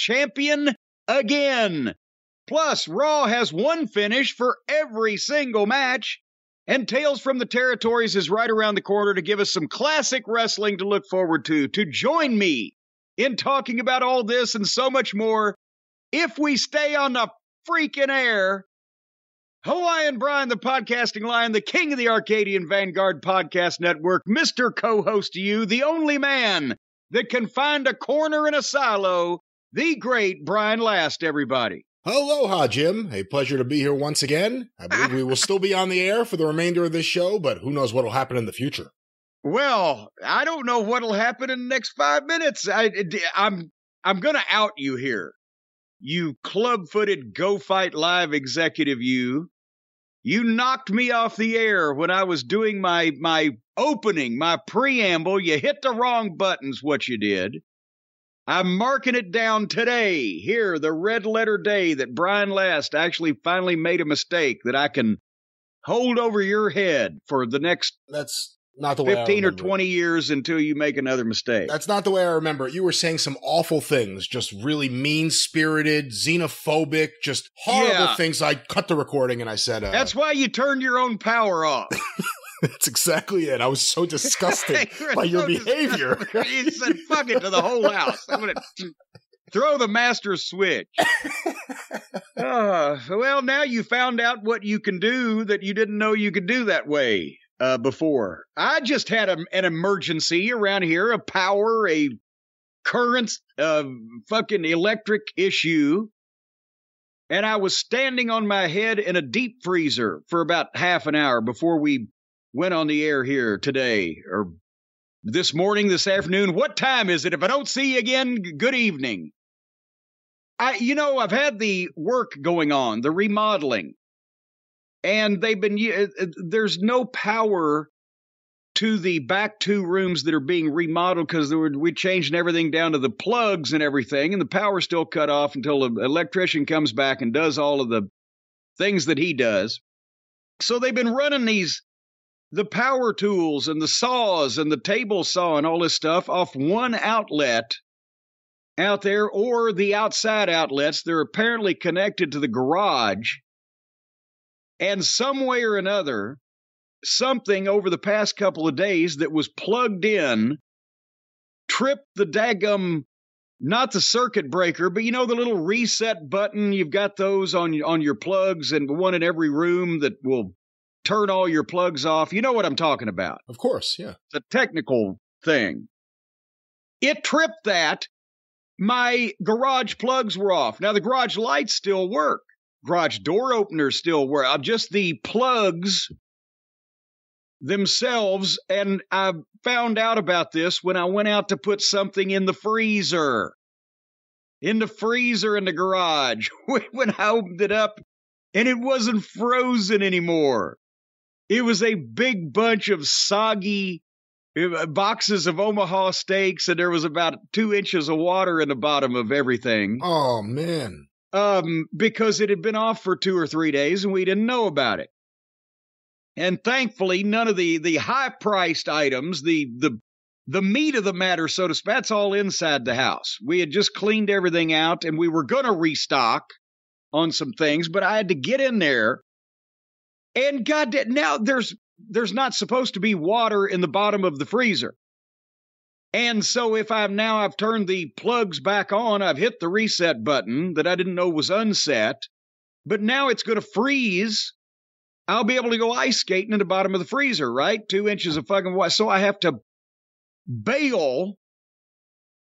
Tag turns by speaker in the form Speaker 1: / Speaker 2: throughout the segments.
Speaker 1: Champion again. Plus, Raw has one finish for every single match, and Tales from the Territories is right around the corner to give us some classic wrestling to look forward to. To join me in talking about all this and so much more, if we stay on the freaking air, Hawaiian Brian, the podcasting lion, the king of the Arcadian Vanguard Podcast Network, Mr. Co host you, the only man that can find a corner in a silo, the great Brian Last, everybody.
Speaker 2: Aloha, Jim. A pleasure to be here once again. I believe we will still be on the air for the remainder of this show, but who knows what will happen in the future.
Speaker 1: Well, I don't know what'll happen in the next five minutes. I, I'm I'm gonna out you here, you club-footed Go Fight Live executive. You, you knocked me off the air when I was doing my my opening, my preamble. You hit the wrong buttons. What you did. I'm marking it down today. Here, the red letter day that Brian Last actually finally made a mistake that I can hold over your head for the next
Speaker 2: That's not the way I
Speaker 1: 15 or
Speaker 2: remember it.
Speaker 1: 20 years until you make another mistake.
Speaker 2: That's not the way I remember it. You were saying some awful things, just really mean spirited, xenophobic, just horrible
Speaker 1: Yeah.
Speaker 2: things. I cut the recording and I said, uh,
Speaker 1: That's why you turned your own power off.
Speaker 2: that's exactly it. I was so disgusted by your
Speaker 1: so
Speaker 2: behavior.
Speaker 1: disgusted. you said, fuck it to the whole house. I'm going to throw the master switch. Uh, well, now you found out what you can do that you didn't know you could do that way uh, before. I just had a, an emergency around here, a power, a current, uh, fucking electric issue. And I was standing on my head in a deep freezer for about half an hour before we went on the air here today or this morning, this afternoon. What time is it? If I don't see you again, good evening. I, you know, I've had the work going on, the remodeling, and they've been, uh, uh, there's no power to the back two rooms that are being remodeled because we're changing everything down to the plugs and everything, and the power's still cut off until the electrician comes back and does all of the things that he does. So they've been running these the power tools and the saws and the table saw and all this stuff off one outlet out there or the outside outlets. They're apparently connected to the garage. And some way or another, something over the past couple of days that was plugged in tripped the daggum not the circuit breaker, but you know the little reset button. You've got those on on your plugs, and one in every room that will turn all your plugs off. You know what I'm talking about.
Speaker 2: of course, yeah.
Speaker 1: It's a technical thing. It tripped that. My garage plugs were off. Now the garage lights still work. Garage door openers still work. Uh, Just the plugs themselves. And I found out about this when I went out to put something in the freezer. In the freezer in the garage. when I opened it up and it wasn't frozen anymore. It was a big bunch of soggy uh, boxes of Omaha steaks, and there was about two inches of water in the bottom of everything.
Speaker 2: Oh, man.
Speaker 1: Um, because it had been off for two or three days, and we didn't know about it. And thankfully, none of the the high priced items, the the the meat of the matter, so to speak, that's all inside the house. We had just cleaned everything out, and we were going to restock on some things, but I had to get in there. And God, now there's there's not supposed to be water in the bottom of the freezer. And so if I'm now I've turned the plugs back on, I've hit the reset button that I didn't know was unset, but now it's going to freeze. I'll be able to go ice skating in the bottom of the freezer, right? Two inches of fucking water. So I have to bail.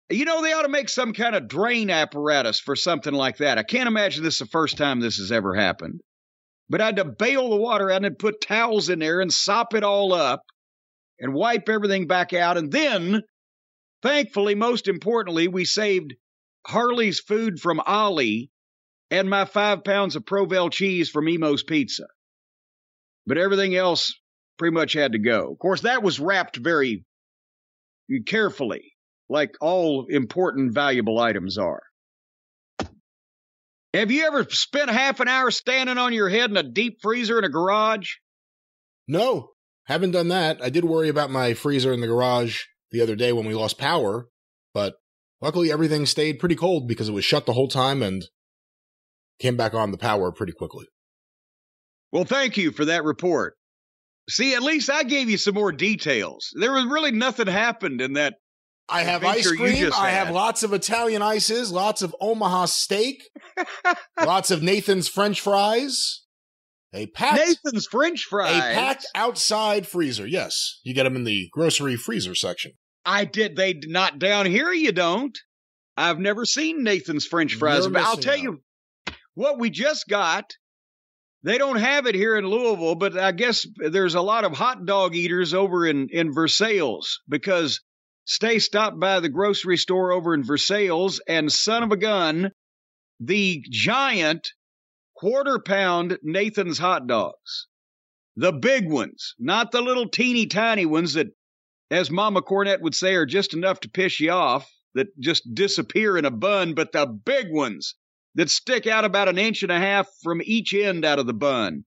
Speaker 1: You know, they ought to make some kind of drain apparatus for something like that. I can't imagine this is the first time this has ever happened. But I had to bail the water out and put towels in there and sop it all up and wipe everything back out and then Thankfully, most importantly, we saved Harley's food from Ollie and my five pounds of Provel cheese from Imo's Pizza. But everything else pretty much had to go. Of course, that was wrapped very carefully, like all important, valuable items are. Have you ever spent half an hour standing on your head in a deep freezer in a garage?
Speaker 2: No, haven't done that. I did worry about my freezer in the garage the other day when we lost power, but luckily everything stayed pretty cold because it was shut the whole time and came back on the power pretty quickly.
Speaker 1: Well, thank you for that report. See, at least I gave you some more details. There was really nothing happened in that.
Speaker 2: I have ice cream. I have
Speaker 1: had.
Speaker 2: lots of Italian ices, lots of Omaha steak, lots of Nathan's French fries, a packed,
Speaker 1: Nathan's French fries.
Speaker 2: a packed outside freezer. Yes, you get them in the grocery freezer section.
Speaker 1: I did. They not down here. You don't. I've never seen Nathan's French fries, but I'll tell
Speaker 2: out.
Speaker 1: you what we just got. They don't have it here in Louisville, but I guess there's a lot of hot dog eaters over in in Versailles because Stace stopped by the grocery store over in Versailles and son of a gun, the giant quarter pound Nathan's hot dogs. The big ones, not the little teeny tiny ones that, as Mama Cornette would say, are just enough to piss you off, that just disappear in a bun, but the big ones that stick out about an inch and a half from each end out of the bun.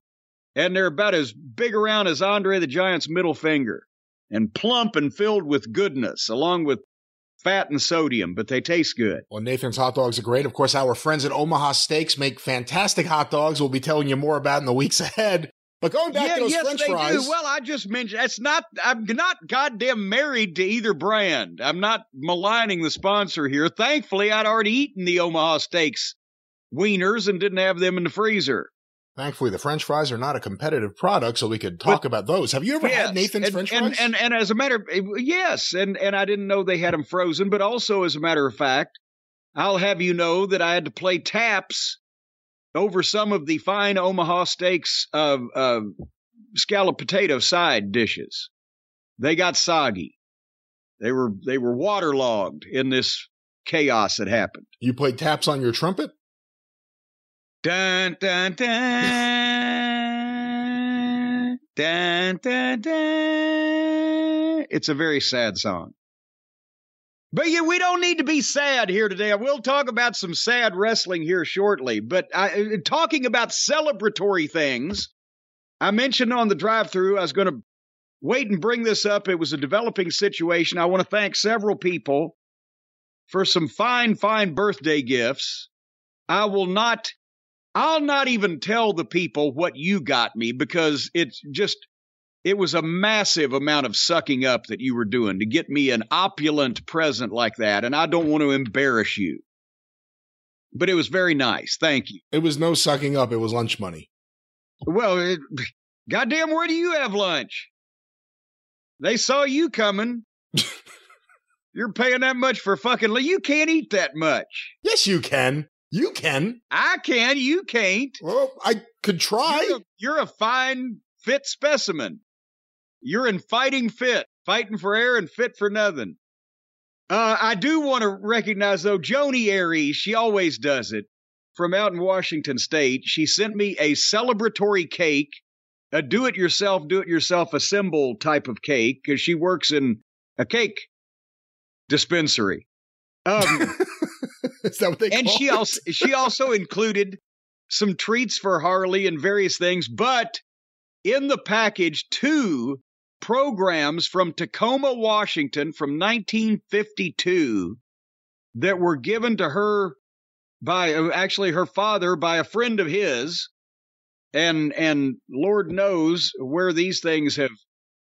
Speaker 1: And they're about as big around as Andre the Giant's middle finger and plump and filled with goodness, along with fat and sodium, but they taste good.
Speaker 2: Well, Nathan's hot dogs are great. Of course, our friends at Omaha Steaks make fantastic hot dogs. We'll be telling you more about in the weeks ahead. But going back to those
Speaker 1: yes,
Speaker 2: French
Speaker 1: they
Speaker 2: fries,
Speaker 1: do. Well, I just mentioned it's not. I'm not goddamn married to either brand. I'm not maligning the sponsor here. Thankfully, I'd already eaten the Omaha Steaks wieners and didn't have them in the freezer.
Speaker 2: Thankfully, the French fries are not a competitive product, so we could talk about those. Have you ever
Speaker 1: Yes,
Speaker 2: had Nathan's
Speaker 1: and,
Speaker 2: French fries?
Speaker 1: And, and as a matter, yes, and and I didn't know they had them frozen, but also as a matter of fact, I'll have you know that I had to play taps over some of the fine Omaha Steaks uh, uh, scallop potato side dishes. They got soggy. They were they were waterlogged in this chaos that happened.
Speaker 2: you played taps on your trumpet?
Speaker 1: Dun dun dun dun dun dun. It's a very sad song. But yeah, we don't need to be sad here today. I will talk about some sad wrestling here shortly. But I, uh, talking about celebratory things, I mentioned on the drive-through I was going to wait and bring this up. It was a developing situation. I want to thank several people for some fine, fine birthday gifts. I will not I'll not even tell the people what you got me because it's just, it was a massive amount of sucking up that you were doing to get me an opulent present like that. And I don't want to embarrass you. But it was very nice. Thank you.
Speaker 2: It was no sucking up, it was lunch money.
Speaker 1: Well, it, goddamn, where do you have lunch? They saw you coming. You're paying that much for fucking, you can't eat that much.
Speaker 2: Yes, you can. You can.
Speaker 1: I can, you can't.
Speaker 2: Well, I could try.
Speaker 1: You're a, you're a fine, fit specimen. You're in fighting fit, fighting for air and fit for nothing. Uh, I do want to recognize, though, Joni Aries, she always does it, from out in Washington State. She sent me a celebratory cake, a do it yourself, do it yourself assemble type of cake, because she works in a cake dispensary. Um,
Speaker 2: Is that what they
Speaker 1: and she
Speaker 2: it?
Speaker 1: also she also included some treats for Harley and various things, but in the package two programs from Tacoma, Washington from 1952 that were given to her by uh, actually her father by a friend of his and and Lord knows where these things have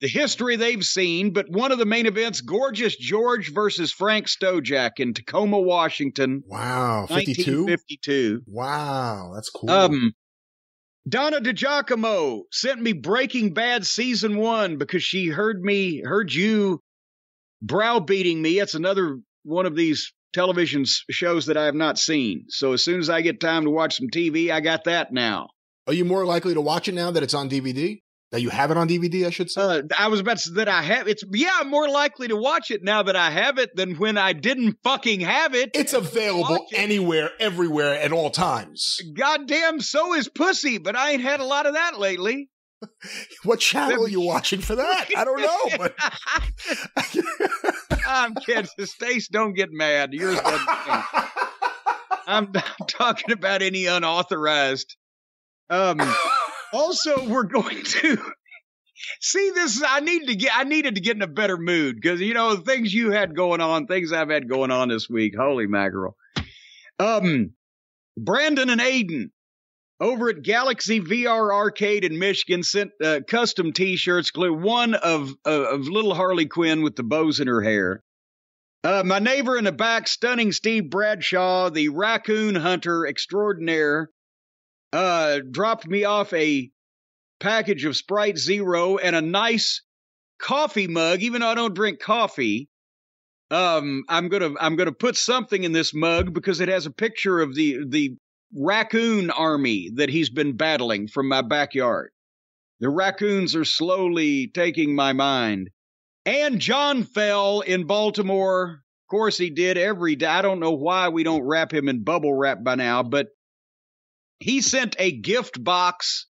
Speaker 1: the history they've seen, but one of the main events, Gorgeous George versus Frank Stojack in Tacoma, Washington,
Speaker 2: Wow, 52?
Speaker 1: 1952.
Speaker 2: Wow, that's cool.
Speaker 1: Um, Donna DiGiacomo sent me Breaking Bad season one because she heard me, heard you browbeating me. It's another one of these television shows that I have not seen. So as soon as I get time to watch some TV, I got that now.
Speaker 2: Are you more likely to watch it now that it's on DVD? That you have it on DVD, I should say.
Speaker 1: Uh, I was about to say that I have it's yeah, I'm more likely to watch it now that I have it than when I didn't fucking have it.
Speaker 2: it's available
Speaker 1: it.
Speaker 2: anywhere, everywhere, at all times.
Speaker 1: Goddamn, so is pussy, but I ain't had a lot of that lately.
Speaker 2: What channel are you watching for that? I don't know, but
Speaker 1: I'm kidding. Stace, don't get mad. Yours doesn't. I'm not talking about any unauthorized. Um. Also, we're going to see this. I need to get. I needed to get in a better mood because you know things you had going on, things I've had going on this week. Holy mackerel! Um, Brandon and Aiden over at Galaxy VR Arcade in Michigan sent uh, custom T-shirts. Glue one of uh, of little Harley Quinn with the bows in her hair. Uh, my neighbor in the back, stunning Steve Bradshaw, the raccoon hunter extraordinaire, uh, dropped me off a package of Sprite Zero and a nice coffee mug. Even though I don't drink coffee, um, I'm gonna I'm gonna put something in this mug because it has a picture of the the raccoon army that he's been battling from my backyard. The raccoons are slowly taking my mind. And John fell in Baltimore. Of course, he did every day. I don't know why we don't wrap him in bubble wrap by now, but he sent a gift box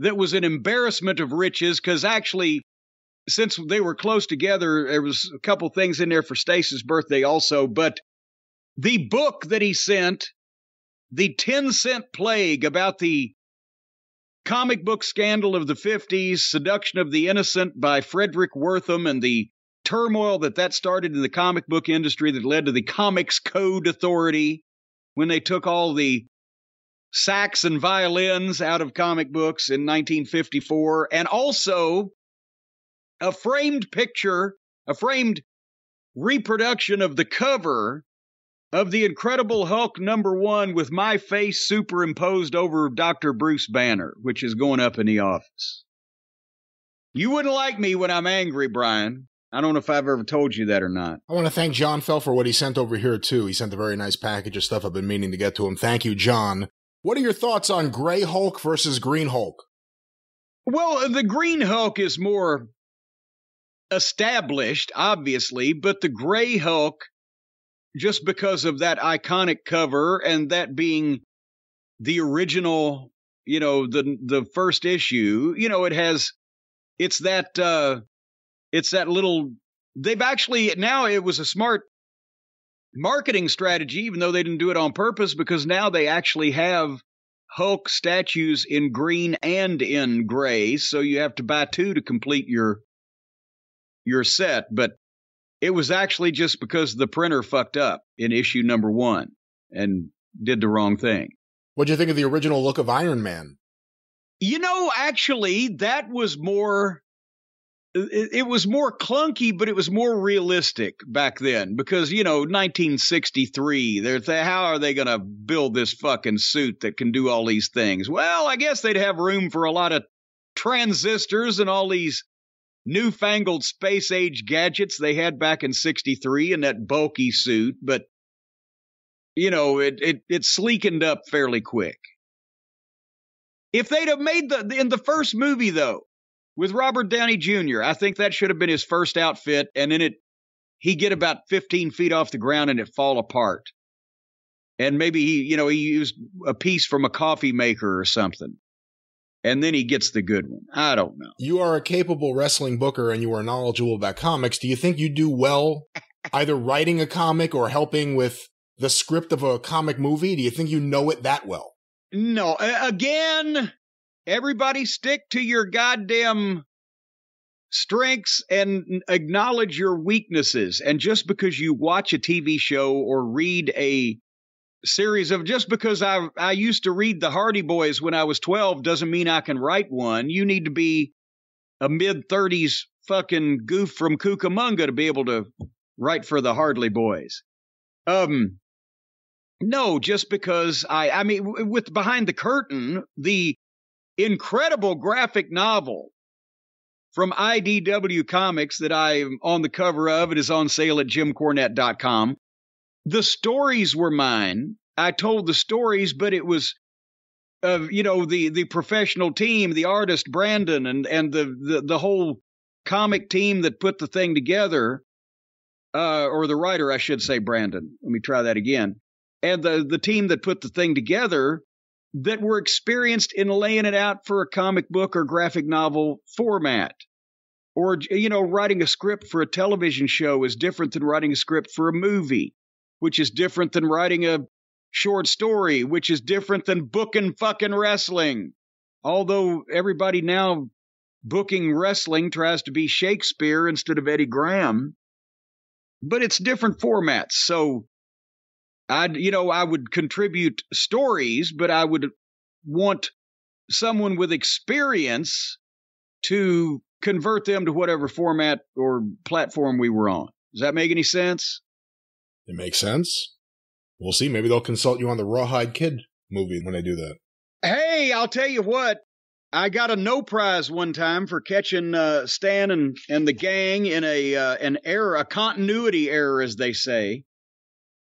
Speaker 1: that was an embarrassment of riches because actually, since they were close together, there was a couple things in there for Stace's birthday also. But the book that he sent, the 10 cent plague about the comic book scandal of the 50s, Seduction of the Innocent by Fredric Wertham, and the turmoil that that started in the comic book industry that led to the Comics Code Authority when they took all the sax and violins out of comic books in 1954, and also a framed picture, a framed reproduction of the cover of the Incredible Hulk number one with my face superimposed over Dr. Bruce Banner, which is going up in the office. You wouldn't like me when I'm angry, Brian. I don't know if I've ever told you that or not.
Speaker 2: I want to thank John Fell for what he sent over here, too. He sent a very nice package of stuff I've been meaning to get to him. Thank you, John. What are your thoughts on Gray Hulk versus Green Hulk?
Speaker 1: Well, the Green Hulk is more established, obviously, but the Gray Hulk, just because of that iconic cover and that being the original, you know, the the first issue, you know, it has it's that uh it's that little they've actually now it was a smart marketing strategy, even though they didn't do it on purpose, because now they actually have Hulk statues in green and in gray, so you have to buy two to complete your your set. But it was actually just because the printer fucked up in issue number one and did the wrong thing.
Speaker 2: What do you think of the original look of Iron Man?
Speaker 1: You know, actually, that was more. It, it was more clunky, but it was more realistic back then because you know, 1963. They're th- how are they going to build this fucking suit that can do all these things? Well, I guess they'd have room for a lot of transistors and all these newfangled space age gadgets they had back in 63 in that bulky suit, but you know, it it it sleekened up fairly quick. If they'd have made the in the first movie though, with Robert Downey Jr., I think that should have been his first outfit, and then it he get about 15 feet off the ground and it fall apart. And maybe he, you know, he used a piece from a coffee maker or something. And then he gets the good one. I don't know.
Speaker 2: You are a capable wrestling booker and you are knowledgeable about comics. Do you think you do well either writing a comic or helping with the script of a comic movie? Do you think you know it that well?
Speaker 1: No, again, everybody stick to your goddamn strengths and acknowledge your weaknesses. And just because you watch a TV show or read a series of just because I I used to read the Hardy Boys when I was 12 doesn't mean I can write one. You need to be a mid 30s fucking goof from Cucamonga to be able to write for the Hardly Boys. Um no, just because I I mean with Behind the Curtain, the incredible graphic novel from IDW Comics that I'm on the cover of. It is on sale at jimcornette.com. The stories were mine. I told the stories, but it was of you know the the professional team, the artist Brandon, and and the the, the whole comic team that put the thing together, uh, or the writer, I should say, Brandon. Let me try that again. And the the team that put the thing together that were experienced in laying it out for a comic book or graphic novel format. Or, you know, writing a script for a television show is different than writing a script for a movie, which is different than writing a short story, which is different than booking fucking wrestling. Although everybody now booking wrestling tries to be Shakespeare instead of Eddie Graham. But it's different formats. So I'd, you know, I would contribute stories, but I would want someone with experience to convert them to whatever format or platform we were on. Does that make any sense?
Speaker 2: It makes sense. We'll see. Maybe they'll consult you on the Rawhide Kid movie when they do that.
Speaker 1: Hey, I'll tell you what. I got a no prize one time for catching uh, Stan and, and the gang in a uh, an error, a continuity error, as they say.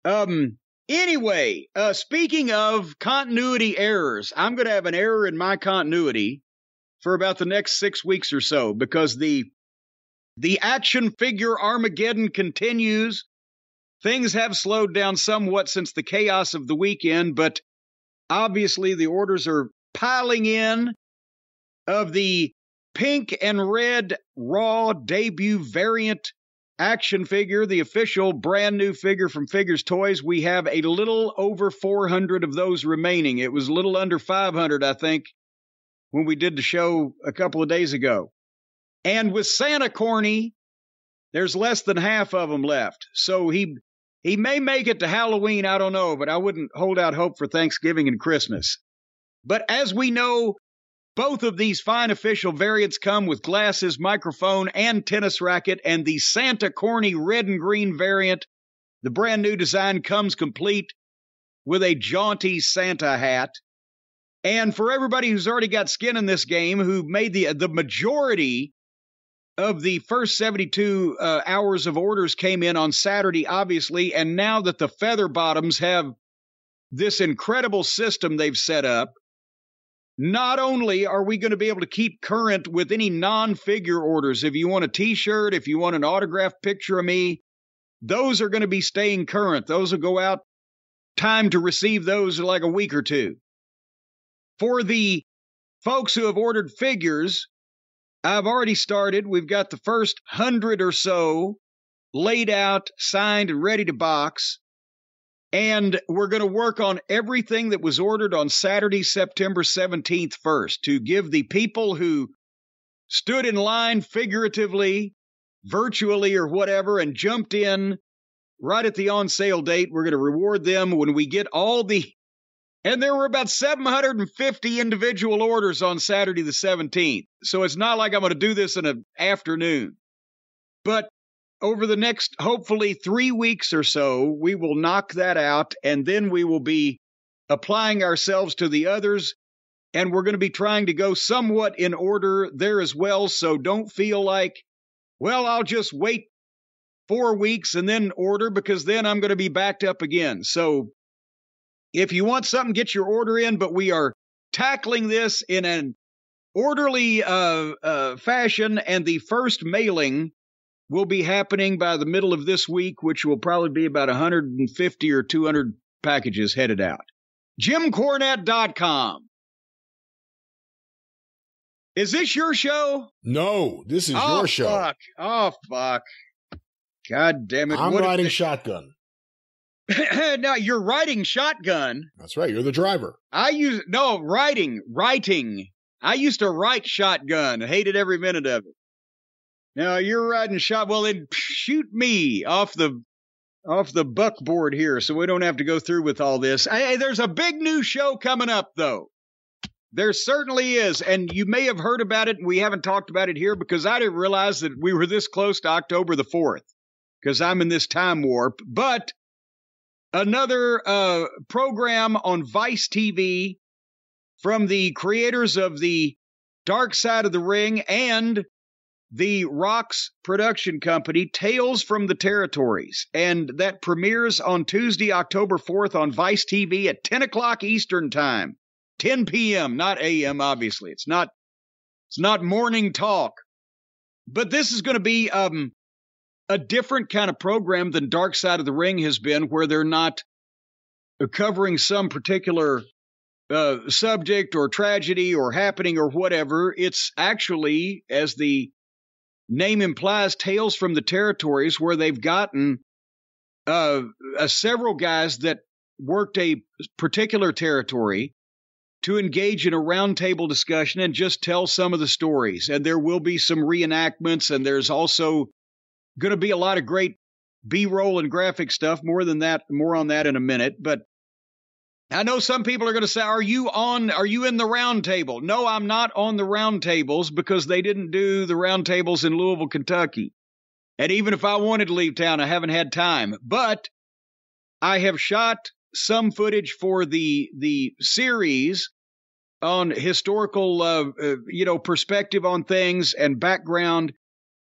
Speaker 1: Um. Anyway, uh, speaking of continuity errors, I'm going to have an error in my continuity for about the next six weeks or so because the the action figure Armageddon continues. Things have slowed down somewhat since the chaos of the weekend, but obviously the orders are piling in of the pink and red raw debut variant action figure, the official brand new figure from Figures Toys. We have a little over 400 of those remaining. It was a little under 500, I think, when we did the show a couple of days ago. And with Santa Corny, there's less than half of them left. So he he may make it to Halloween, I don't know, but I wouldn't hold out hope for Thanksgiving and Christmas. But as we know, both of these fine official variants come with glasses, microphone, and tennis racket, and the Santa Corny red and green variant, the brand new design comes complete with a jaunty Santa hat. And for everybody who's already got skin in this game, who made the the majority of the first 72 uh, hours of orders came in on Saturday, obviously, and now that the Feather Bottoms have this incredible system they've set up, not only are we going to be able to keep current with any non figure orders, if you want a t shirt, if you want an autographed picture of me, those are going to be staying current. Those will go out time to receive those like a week or two. For the folks who have ordered figures, I've already started. We've got the first hundred or so laid out, signed, and ready to box. And we're going to work on everything that was ordered on Saturday, September 17th, first, to give the people who stood in line figuratively, virtually, or whatever, and jumped in right at the on sale date. We're going to reward them when we get all the. And there were about 750 individual orders on Saturday, the 17th. So it's not like I'm going to do this in an afternoon. But over the next, hopefully, three weeks or so, we will knock that out, and then we will be applying ourselves to the others. And we're going to be trying to go somewhat in order there as well. So don't feel like, well, I'll just wait four weeks and then order because then I'm going to be backed up again. So if you want something, get your order in, but we are tackling this in an orderly uh, uh, fashion. And the first mailing will be happening by the middle of this week, which will probably be about 150 or 200 packages headed out. JimCornette.com. Is this your show?
Speaker 2: No, this is
Speaker 1: oh,
Speaker 2: your show.
Speaker 1: Oh fuck. Oh, fuck. God damn it.
Speaker 2: I'm
Speaker 1: What
Speaker 2: riding
Speaker 1: they-
Speaker 2: shotgun.
Speaker 1: now, you're riding shotgun.
Speaker 2: That's right. You're the driver.
Speaker 1: I use, no, writing, writing. I used to write shotgun. Hated every minute of it. Now you're riding shot. Well, then shoot me off the off the buckboard here, so we don't have to go through with all this. Hey, there's a big new show coming up, though. There certainly is, and you may have heard about it. and We haven't talked about it here because I didn't realize that we were this close to October the fourth, because I'm in this time warp. But another uh, program on Vice TV from the creators of the Dark Side of the Ring and the Rocks production company, Tales from the Territories. And that premieres on Tuesday, October 4th on Vice TV at 10 o'clock Eastern Time. 10 p.m., not a.m., obviously. It's not it's not morning talk. But this is going to be um, a different kind of program than Dark Side of the Ring has been, where they're not covering some particular uh, subject or tragedy or happening or whatever. It's actually, as the name implies, tales from the territories where they've gotten uh, uh, several guys that worked a particular territory to engage in a roundtable discussion and just tell some of the stories. And there will be some reenactments, and there's also going to be a lot of great B roll and graphic stuff. More than that, more on that in a minute. But I know some people are going to say, "Are you on? Are you in the roundtable?" No, I'm not on the roundtables because they didn't do the roundtables in Louisville, Kentucky. And even if I wanted to leave town, I haven't had time. But I have shot some footage for the the series on historical, uh, uh, you know, perspective on things and background.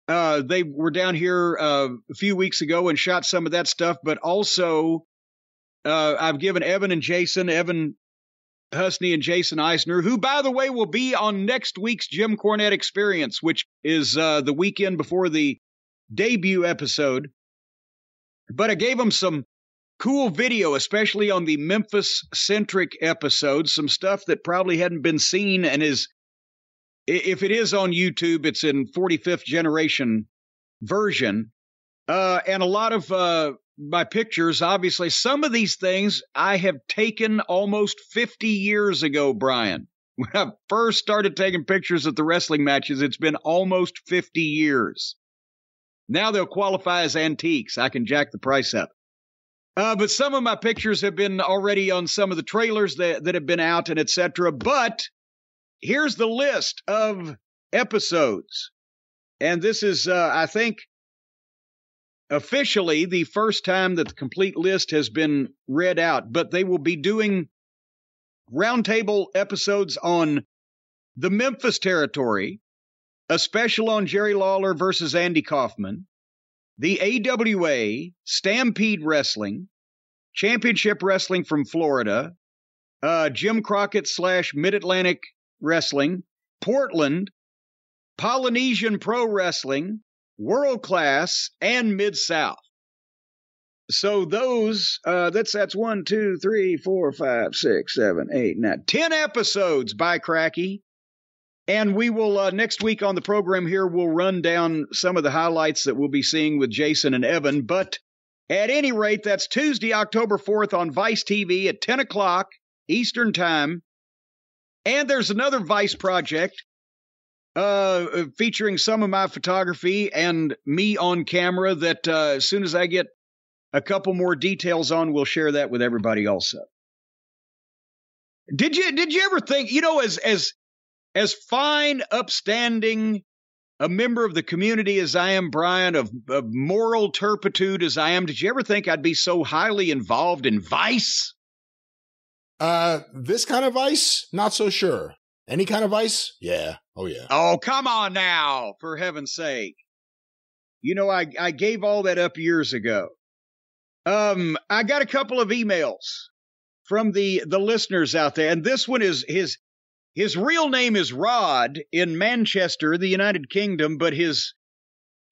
Speaker 1: Uh, they were down here uh, a few weeks ago and shot some of that stuff, but also uh, I've given Evan and Jason, Evan Husney and Jason Eisener, who, by the way, will be on next week's Jim Cornette Experience, which is uh, the weekend before the debut episode. But I gave them some cool video, especially on the Memphis centric episode, some stuff that probably hadn't been seen and is, if it is on YouTube, it's in 45th generation version. Uh, and a lot of uh, my pictures, obviously, some of these things I have taken almost 50 years ago, Brian. When I first started taking pictures at the wrestling matches, it's been almost 50 years. Now they'll qualify as antiques. I can jack the price up. Uh, but some of my pictures have been already on some of the trailers that, that have been out and etc. But here's the list of episodes. And this is, uh, I think, officially the first time that the complete list has been read out, but they will be doing roundtable episodes on the Memphis territory, a special on Jerry Lawler versus Andy Kaufman, the AWA, Stampede Wrestling, Championship Wrestling from Florida, uh, Jim Crockett slash Mid Atlantic Wrestling, Portland, Polynesian Pro Wrestling, world class and mid south. So those uh, that's that's one, two, three, four, five, six, seven, eight, nine, ten episodes by Cracky. And we will uh, next week on the program here we'll run down some of the highlights that we'll be seeing with Jason and Evan. But at any rate, that's Tuesday, October fourth on Vice TV at ten o'clock Eastern Time. And there's another Vice project uh, featuring some of my photography and me on camera that uh, as soon as I get a couple more details on, we'll share that with everybody also. Did you did you ever think, you know, as as as fine, upstanding a member of the community as I am, Brian, of, of moral turpitude as I am, did you ever think I'd be so highly involved in vice?
Speaker 2: Uh, this kind of vice, not so sure. Any kind of ice? Yeah. Oh, yeah.
Speaker 1: Oh, come on now, for heaven's sake. You know, I, I gave all that up years ago. Um, I got a couple of emails from the, the listeners out there, and this one is his his real name is Rod in Manchester, the United Kingdom, but his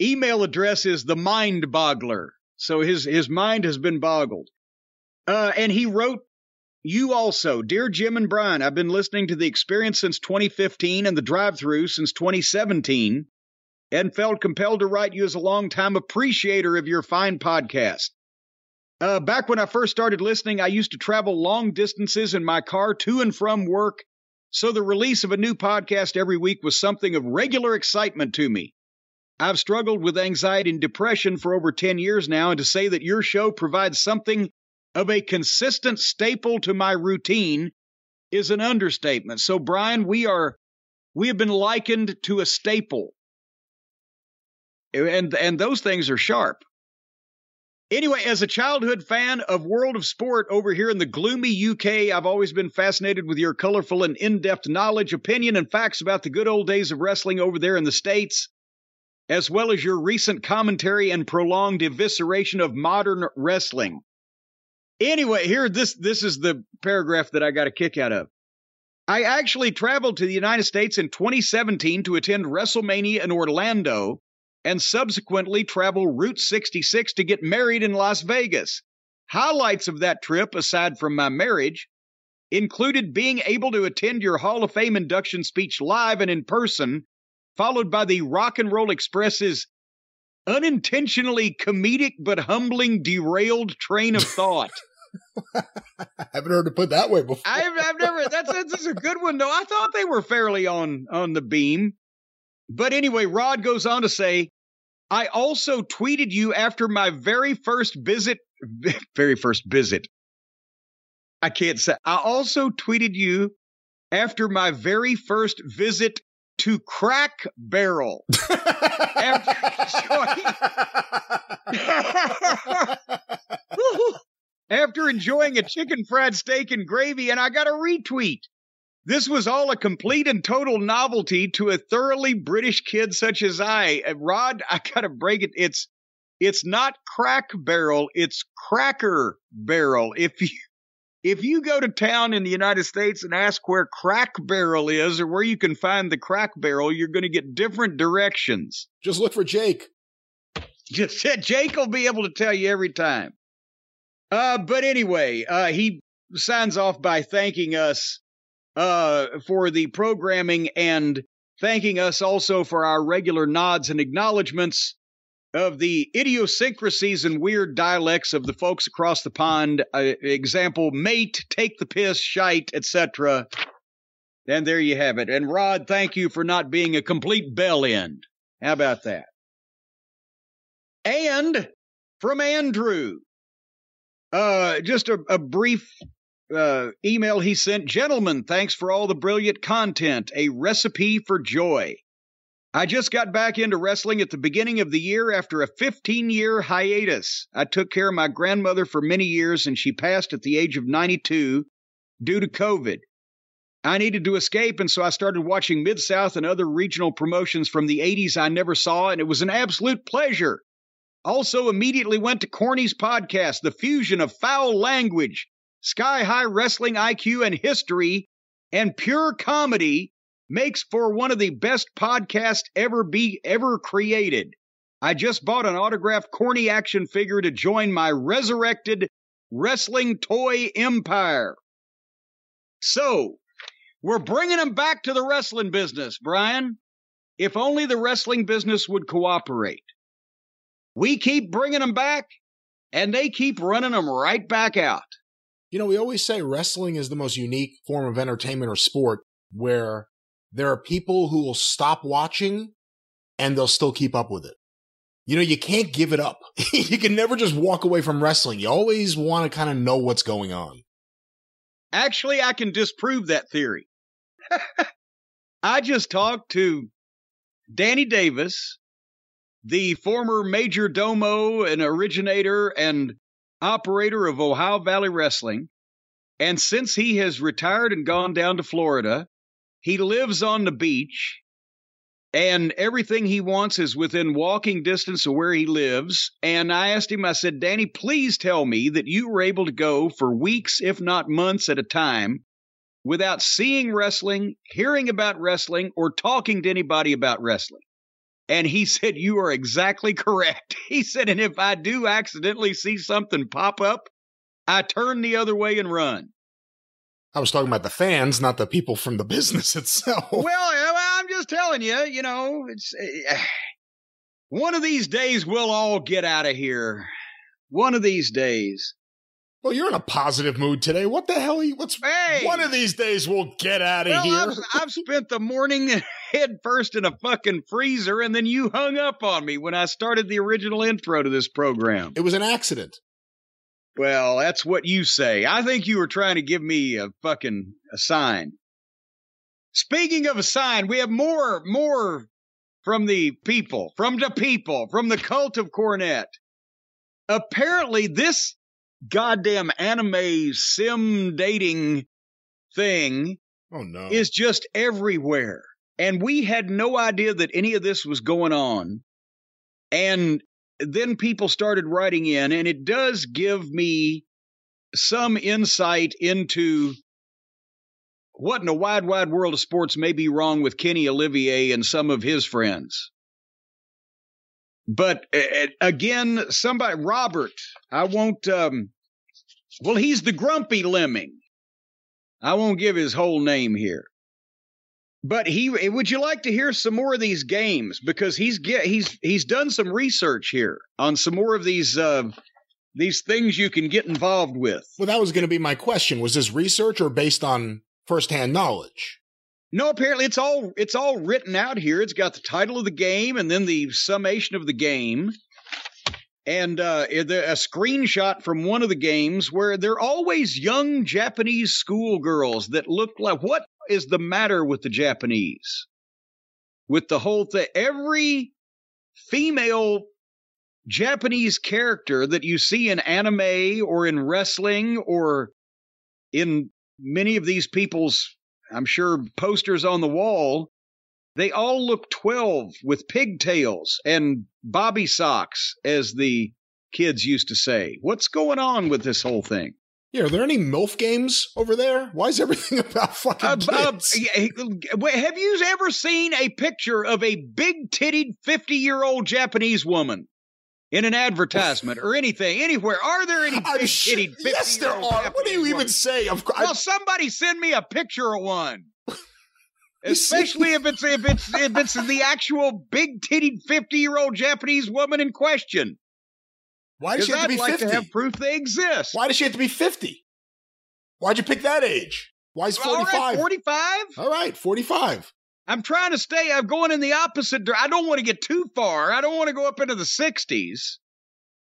Speaker 1: email address is the Mind Boggler. So his his mind has been boggled. Uh, and he wrote you also, dear Jim and Brian, I've been listening to the experience since 2015 and the drive through since 2017 and felt compelled to write you as a longtime appreciator of your fine podcast. Uh, back when I first started listening, I used to travel long distances in my car to and from work, so the release of a new podcast every week was something of regular excitement to me. I've struggled with anxiety and depression for over 10 years now, and to say that your show provides something of a consistent staple to my routine is an understatement. So, Brian, we are we have been likened to a staple. And and those things are sharp. Anyway, as a childhood fan of World of Sport over here in the gloomy UK, I've always been fascinated with your colorful and in depth knowledge, opinion, and facts about the good old days of wrestling over there in the States, as well as your recent commentary and prolonged evisceration of modern wrestling. Anyway, here this this is the paragraph that I got a kick out of. I actually traveled to the United States in 2017 to attend WrestleMania in Orlando and subsequently travel Route 66 to get married in Las Vegas. Highlights of that trip, aside from my marriage, included being able to attend your Hall of Fame induction speech live and in person, followed by the Rock and Roll Express's unintentionally comedic but humbling derailed train of thought.
Speaker 2: I haven't heard it put that way before.
Speaker 1: I've, I've never. That's, that's a good one though. I thought they were fairly on on the beam. But anyway, Rod goes on to say, I also tweeted you after my very first visit. Very first visit. I can't say. I also tweeted you after my very first visit to Crack Barrel. after enjoying a chicken fried steak and gravy, and I got a retweet. This was all a complete and total novelty to a thoroughly British kid such as I. Uh, Rod, I gotta break it. It's it's not crack barrel, it's cracker barrel. If you if you go to town in the United States and ask where crack barrel is or where you can find the crack barrel, you're gonna get different directions.
Speaker 2: Just look for Jake.
Speaker 1: Just Jake will be able to tell you every time. Uh, but anyway, uh, he signs off by thanking us uh, for the programming and thanking us also for our regular nods and acknowledgments of the idiosyncrasies and weird dialects of the folks across the pond. Uh, example, mate, take the piss, shite, etc. And there you have it. And Rod, thank you for not being a complete bell end. How about that? And from Andrew, uh, just a, a brief uh, email he sent. Gentlemen, thanks for all the brilliant content. A recipe for joy. I just got back into wrestling at the beginning of the year after a 15 year hiatus. I took care of my grandmother for many years and she passed at the age of 92 due to COVID. I needed to escape, and so I started watching Mid South and other regional promotions from the 80s I never saw, and it was an absolute pleasure. Also, immediately went to Corny's podcast, The Fusion of Foul Language, Sky High Wrestling IQ and History, and Pure Comedy makes for one of the best podcasts ever be ever created. I just bought an autographed corny action figure to join my resurrected wrestling toy empire. So, we're bringing them back to the wrestling business, Brian. If only the wrestling business would cooperate. We keep bringing them back, and they keep running them right back out.
Speaker 2: You know, we always say wrestling is the most unique form of entertainment or sport where there are people who will stop watching and they'll still keep up with it. You know, you can't give it up. you can never just walk away from wrestling. You always want to kind of know what's going on.
Speaker 1: Actually, I can disprove that theory. I just talked to Danny Davis, the former major domo and originator and operator of Ohio Valley Wrestling. And since he has retired and gone down to Florida, he lives on the beach and everything he wants is within walking distance of where he lives. And I asked him, I said, Danny, please tell me that you were able to go for weeks, if not months at a time, without seeing wrestling, hearing about wrestling, or talking to anybody about wrestling. And he said, You are exactly correct. He said, And if I do accidentally see something pop up, I turn the other way and run.
Speaker 2: I was talking about the fans, not the people from the business itself.
Speaker 1: Well, I'm just telling you, you know, it's uh, one of these days we'll all get out of here. One of these days.
Speaker 2: Well, you're in a positive mood today. What the hell? Are you, what's
Speaker 1: hey,
Speaker 2: one of these days we'll get out of
Speaker 1: well,
Speaker 2: here?
Speaker 1: I've, I've spent the morning head first in a fucking freezer, and then you hung up on me when I started the original intro to this program.
Speaker 2: It was an accident.
Speaker 1: Well, that's what you say. I think you were trying to give me a fucking a sign. Speaking of a sign, we have more more from the people, from the people, from the cult of Cornette. Apparently, this goddamn anime sim dating thing
Speaker 2: oh no.
Speaker 1: is just everywhere. And we had no idea that any of this was going on. And then people started writing in and it does give me some insight into what in the wide, wide world of sports may be wrong with Kenny Olivier and some of his friends? But uh, again, somebody, Robert, I won't, um, well, he's the grumpy lemming. I won't give his whole name here. But he would you like to hear some more of these games because he's get he's he's done some research here on some more of these uh, these things you can get involved with.
Speaker 2: Well, that was going to be my question. Was this research or based on firsthand knowledge?
Speaker 1: No, apparently it's all it's all written out here. It's got the title of the game and then the summation of the game, and uh, a screenshot from one of the games where they're always young Japanese schoolgirls that look like what is the matter with the Japanese? With the whole thing, every female Japanese character that you see in anime or in wrestling or in many of these people's, I'm sure, posters on the wall, they all look 12 with pigtails and bobby socks, as the kids used to say. What's going on with this whole thing?
Speaker 2: Yeah, are there any MILF games over there? Why is everything about fucking uh, kids?
Speaker 1: Uh, have you ever seen a picture of a big titted 50 year old Japanese woman? In an advertisement or anything, anywhere. Are there any big 50
Speaker 2: Yes, there are. What do you even say?
Speaker 1: Of course. Well, somebody send me a picture of one. Especially if it's if it's if it's the actual big titted 50 year old Japanese woman in question.
Speaker 2: Why does she have to be
Speaker 1: like
Speaker 2: 50?
Speaker 1: To have proof they exist.
Speaker 2: Why does she have to be 50? Why'd you pick that age? Why is 45?
Speaker 1: All right, 45?
Speaker 2: All right, 45.
Speaker 1: I'm trying to stay. I'm going in the opposite direction. I don't want to get too far. I don't want to go up into the 60s.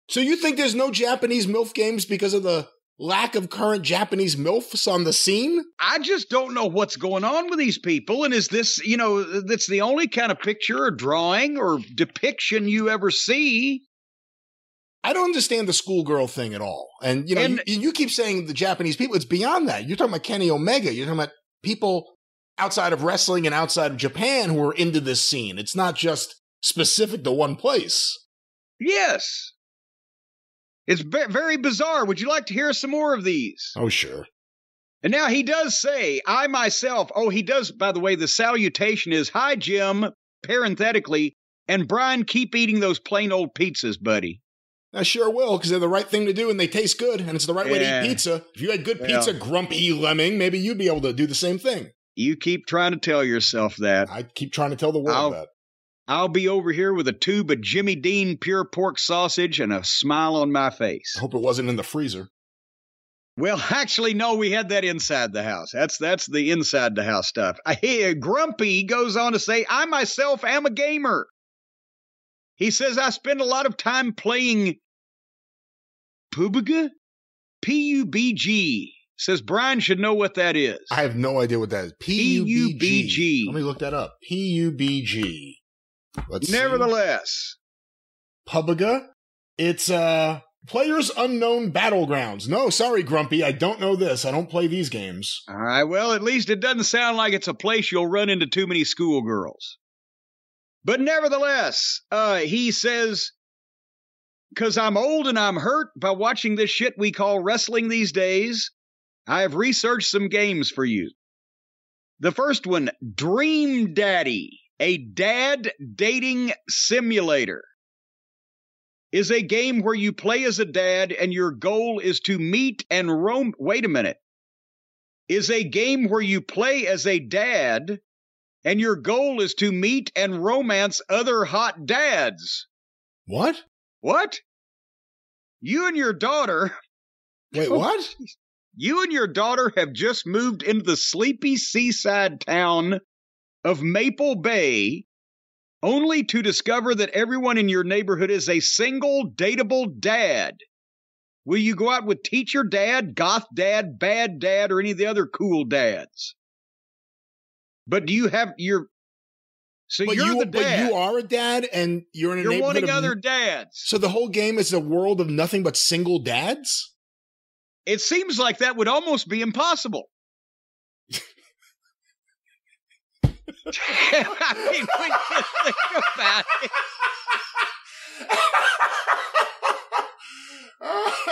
Speaker 2: So you think there's no Japanese MILF games because of the lack of current Japanese MILFs on the scene?
Speaker 1: I just don't know what's going on with these people. And is this, you know, that's the only kind of picture or drawing or depiction you ever see
Speaker 2: I don't understand the schoolgirl thing at all. And you know, and, you, you, keep saying the Japanese people. It's beyond that. You're talking about Kenny Omega. You're talking about people outside of wrestling and outside of Japan who are into this scene. It's not just specific to one place.
Speaker 1: Yes. It's very bizarre. Would you like to hear some more of these?
Speaker 2: Oh, sure.
Speaker 1: And now he does say, I myself, oh, he does, by the way, the salutation is, Hi, Jim, parenthetically, and Brian, keep eating those plain old pizzas, buddy.
Speaker 2: I sure will, because they're the right thing to do and they taste good, and it's the right yeah. way to eat pizza. If you had good pizza, grumpy lemming, maybe you'd be able to do the same thing.
Speaker 1: You keep trying to tell yourself that.
Speaker 2: I keep trying to tell the world
Speaker 1: I'll,
Speaker 2: that.
Speaker 1: I'll be over here with a tube of Jimmy Dean pure pork sausage and a smile on my face.
Speaker 2: I hope it wasn't in the freezer.
Speaker 1: Well, actually, no, we had that inside the house. That's that's the inside the house stuff. I hear Grumpy goes on to say, I myself am a gamer. He says, I spend a lot of time playing Pubuga? P U B G. Says Brian should know what that is.
Speaker 2: I have no idea what that is. P U B G. Let me look that up. P U B G.
Speaker 1: Let's Nevertheless.
Speaker 2: See. It's uh Players Unknown Battlegrounds. No, sorry, Grumpy. I don't know this. I don't play these games.
Speaker 1: All right. Well, at least it doesn't sound like it's a place you'll run into too many schoolgirls. But nevertheless, uh, he says, because I'm old and I'm hurt by watching this shit we call wrestling these days, I have researched some games for you. The first one, Dream Daddy, a dad dating simulator, is a game where you play as a dad and your goal is to meet and roam. Wait a minute. Is a game where you play as a dad and your goal is to meet and romance other hot dads.
Speaker 2: What?
Speaker 1: What? You and your daughter.
Speaker 2: Wait, oh, what?
Speaker 1: You and your daughter have just moved into the sleepy seaside town of Maple Bay, only to discover that everyone in your neighborhood is a single dateable dad. Will you go out with teacher dad, goth dad, bad dad, or any of the other cool dads? But do you have your so but you're you, the dad.
Speaker 2: But you are a dad, and you're in a
Speaker 1: you're
Speaker 2: neighborhood
Speaker 1: wanting
Speaker 2: of,
Speaker 1: other dads.
Speaker 2: So the whole game is a world of nothing but single dads.
Speaker 1: It seems like that would almost be impossible. I mean, when you think about it.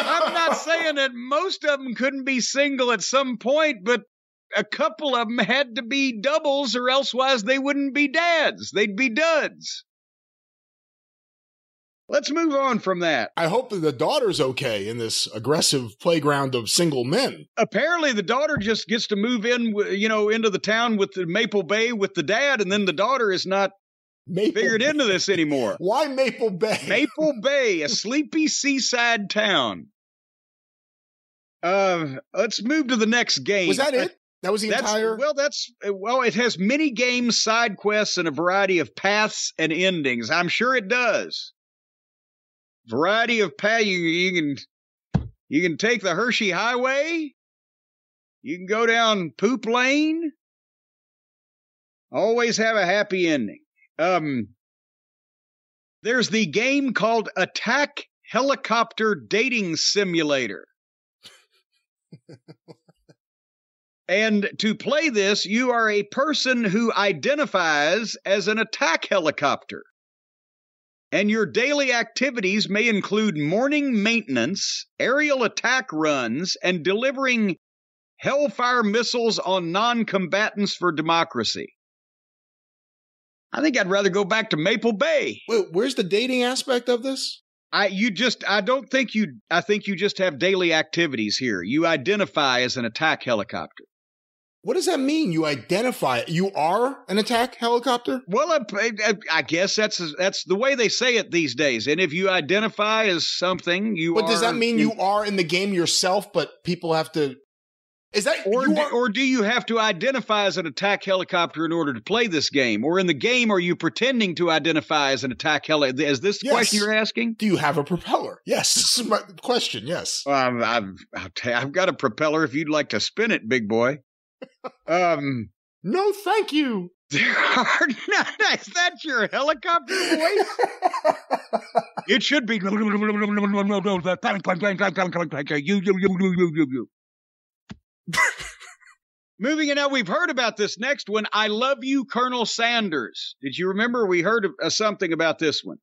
Speaker 1: I'm not saying that most of them couldn't be single at some point, but a couple of them had to be doubles, or elsewise they wouldn't be dads. They'd be duds. Let's move on from that.
Speaker 2: I hope that the daughter's okay in this aggressive playground of single men.
Speaker 1: Apparently, the daughter just gets to move in, you know, into the town with the Maple Bay with the dad, and then the daughter is not
Speaker 2: Maple
Speaker 1: figured
Speaker 2: Bay.
Speaker 1: into this anymore.
Speaker 2: Why Maple Bay?
Speaker 1: Maple Bay, a sleepy seaside town. Uh, let's move to the next game.
Speaker 2: Was that it? That was the
Speaker 1: That's
Speaker 2: entire.
Speaker 1: well. That's well. It has mini games, side quests, and a variety of paths and endings. I'm sure it does. Variety of path. You, you can you can take the Hershey Highway. You can go down Poop Lane. Always have a happy ending. Um, there's the game called Attack Helicopter Dating Simulator. And to play this, you are a person who identifies as an attack helicopter. And your daily activities may include morning maintenance, aerial attack runs, and delivering Hellfire missiles on non combatants for democracy. I think I'd rather go back to Maple Bay.
Speaker 2: Wait, where's the dating aspect of this?
Speaker 1: I you just I don't think you I think you just have daily activities here. You identify as an attack helicopter.
Speaker 2: What does that mean? You identify. You are an attack helicopter?
Speaker 1: Well, I, I, I guess that's that's the way they say it these days. And if you identify as something, you
Speaker 2: But does that mean you are in the game yourself, but people have to. Is that.
Speaker 1: or
Speaker 2: you
Speaker 1: do,
Speaker 2: are-
Speaker 1: or do you have to identify as an attack helicopter in order to play this game? Or in the game, are you pretending to identify as an attack helicopter? Is this the
Speaker 2: Yes.
Speaker 1: question you're asking?
Speaker 2: do you have a propeller? Yes. This is my question. Yes.
Speaker 1: Um, I've you, I've got a propeller. If you'd like to spin it, big boy. Um,
Speaker 2: No, thank you.
Speaker 1: there not. Is that your helicopter voice? It should be. You, you, you, you, you, you, you. Moving on now, we've heard about this next one. I love you, Colonel Sanders. Did you remember we heard of, uh, something about this one?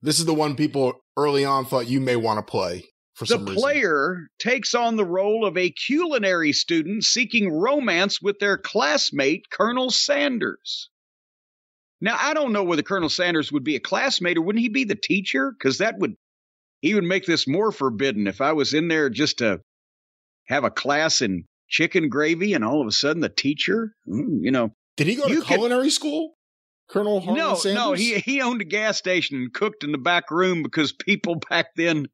Speaker 2: This is the one people early on thought you may want to play for
Speaker 1: The
Speaker 2: some reason.
Speaker 1: player takes on the role of a culinary student seeking romance with their classmate, Colonel Sanders. Now, I don't know whether Colonel Sanders would be a classmate or wouldn't he be the teacher? Because that would he would make this more forbidden if I was in there just to have a class in chicken gravy and all of a sudden the teacher, mm, you know.
Speaker 2: Did he go to culinary school? Colonel Harlan
Speaker 1: no,
Speaker 2: Sanders?
Speaker 1: no, he he owned a gas station and cooked in the back room because people back then,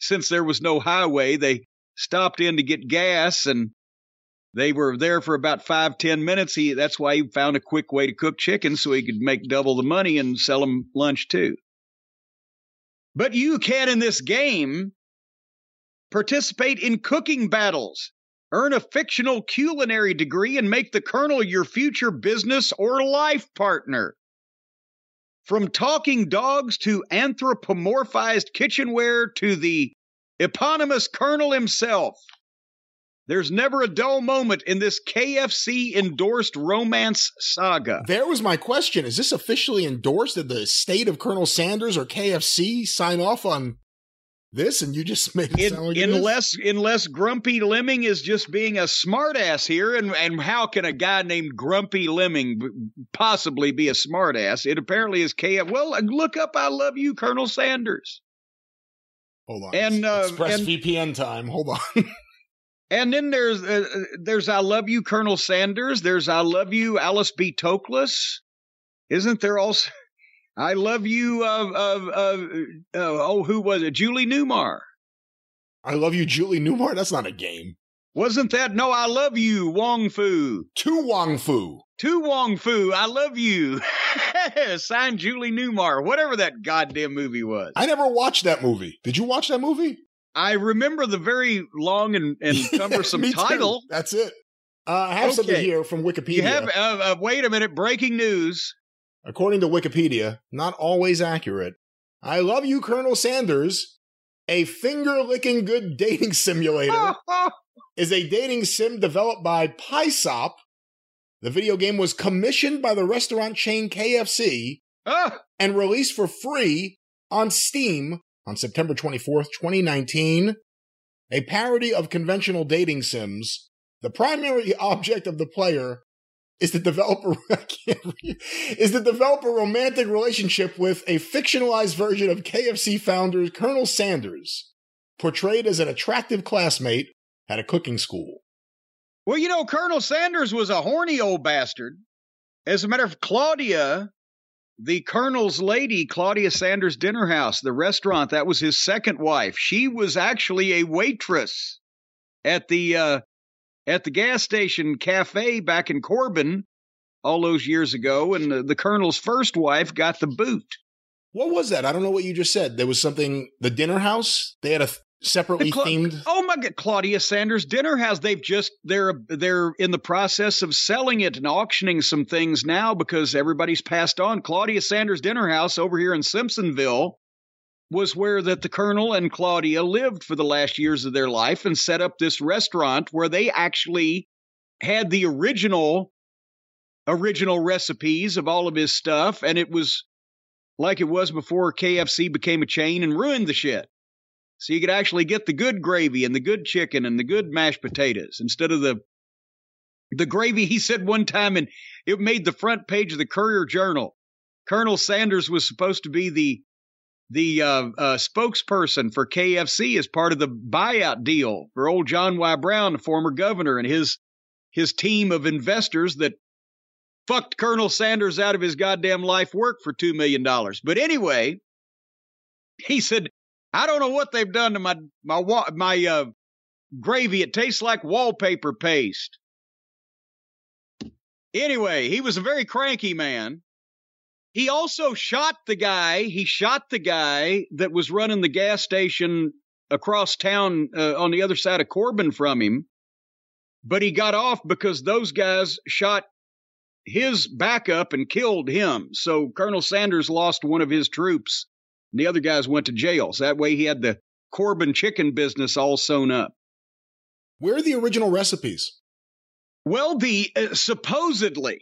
Speaker 1: since there was no highway, they stopped in to get gas and they were there for about five ten minutes. He that's why he found a quick way to cook chicken so he could make double the money and sell them lunch too. But you can in this game participate in cooking battles. Earn a fictional culinary degree and make the colonel your future business or life partner. From talking dogs to anthropomorphized kitchenware to the eponymous colonel himself, there's never a dull moment in this KFC endorsed romance saga.
Speaker 2: There was my question. Is this officially endorsed? Did the state of Colonel Sanders or KFC sign off on this? And you just make it sound like it
Speaker 1: unless unless Grumpy Lemming is just being a smartass here, and and how can a guy named Grumpy Lemming possibly be a smartass? It apparently is KF. Well, look up "I Love You, Colonel Sanders."
Speaker 2: Hold on.
Speaker 1: and, uh,
Speaker 2: Express
Speaker 1: and-
Speaker 2: VPN time. Hold on.
Speaker 1: And then there's uh, uh, there's I love you Colonel Sanders. There's I love you Alice B. Toklas. Isn't there also I love you of of of uh, oh who was it Julie Newmar?
Speaker 2: I love you, Julie Newmar. That's not a game.
Speaker 1: Wasn't that no I love you Wong Foo?
Speaker 2: To Wong Foo.
Speaker 1: To Wong Foo, I love you. Signed Julie Newmar, whatever that goddamn movie was.
Speaker 2: I never watched that movie. Did you watch that movie?
Speaker 1: I remember the very long and, and cumbersome
Speaker 2: Me too.
Speaker 1: title.
Speaker 2: That's it. Uh, I have something
Speaker 1: Okay.
Speaker 2: here from Wikipedia.
Speaker 1: You have uh, uh, wait a minute, breaking news.
Speaker 2: According to Wikipedia, not always accurate. I love you, Colonel Sanders. A finger licking good dating simulator is a dating sim developed by Psyop. The video game was commissioned by the restaurant chain KFC
Speaker 1: Ah!
Speaker 2: and released for free on Steam on September 24th, 2019. A parody of conventional dating sims The primary object of the player is to develop a, is to develop a romantic relationship with a fictionalized version of KFC founder Colonel Sanders, portrayed as an attractive classmate at a cooking school.
Speaker 1: Well, you know, Colonel Sanders was a horny old bastard. As a matter of Claudia, the Colonel's lady, Claudia Sanders Dinner House, the restaurant, that was his second wife. She was actually a waitress at the uh, at the gas station cafe back in Corbin all those years ago, and the, the Colonel's first wife got the boot.
Speaker 2: What was that? I don't know what you just said. There was something. The dinner house. They had a separately
Speaker 1: Cla-
Speaker 2: themed.
Speaker 1: Oh my God, Claudia Sanders Dinner House. They've just they're they're in the process of selling it and auctioning some things now because everybody's passed on. Claudia Sanders Dinner House over here in Simpsonville was where that the Colonel and Claudia lived for the last years of their life and set up this restaurant where they actually had the original original recipes of all of his stuff and it was like it was before KFC became a chain and ruined the shit. So you could actually get the good gravy and the good chicken and the good mashed potatoes instead of the the gravy he said one time and it made the front page of the Courier Journal. Colonel Sanders was supposed to be the the uh, uh, spokesperson for KFC as part of the buyout deal for old John Y. Brown, the former governor, and his his team of investors that fucked Colonel Sanders out of his goddamn life work for two million dollars. But anyway, he said, "I don't know what they've done to my my my uh, gravy. It tastes like wallpaper paste." Anyway, he was a very cranky man. He also shot the guy. He shot the guy that was running the gas station across town uh, on the other side of Corbin from him. But he got off because those guys shot his backup and killed him. So Colonel Sanders lost one of his troops. And the other guys went to jail. So that way he had the Corbin chicken business all sewn up.
Speaker 2: Where are the original recipes?
Speaker 1: Well, the uh, supposedly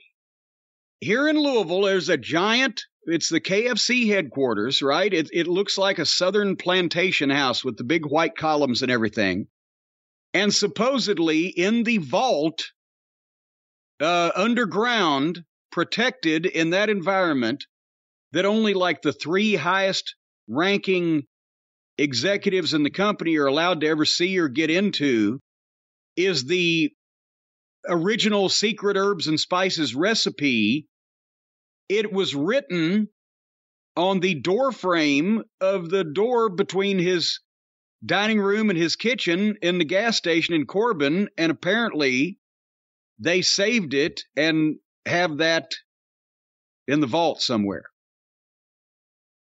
Speaker 1: here in Louisville, there's a giant. It's the KFC headquarters, right? It it looks like a southern plantation house with the big white columns and everything. And supposedly in the vault, uh, underground, protected in that environment, that only like the three highest ranking executives in the company are allowed to ever see or get into, is the original secret herbs and spices recipe. It was written on the door frame of the door between his dining room and his kitchen in the gas station in Corbin, and apparently they saved it and have that in the vault somewhere.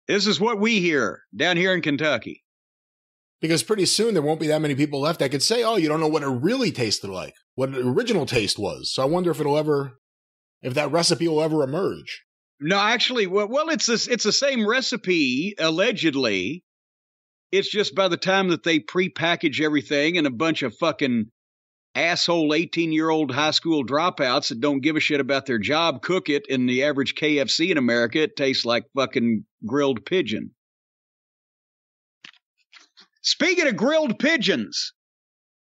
Speaker 1: This is what we hear down here in Kentucky.
Speaker 2: Because pretty soon there won't be that many people left that could say, "Oh, you don't know what it really tasted like, what the original taste was." So I wonder if it'll ever, if that recipe will ever emerge.
Speaker 1: No, actually, well, well, it's it's the same recipe allegedly. It's just by the time that they prepackage everything and a bunch of fucking asshole 18 year old high school dropouts that don't give a shit about their job cook it in the average KFC in America, it tastes like fucking grilled pigeon. Speaking of grilled pigeons,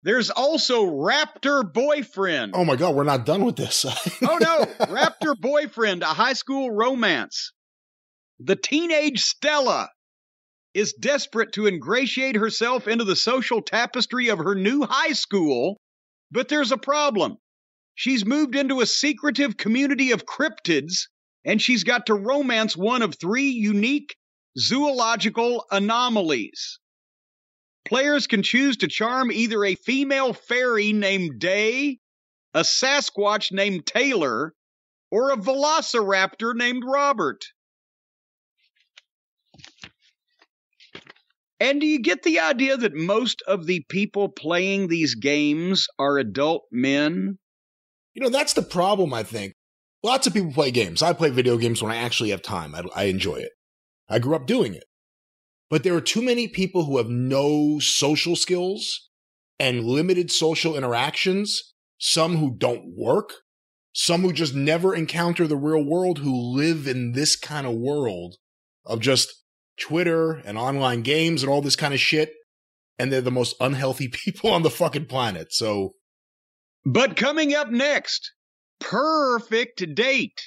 Speaker 1: there's also Raptor Boyfriend.
Speaker 2: Oh my god, we're not done with this.
Speaker 1: oh no, Raptor Boyfriend, a high school romance. The teenage Stella is desperate to ingratiate herself into the social tapestry of her new high school, but there's a problem. She's moved into a secretive community of cryptids, and she's got to romance one of three unique zoological anomalies. Players can choose to charm either a female fairy named Day, a Sasquatch named Taylor, or a velociraptor named Robert. And do you get the idea that most of the people playing these games are adult men?
Speaker 2: You know, that's the problem, I think. Lots of people play games. I play video games when I actually have time. I, I enjoy it. I grew up doing it. But there are too many people who have no social skills and limited social interactions, some who don't work, some who just never encounter the real world, who live in this kind of world of just Twitter and online games and all this kind of shit. And they're the most unhealthy people on the fucking planet. So
Speaker 1: But coming up next, perfect date.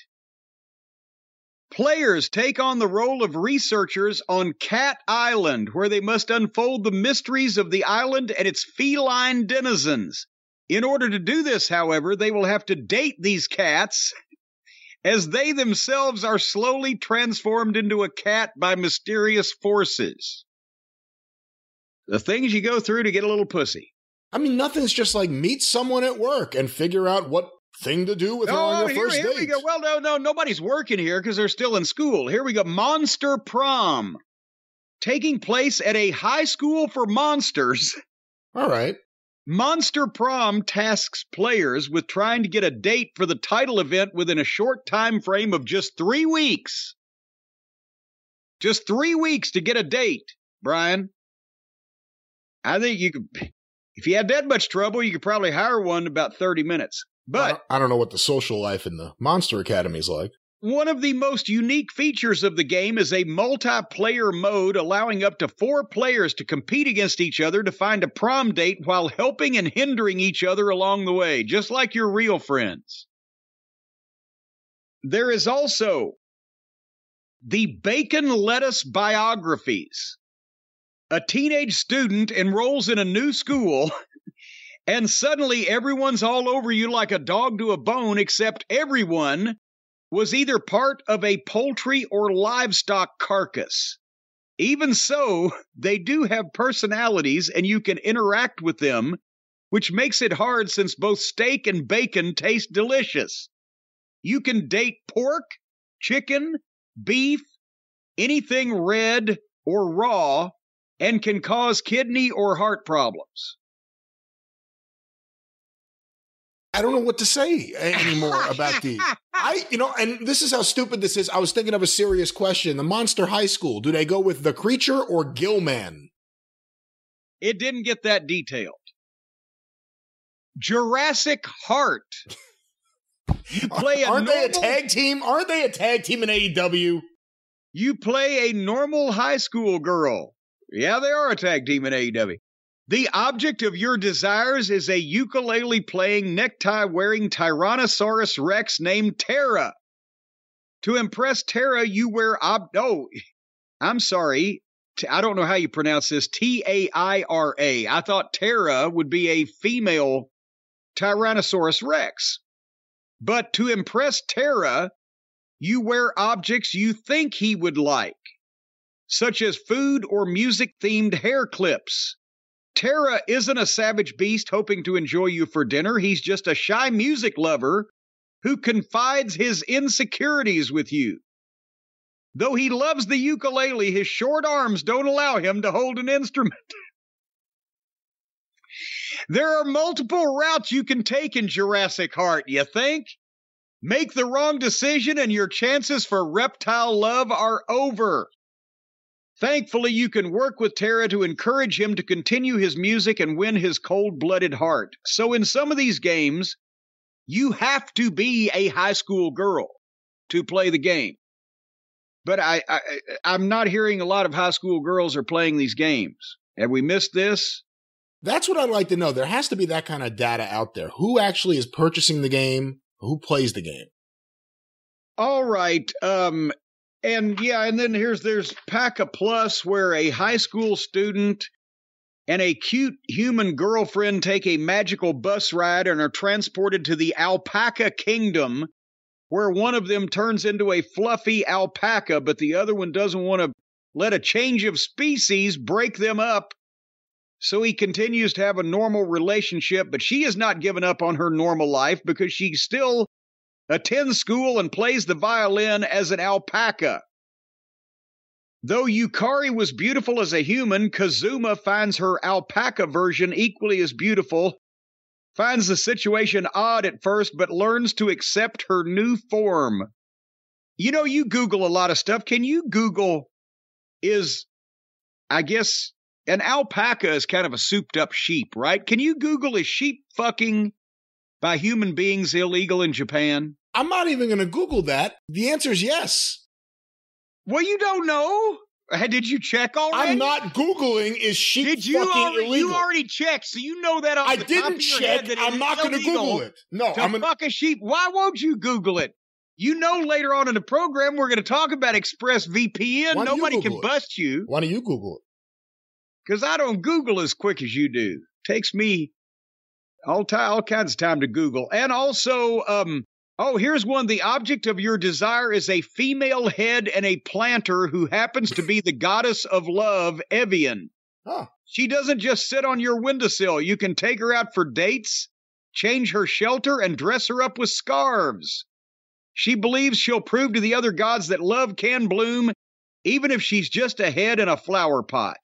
Speaker 1: Players take on the role of researchers on Cat Island, where they must unfold the mysteries of the island and its feline denizens. In order to do this, however, they will have to date these cats as they themselves are slowly transformed into a cat by mysterious forces. The things you go through to get a little pussy.
Speaker 2: I mean, nothing's just like meet someone at work and figure out what thing to do with her
Speaker 1: Oh,
Speaker 2: on your
Speaker 1: here,
Speaker 2: first
Speaker 1: here
Speaker 2: date.
Speaker 1: we go. Well, no, no, nobody's working here because they're still in school. Here we go. Monster Prom. Taking place at a high school for monsters.
Speaker 2: All right.
Speaker 1: Monster Prom tasks players with trying to get a date for the title event within a short time frame of just three weeks. Just three weeks to get a date, Brian. I think you could, if you had that much trouble, you could probably hire one in about 30 minutes. But
Speaker 2: I don't know what the social life in the Monster Academy is like.
Speaker 1: One of the most unique features of the game is a multiplayer mode allowing up to four players to compete against each other to find a prom date while helping and hindering each other along the way, just like your real friends. There is also the Bacon Lettuce Biographies. A teenage student enrolls in a new school and suddenly everyone's all over you like a dog to a bone, except everyone was either part of a poultry or livestock carcass. Even so, they do have personalities and you can interact with them, which makes it hard since both steak and bacon taste delicious. You can date pork, chicken, beef, anything red or raw, and can cause kidney or heart problems.
Speaker 2: I don't know what to say eh, anymore about these. I, you know, and this is how stupid this is. I was thinking of a serious question. The Monster High School, do they go with the creature or Gillman?
Speaker 1: It didn't get that detailed. Jurassic Heart. You play a
Speaker 2: Aren't they a tag team? Aren't they a tag team in AEW?
Speaker 1: You play a normal high school girl. Yeah, they are a tag team in AEW. The object of your desires is a ukulele playing, necktie wearing Tyrannosaurus Rex named Terra. To impress Terra, you wear ob. Oh, I'm sorry. I don't know how you pronounce this. T A I R A. I thought Terra would be a female Tyrannosaurus Rex. But to impress Terra, you wear objects you think he would like, such as food or music themed hair clips. Terra isn't a savage beast hoping to enjoy you for dinner. He's just a shy music lover who confides his insecurities with you. Though he loves the ukulele, his short arms don't allow him to hold an instrument. there are multiple routes you can take in Jurassic Heart, you think? Make the wrong decision and your chances for reptile love are over. Thankfully, you can work with Tara to encourage him to continue his music and win his cold blooded heart. So, in some of these games, you have to be a high school girl to play the game. But I, I, I'm not hearing a lot of high school girls are playing these games. Have we missed this?
Speaker 2: That's what I'd like to know. There has to be that kind of data out there. Who actually is purchasing the game? Who plays the game?
Speaker 1: All right. Um, and yeah, and then here's there's Paca Plus, where a high school student and a cute human girlfriend take a magical bus ride and are transported to the Alpaca Kingdom, where one of them turns into a fluffy alpaca, but the other one doesn't want to let a change of species break them up. So he continues to have a normal relationship, but she has not given up on her normal life because she still attends school and plays the violin as an alpaca. Though Yukari was beautiful as a human, Kazuma finds her alpaca version equally as beautiful, finds the situation odd at first, but learns to accept her new form. You know, you Google a lot of stuff. Can you Google is, I guess, an alpaca is kind of a souped up sheep, right? Can you Google is sheep fucking by human beings illegal in Japan?
Speaker 2: I'm not even going to Google that. The answer is yes.
Speaker 1: Well, you don't know. Uh, Did you check already?
Speaker 2: I'm not googling is sheep
Speaker 1: Did you
Speaker 2: fucking
Speaker 1: already,
Speaker 2: illegal.
Speaker 1: you already checked, so you know that off
Speaker 2: I
Speaker 1: the
Speaker 2: didn't check. I'm not going to Google it. No,
Speaker 1: To
Speaker 2: I'm gonna.
Speaker 1: fuck a sheep. Why won't you Google it? You know later on in the program we're going to talk about ExpressVPN.
Speaker 2: Why
Speaker 1: Nobody can
Speaker 2: it?
Speaker 1: bust you
Speaker 2: Why don't you Google it?
Speaker 1: because I don't Google as quick as you do. Takes me all time, all kinds of time to Google. And also, um, oh, here's one. The object of your desire is a female head and a planter who happens to be the goddess of love, Evian.
Speaker 2: Huh.
Speaker 1: She doesn't just sit on your windowsill. You can take her out for dates, change her shelter, and dress her up with scarves. She believes she'll prove to the other gods that love can bloom, even if she's just a head in a flower pot.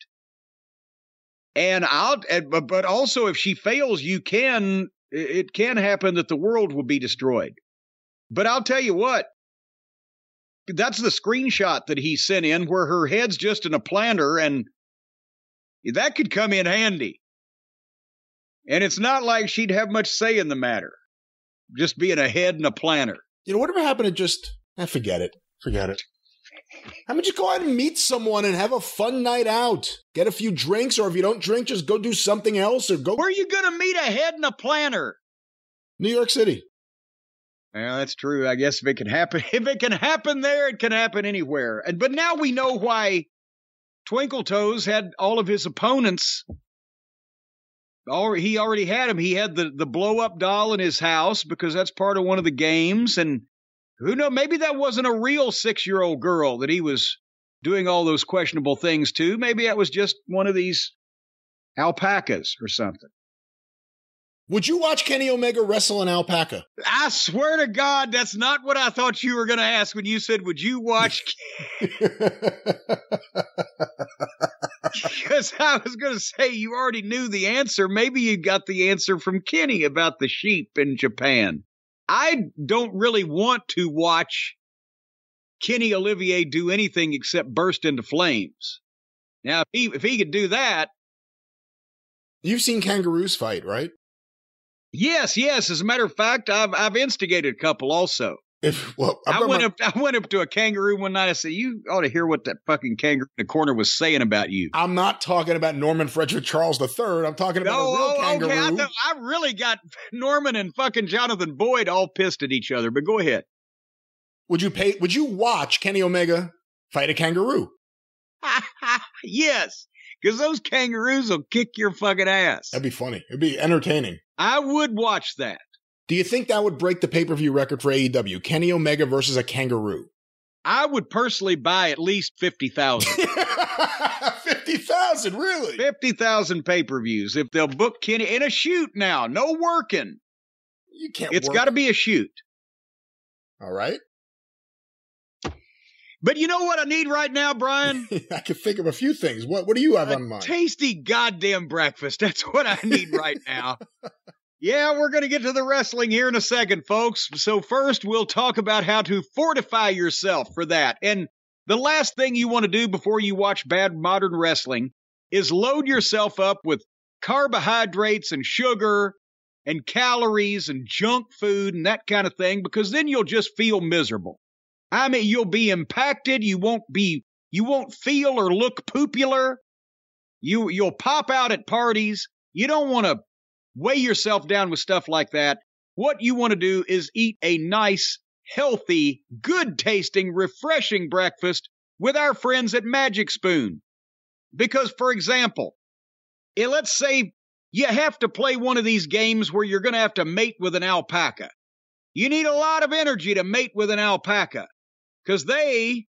Speaker 1: And I'll, but also if she fails, you can, it can happen that the world will be destroyed. But I'll tell you what, that's the screenshot that he sent in where her head's just in a planter and that could come in handy. And it's not like she'd have much say in the matter, just being a head and a planter.
Speaker 2: You know, whatever happened to just? I forget it. Forget it. How about you go out and meet someone and have a fun night out? Get a few drinks, or if you don't drink, just go do something else, or go
Speaker 1: Where are you going to meet a head and a planter?
Speaker 2: New York City.
Speaker 1: Yeah, that's true. I guess if it can happen, if it can happen there, it can happen anywhere. And but now we know why Twinkle Toes had all of his opponents. He already had him. He had the the blow up doll in his house because that's part of one of the games. And who know? Maybe that wasn't a real six year old girl that he was doing all those questionable things to. Maybe that was just one of these alpacas or something.
Speaker 2: Would you watch Kenny Omega wrestle an alpaca?
Speaker 1: I swear to God, that's not what I thought you were going to ask when you said, "Would you watch?" Because I was going to say you already knew the answer. Maybe you got the answer from Kenny about the sheep in Japan. I don't really want to watch Kenny Olivier do anything except burst into flames. Now, if he if he could do that,
Speaker 2: You've seen kangaroos fight, right?
Speaker 1: yes, yes. As a matter of fact, I've I've instigated a couple also.
Speaker 2: If well,
Speaker 1: I went
Speaker 2: my-
Speaker 1: up. I went up to a kangaroo one night. I said, "You ought to hear what that fucking kangaroo in the corner was saying about you."
Speaker 2: I'm not talking about Norman Frederick Charles III. I'm talking about
Speaker 1: No,
Speaker 2: a real
Speaker 1: oh,
Speaker 2: kangaroo.
Speaker 1: okay. I, I really got Norman and fucking Jonathan Boyd all pissed at each other. But go ahead.
Speaker 2: Would you pay? Would you watch Kenny Omega fight a kangaroo?
Speaker 1: yes, because those kangaroos will kick your fucking ass.
Speaker 2: That'd be funny. It'd be entertaining.
Speaker 1: I would watch that.
Speaker 2: Do you think that would break the pay per view record for AEW? Kenny Omega versus a kangaroo.
Speaker 1: I would personally buy at least fifty thousand.
Speaker 2: Fifty thousand, really?
Speaker 1: Fifty thousand pay per views if they'll book Kenny in a shoot now. No working.
Speaker 2: You can't.
Speaker 1: It's got to be a shoot.
Speaker 2: All right.
Speaker 1: But you know what I need right now, Brian?
Speaker 2: I can think of a few things. What What do you have
Speaker 1: a
Speaker 2: on mind?
Speaker 1: tasty goddamn breakfast. That's what I need right now. yeah, we're going to get to the wrestling here in a second, folks. So, first, we'll talk about how to fortify yourself for that. And the last thing you want to do before you watch bad modern wrestling is load yourself up with carbohydrates and sugar and calories and junk food and that kind of thing because then you'll just feel miserable. I mean, you'll be impacted. You won't be, you won't feel or look popular. You, you'll pop out at parties. You don't want to weigh yourself down with stuff like that. What you want to do is eat a nice, healthy, good tasting, refreshing breakfast with our friends at Magic Spoon. Because, for example, eh, let's say you have to play one of these games where you're going to have to mate with an alpaca. You need a lot of energy to mate with an alpaca because they,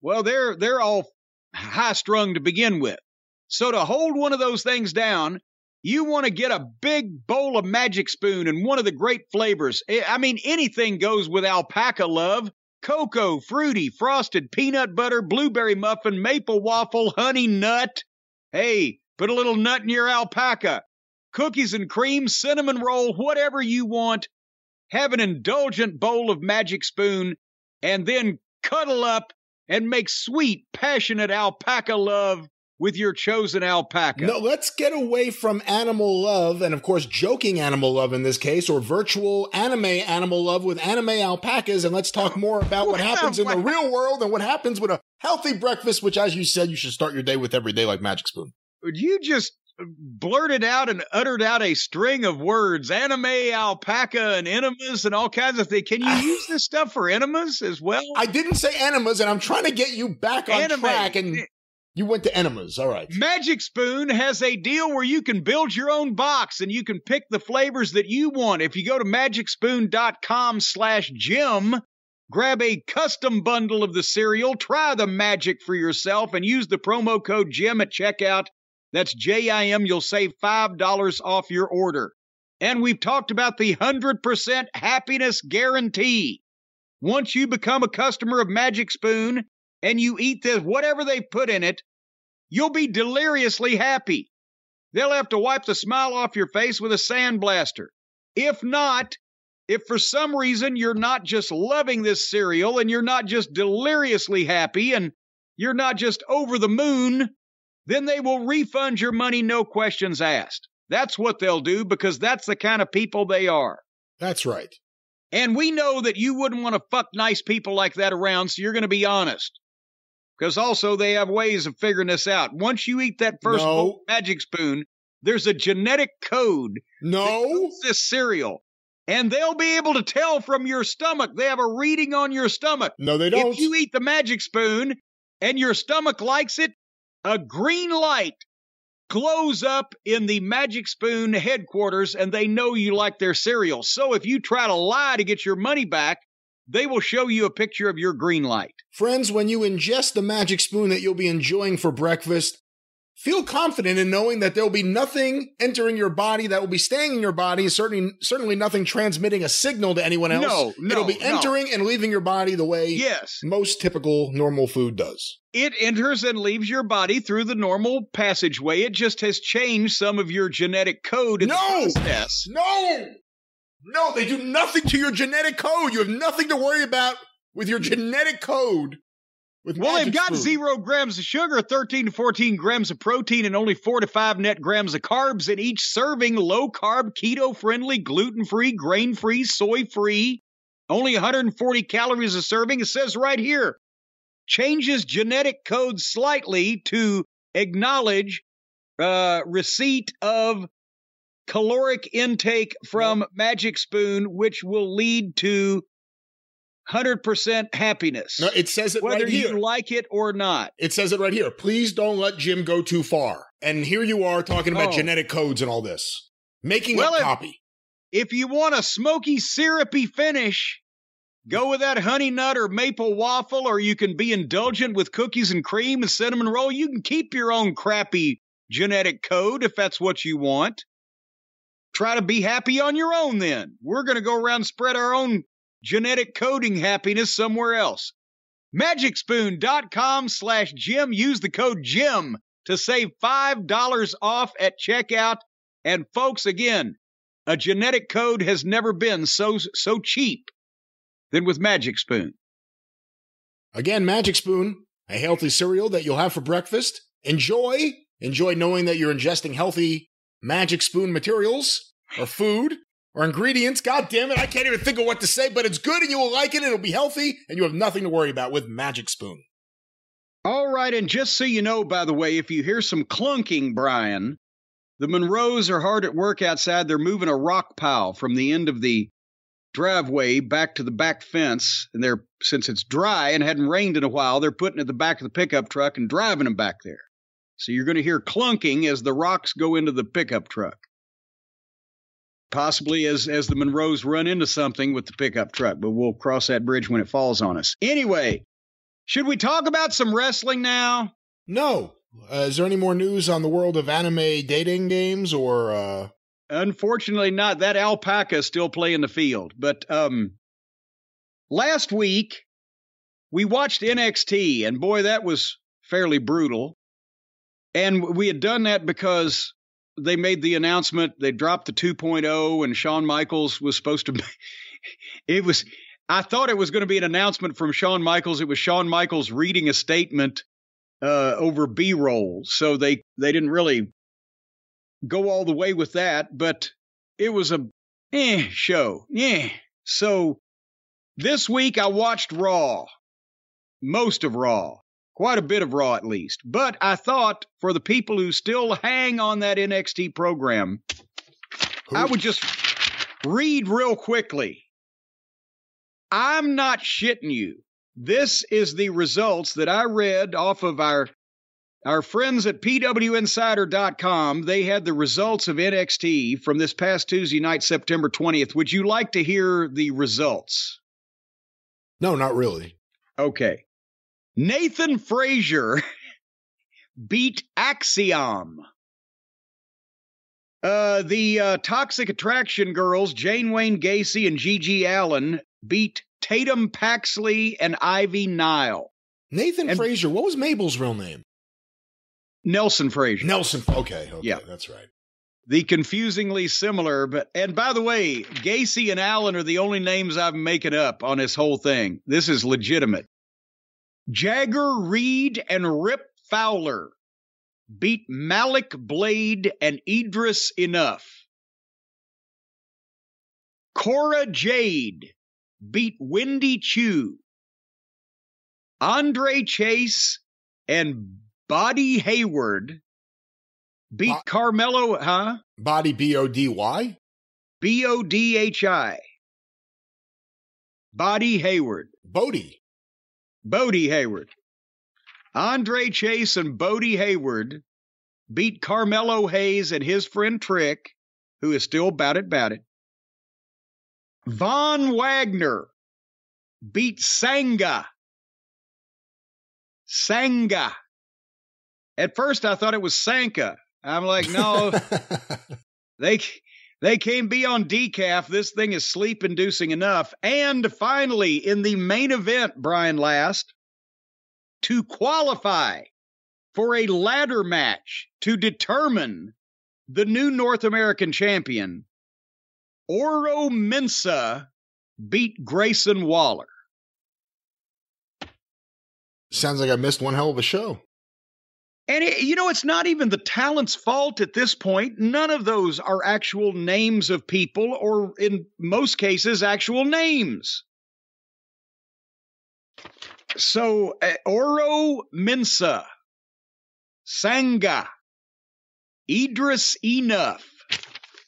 Speaker 1: well, they're they're all high strung to begin with. So to hold one of those things down, you want to get a big bowl of Magic Spoon and one of the great flavors. I I mean, anything goes with alpaca love. Cocoa, fruity, frosted, peanut butter, blueberry muffin, maple waffle, honey nut. Hey, put a little nut in your alpaca. Cookies and cream, cinnamon roll, whatever you want. Have an indulgent bowl of Magic Spoon and then cuddle up and make sweet, passionate alpaca love with your chosen alpaca.
Speaker 2: No, let's get away from animal love, and of course, joking animal love in this case, or virtual anime animal love with anime alpacas, and let's talk more about what happens in the real world and what happens with a healthy breakfast, which, as you said, you should start your day with every day, like Magic Spoon.
Speaker 1: You just blurted out and uttered out a string of words anime, alpaca, and enemas, and all kinds of things. Can you use this stuff for enemas as well?
Speaker 2: I didn't say enemas, and I'm trying to get you back on
Speaker 1: Anime.
Speaker 2: track, and you went to enemas. All right.
Speaker 1: Magic Spoon has a deal where you can build your own box and you can pick the flavors that you want. If you go to magicspoon.com slash Jim, grab a custom bundle of the cereal, try the magic for yourself, and use the promo code Jim at checkout. That's J I M. You'll save $5 off your order. And we've talked about the 100% happiness guarantee. Once you become a customer of Magic Spoon and you eat this, whatever they put in it, you'll be deliriously happy. They'll have to wipe the smile off your face with a sandblaster. If not, if for some reason you're not just loving this cereal and you're not just deliriously happy and you're not just over the moon, then they will refund your money, no questions asked. That's what they'll do because that's the kind of people they are.
Speaker 2: That's right.
Speaker 1: And we know that you wouldn't want to fuck nice people like that around, so you're going to be honest. Because also they have ways of figuring this out. Once you eat that first
Speaker 2: No.
Speaker 1: magic spoon, there's a genetic code
Speaker 2: No.
Speaker 1: this cereal. And they'll be able to tell from your stomach. They have a reading on your stomach.
Speaker 2: No, they don't.
Speaker 1: If you eat the magic spoon and your stomach likes it, a green light glows up in the magic spoon headquarters and they know you like their cereal. So if you try to lie to get your money back, they will show you a picture of your green light.
Speaker 2: Friends, when you ingest the magic spoon that you'll be enjoying for breakfast, feel confident in knowing that there'll be nothing entering your body that will be staying in your body, certainly certainly nothing transmitting a signal to anyone else.
Speaker 1: No, no,
Speaker 2: It'll be
Speaker 1: no.
Speaker 2: entering and leaving your body the way
Speaker 1: Yes,
Speaker 2: most typical normal food does.
Speaker 1: it enters and leaves your body through the normal passageway. It just has changed some of your genetic code in
Speaker 2: No!
Speaker 1: the process.
Speaker 2: No! No, they do nothing to your genetic code. You have nothing to worry about with your genetic code. With
Speaker 1: Well, they've got
Speaker 2: Spoon.
Speaker 1: zero grams of sugar, 13 to 14 grams of protein, and only four to five net grams of carbs in each serving. Low carb, keto friendly, gluten free, grain free, soy free. Only 140 calories a serving. It says right here changes genetic code slightly to acknowledge uh, receipt of caloric intake from Magic Spoon, which will lead to 100% happiness.
Speaker 2: No, it says it
Speaker 1: whether
Speaker 2: right here.
Speaker 1: you like it or not.
Speaker 2: It says it right here. Please don't let Jim go too far. And here you are talking about
Speaker 1: Oh.
Speaker 2: genetic codes and all this. Making
Speaker 1: Well, if-
Speaker 2: copy.
Speaker 1: If you want a smoky, syrupy finish, go with that honey nut or maple waffle, or you can be indulgent with cookies and cream and cinnamon roll. You can keep your own crappy genetic code if that's what you want. Try to be happy on your own then. We're going to go around and spread our own genetic coding happiness somewhere else. MagicSpoon.com slash Jim. Use the code Jim to save $5 off at checkout. And folks, again, a genetic code has never been so so cheap than with Magic Spoon.
Speaker 2: Again, Magic Spoon, a healthy cereal that you'll have for breakfast. Enjoy. Enjoy knowing that you're ingesting healthy Magic Spoon materials or food or ingredients. God damn it, I can't even think of what to say, but it's good and you will like it. It'll be healthy and you have nothing to worry about with Magic Spoon.
Speaker 1: All right, and just so you know, by the way, if you hear some clunking, Brian, the Monroes are hard at work outside. They're moving a rock pile from the end of the driveway back to the back fence, and they're since it's dry and hadn't rained in a while, they're putting it in the back of the pickup truck and driving them back there. So you're going to hear clunking as the rocks go into the pickup truck. Possibly as as the Monroes run into something with the pickup truck, but we'll cross that bridge when it falls on us. Anyway, should we talk about some wrestling now?
Speaker 2: No. Uh, is there any more news on the world of anime dating games or uh
Speaker 1: Unfortunately, not. That alpaca is still playing the field. But um, last week we watched NXT, and boy, that was fairly brutal. And we had done that because they made the announcement they dropped the 2.0, and Shawn Michaels was supposed to. Be, it was. I thought it was going to be an announcement from Shawn Michaels. It was Shawn Michaels reading a statement uh, over B-roll, so they they didn't really go all the way with that, but it was a eh show. Yeah. So this week I watched Raw. Most of Raw. Quite a bit of Raw at least. But I thought for the people who still hang on that NXT program, I would just read real quickly. I'm not shitting you. This is the results that I read off of our our friends at pwinsider.com. They had the results of NXT from this past Tuesday night, September 20th. Would you like to hear the results?
Speaker 2: No, not really.
Speaker 1: Okay. Nathan Frazer beat Axiom. Uh, the uh, Toxic Attraction girls, Jane Wayne Gacy and Gigi Allen, beat Tatum Paxley and Ivy Nile.
Speaker 2: Nathan
Speaker 1: And-
Speaker 2: Frazer, what was Mabel's real name?
Speaker 1: Nelson Frazier.
Speaker 2: Nelson. Okay, okay,
Speaker 1: Yeah.
Speaker 2: that's right.
Speaker 1: the confusingly similar, but and by the way, Gacy and Allen are the only names I'm making up on this whole thing. This is legitimate. Jagger Reed and Rip Fowler beat Malik Blade and Idris Enough. Cora Jade beat Wendy Choo. Andre Chase and Bodhi Hayward beat
Speaker 2: Bo-
Speaker 1: Carmelo, huh?
Speaker 2: Body B O D Y.
Speaker 1: B O D H I. Bodhi Hayward.
Speaker 2: Bodhi.
Speaker 1: Bodhi Hayward. Andre Chase and Bodhi Hayward beat Carmelo Hayes and his friend Trick, who is still bout it, bout it. Von Wagner beat Sanga. Sanga. At first, I thought it was Sanka. I'm like, no, they they can't be on decaf. This thing is sleep inducing enough. And finally, in the main event, Brian Last, to qualify for a ladder match to determine the new North American champion, Oro Mensah beat Grayson Waller.
Speaker 2: Sounds like I missed one hell of a show.
Speaker 1: And it, you know, it's not even the talent's fault at this point. None of those are actual names of people, or in most cases, actual names. So, uh, Oro Mensah, Sanga, Idris Enough.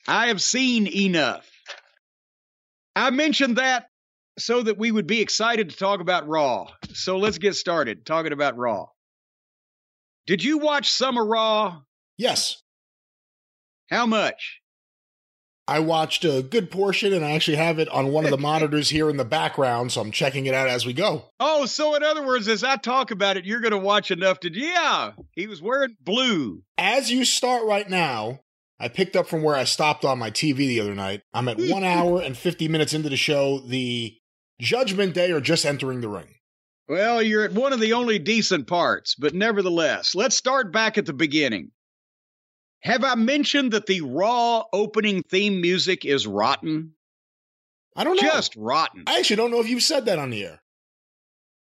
Speaker 1: I have seen enough. I mentioned that so that we would be excited to talk about Raw. So let's get started talking about Raw. Did you watch Summer Raw?
Speaker 2: Yes,
Speaker 1: How much?
Speaker 2: I watched a good portion, and I actually have it on one of the monitors here in the background, so I'm checking it out as we go.
Speaker 1: Oh, so in other words, as I talk about it, you're going to watch enough to. Yeah, he was wearing blue.
Speaker 2: As you start right now, I picked up from where I stopped on my TV the other night. I'm at one hour and 50 minutes into the show. The Judgment Day are just entering the ring.
Speaker 1: Well, you're at one of the only decent parts, but nevertheless, let's start back at the beginning. Have I mentioned that the Raw opening theme music is rotten?
Speaker 2: I don't know.
Speaker 1: Just rotten.
Speaker 2: I actually don't know if you've said that on the air.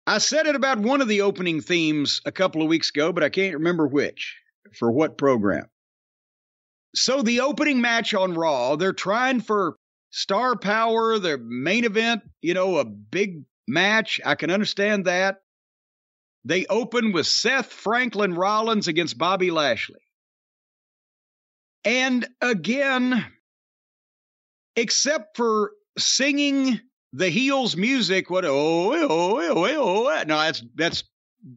Speaker 1: I said it about one of the opening themes a couple of weeks ago, but I can't remember which for what program. So the opening match on Raw, they're trying for star power, their main event, you know, a big match. I can understand that. They open with Seth Franklin Rollins against Bobby Lashley. And again, except for singing the heels music, what oh oh oh oh, oh, oh, oh, oh. no, that's that's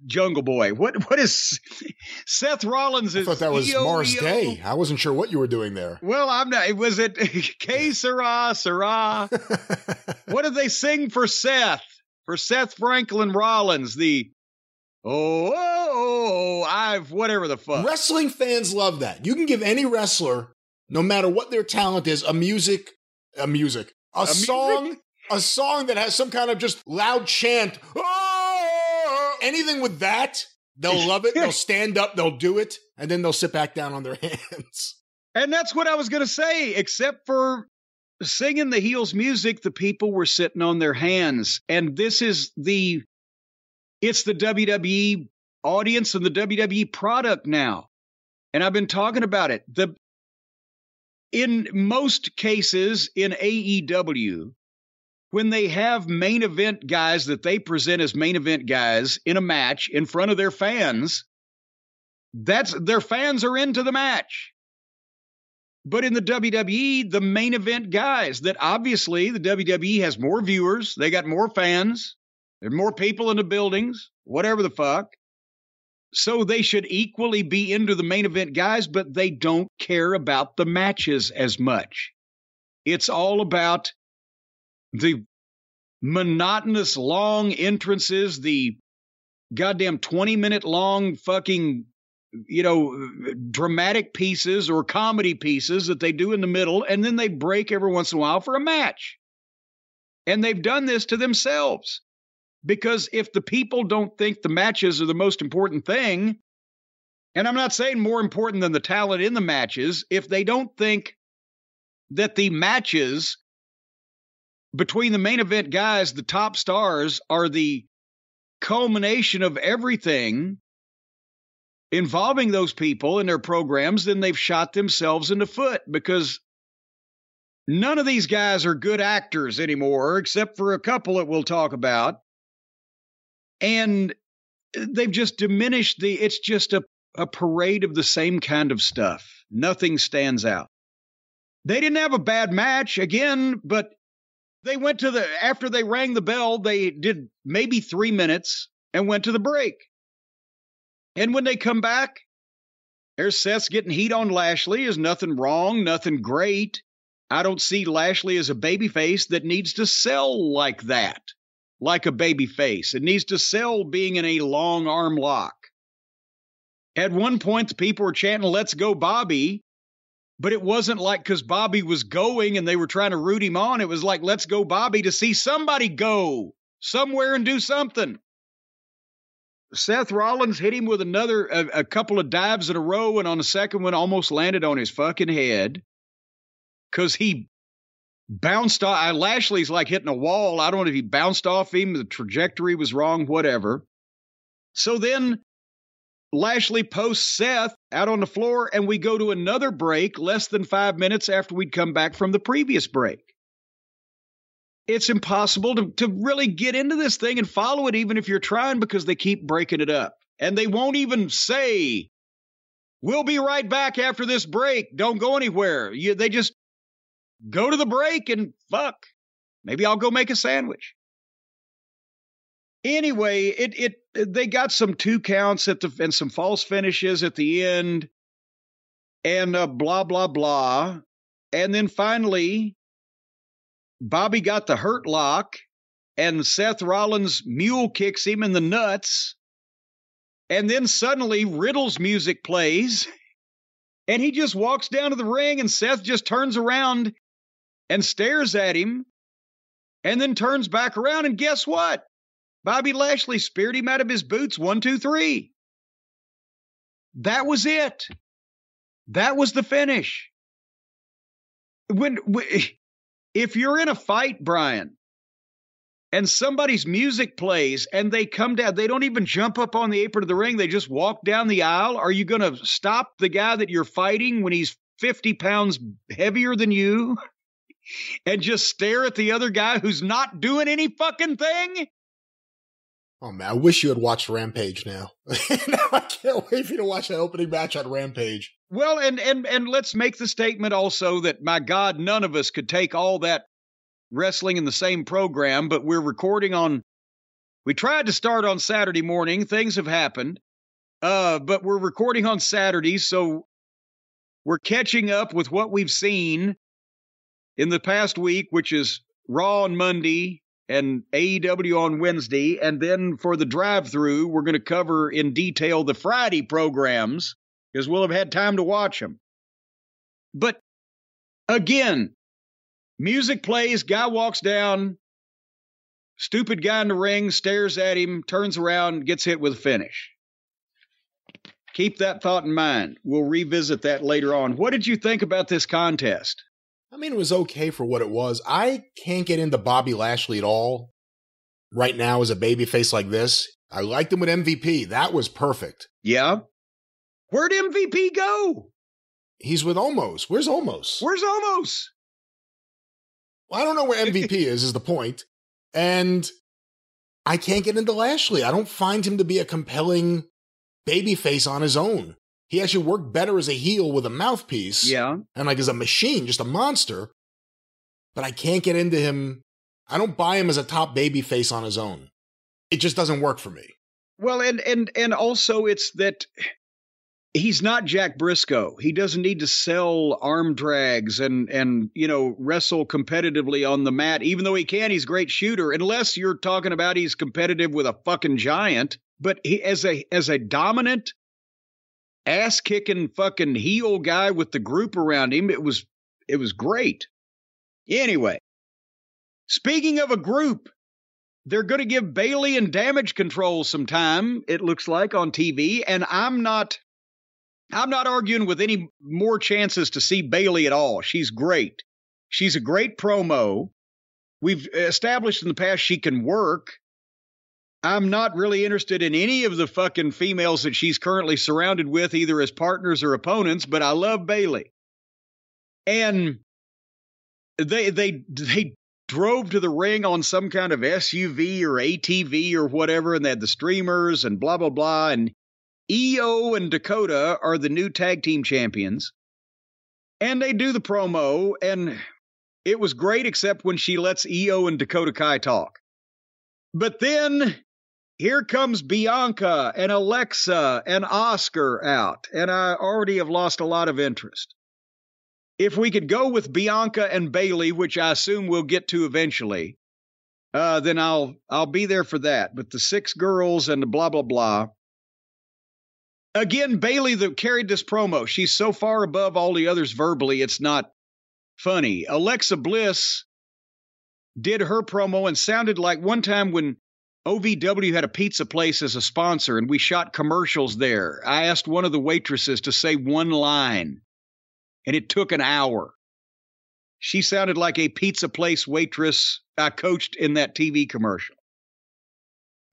Speaker 1: Jungle Boy. What what is Seth Rollins?
Speaker 2: I thought that was
Speaker 1: EO,
Speaker 2: Mars Day. I wasn't sure what you were doing there.
Speaker 1: Well, I'm not. Was it Que Sera Sera? what did they sing for Seth? For Seth Franklin Rollins, the oh, oh, oh I've whatever the fuck.
Speaker 2: Wrestling fans love that. You can give any wrestler, no matter what their talent is, a music, a music, a,
Speaker 1: music?
Speaker 2: song, a song that has some kind of just loud chant. "Oh!" Anything with that, they'll love it. They'll stand up, they'll do it, and then they'll sit back down on their hands.
Speaker 1: And that's what I was going to say, except for singing the heels music, the people were sitting on their hands. And this is the, it's the WWE audience and the WWE product now. And I've been talking about it. The, in most cases in AEW, when they have main event guys that they present as main event guys in a match in front of their fans, that's their fans are into the match. But in the WWE, the main event guys that obviously the WWE has more viewers, they got more fans, there's more people in the buildings, whatever the fuck. So they should equally be into the main event guys, but they don't care about the matches as much. It's all about the monotonous long entrances, the goddamn 20 minute long fucking, you know, dramatic pieces or comedy pieces that they do in the middle, and then they break every once in a while for a match. And they've done this to themselves. Because if the people don't think the matches are the most important thing, and I'm not saying more important than the talent in the matches, if they don't think that the matches between the main event guys, the top stars, are the culmination of everything involving those people in their programs, then they've shot themselves in the foot because none of these guys are good actors anymore, except for a couple that we'll talk about. And they've just diminished the, it's just a, a parade of the same kind of stuff. Nothing stands out. They didn't have a bad match again, but they went to the after they rang the bell, they did maybe three minutes and went to the break. And when they come back, there's Seth's getting heat on Lashley. Is nothing wrong, nothing great. I don't see Lashley as a babyface that needs to sell like that, like a babyface. It needs to sell being in a long arm lock. At one point, the people were chanting, Let's go, Bobby but it wasn't like because Bobby was going and they were trying to root him on. It was like, let's go, Bobby, to see somebody go somewhere and do something. Seth Rollins hit him with another, a, a couple of dives in a row, and on the second one, almost landed on his fucking head because he bounced off. I, Lashley's like hitting a wall. I don't know if he bounced off him, the trajectory was wrong, whatever. So then Lashley posts Seth out on the floor, and we go to another break less than five minutes after we'd come back from the previous break. It's impossible to, to really get into this thing and follow it, even if you're trying, because they keep breaking it up. And they won't even say, We'll be right back after this break. Don't go anywhere. You, they just go to the break and fuck. Maybe I'll go make a sandwich. Anyway, it it they got some two counts at the and some false finishes at the end, and uh, blah blah blah, and then finally, Bobby got the hurt lock, and Seth Rollins mule kicks him in the nuts, and then suddenly Riddle's music plays, and he just walks down to the ring, and Seth just turns around and stares at him, and then turns back around, and guess what? Bobby Lashley speared him out of his boots. One, two, three. That was it. That was the finish. When, if you're in a fight, Brian, and somebody's music plays and they come down, they don't even jump up on the apron of the ring, they just walk down the aisle. Are you going to stop the guy that you're fighting when he's 50 pounds heavier than you and just stare at the other guy who's not doing any fucking thing?
Speaker 2: Oh man, I wish you had watched Rampage now. I can't wait for you to watch that opening match on Rampage.
Speaker 1: Well, and and and let's make the statement also that my God, none of us could take all that wrestling in the same program, but we're recording on we tried to start on Saturday morning. Things have happened. Uh, but we're recording on Saturday, so we're catching up with what we've seen in the past week, which is Raw on Monday, and AEW on Wednesday. And then for the drive through, we're going to cover in detail the Friday programs because we'll have had time to watch them. But again, music plays, guy walks down, stupid guy in the ring stares at him, turns around, gets hit with a finish. Keep that thought in mind. We'll revisit that later on. What did you think about this contest?
Speaker 2: I mean, it was okay for what it was. I can't get into Bobby Lashley at all right now as a babyface like this. I liked him with MVP. That was perfect.
Speaker 1: Yeah. Where'd MVP go?
Speaker 2: He's with Omos. Where's Omos?
Speaker 1: Where's Omos?
Speaker 2: Well, I don't know where MVP is, is the point. And I can't get into Lashley. I don't find him to be a compelling babyface on his own. He actually worked better as a heel with a mouthpiece.
Speaker 1: Yeah.
Speaker 2: And like as a machine, just a monster. But I can't get into him. I don't buy him as a top babyface on his own. It just doesn't work for me.
Speaker 1: Well, and and and also it's that he's not Jack Briscoe. He doesn't need to sell arm drags and and you know wrestle competitively on the mat. Even though he can, he's a great shooter. Unless you're talking about he's competitive with a fucking giant. But he as a as a dominant ass kicking fucking heel guy with the group around him, it was it was great. Anyway, speaking of a group, they're going to give Bayley and damage control some time, it looks like, on TV. And I'm not I'm not arguing with any more chances to see Bayley at all. She's great. She's a great promo. We've established in the past she can work. I'm not really interested in any of the fucking females that she's currently surrounded with, either as partners or opponents, but I love Bayley. And they they they drove to the ring on some kind of SUV or ATV or whatever, and they had the streamers and blah blah blah. And Io and Dakota are the new tag team champions. And they do the promo, and it was great, except when she lets Io and Dakota Kai talk. But then here comes Bianca and Alexa and Asuka out, and I already have lost a lot of interest. If we could go with Bianca and Bayley, which I assume we'll get to eventually, uh, then I'll I'll be there for that. But the six girls and the blah blah blah. Again, Bayley that carried this promo. She's so far above all the others verbally, it's not funny. Alexa Bliss did her promo and sounded like one time when OVW had a pizza place as a sponsor and we shot commercials there. I asked one of the waitresses to say one line, and it took an hour. She sounded like a pizza place waitress I coached in that TV commercial.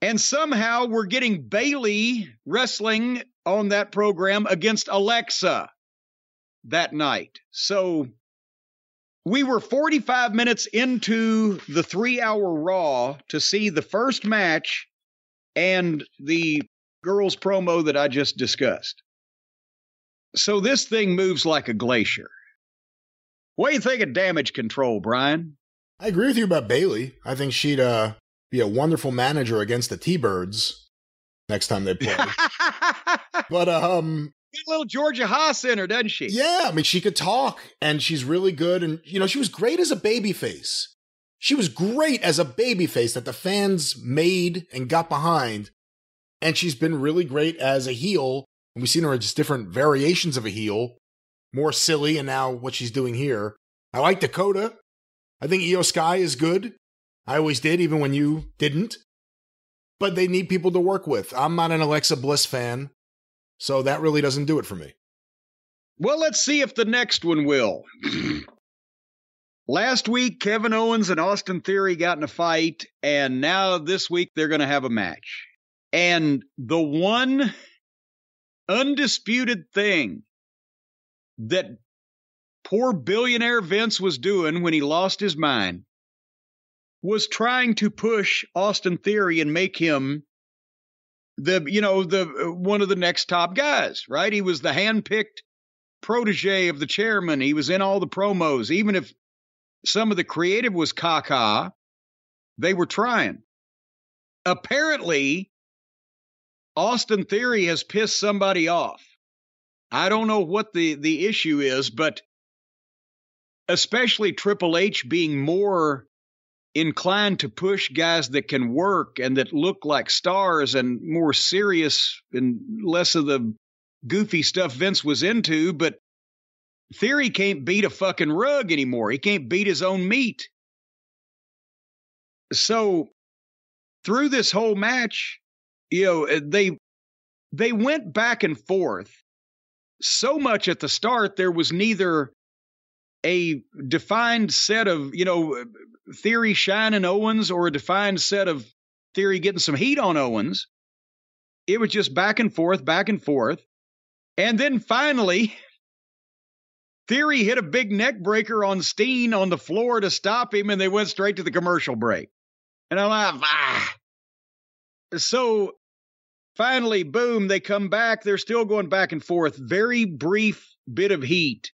Speaker 1: And somehow we're getting Bayley wrestling on that program against Alexa that night. So we were 45 minutes into the three hour Raw to see the first match and the girls' promo that I just discussed. So this thing moves like a glacier. What do you think of damage control, Brian?
Speaker 2: I agree with you about Bayley. I think she'd uh, be a wonderful manager against the T Birds next time they play. but um
Speaker 1: a little Georgia Haas in her, doesn't she?
Speaker 2: Yeah, I mean she could talk and she's really good and you know, she was great as a baby face. She was great as a baby face that the fans made and got behind. And she's been really great as a heel. And we've seen her as different variations of a heel. More silly and now what she's doing here. I like Dakota. I think Io Sky is good. I always did, even when you didn't. But they need people to work with. I'm not an Alexa Bliss fan. So that really doesn't do it for me.
Speaker 1: Well, let's see if the next one will. Last week, Kevin Owens and Austin Theory got in a fight, and now this week they're going to have a match. And the one undisputed thing that poor billionaire Vince was doing when he lost his mind was trying to push Austin Theory and make him the you know the uh, one of the next top guys, right? He was the handpicked protege of the chairman. He was in all the promos, even if some of the creative was caca. They were trying. Apparently, Austin Theory has pissed somebody off. I don't know what the the issue is, but especially Triple H being more inclined to push guys that can work and that look like stars and more serious and less of the goofy stuff Vince was into, but Theory can't beat a fucking rug anymore. He can't beat his own meat. So through this whole match, you know, uh, they they went back and forth so much at the start there was neither a defined set of, you know, theory shining Owens or a defined set of theory getting some heat on Owens. It was just back and forth, back and forth. And then finally, Theory hit a big neck breaker on Steen on the floor to stop him, and they went straight to the commercial break. And I'm like, ah. So finally, boom, they come back. They're still going back and forth. Very brief bit of heat.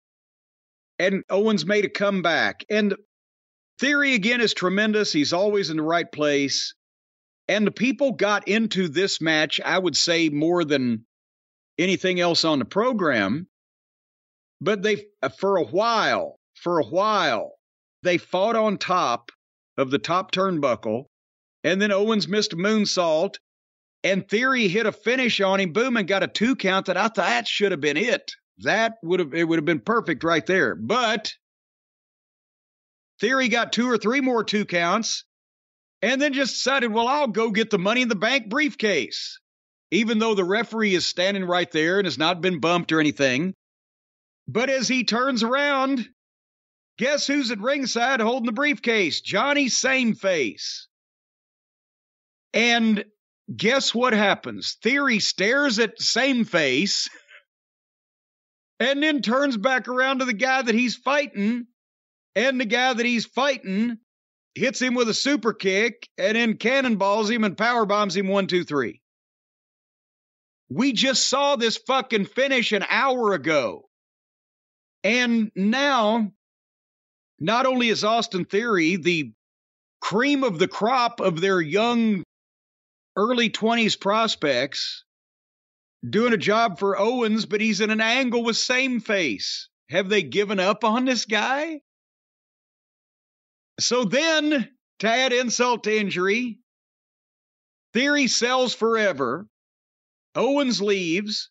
Speaker 1: And Owens made a comeback. And Theory again is tremendous. He's always in the right place. And the people got into this match, I would say, more than anything else on the program. But they, uh, for a while, for a while, they fought on top of the top turnbuckle. And then Owens missed a moonsault. And Theory hit a finish on him, boom, and got a two count that I thought that should have been it. That would have it would have been perfect right there. But Theory got two or three more two counts and then just decided, well, I'll go get the money in the bank briefcase. Even though the referee is standing right there and has not been bumped or anything. But as he turns around, guess who's at ringside holding the briefcase? Johnny Same Face. And guess what happens? Theory stares at Same Face and then turns back around to the guy that he's fighting and the guy that he's fighting hits him with a super kick and then cannonballs him and power bombs him one, two, three. We just saw this fucking finish an hour ago. And now, not only is Austin Theory the cream of the crop of their young early 20s prospects doing a job for Owens, but he's in an angle with same face. Have they given up on this guy? So then, to add insult to injury, Theory sells forever. Owens leaves.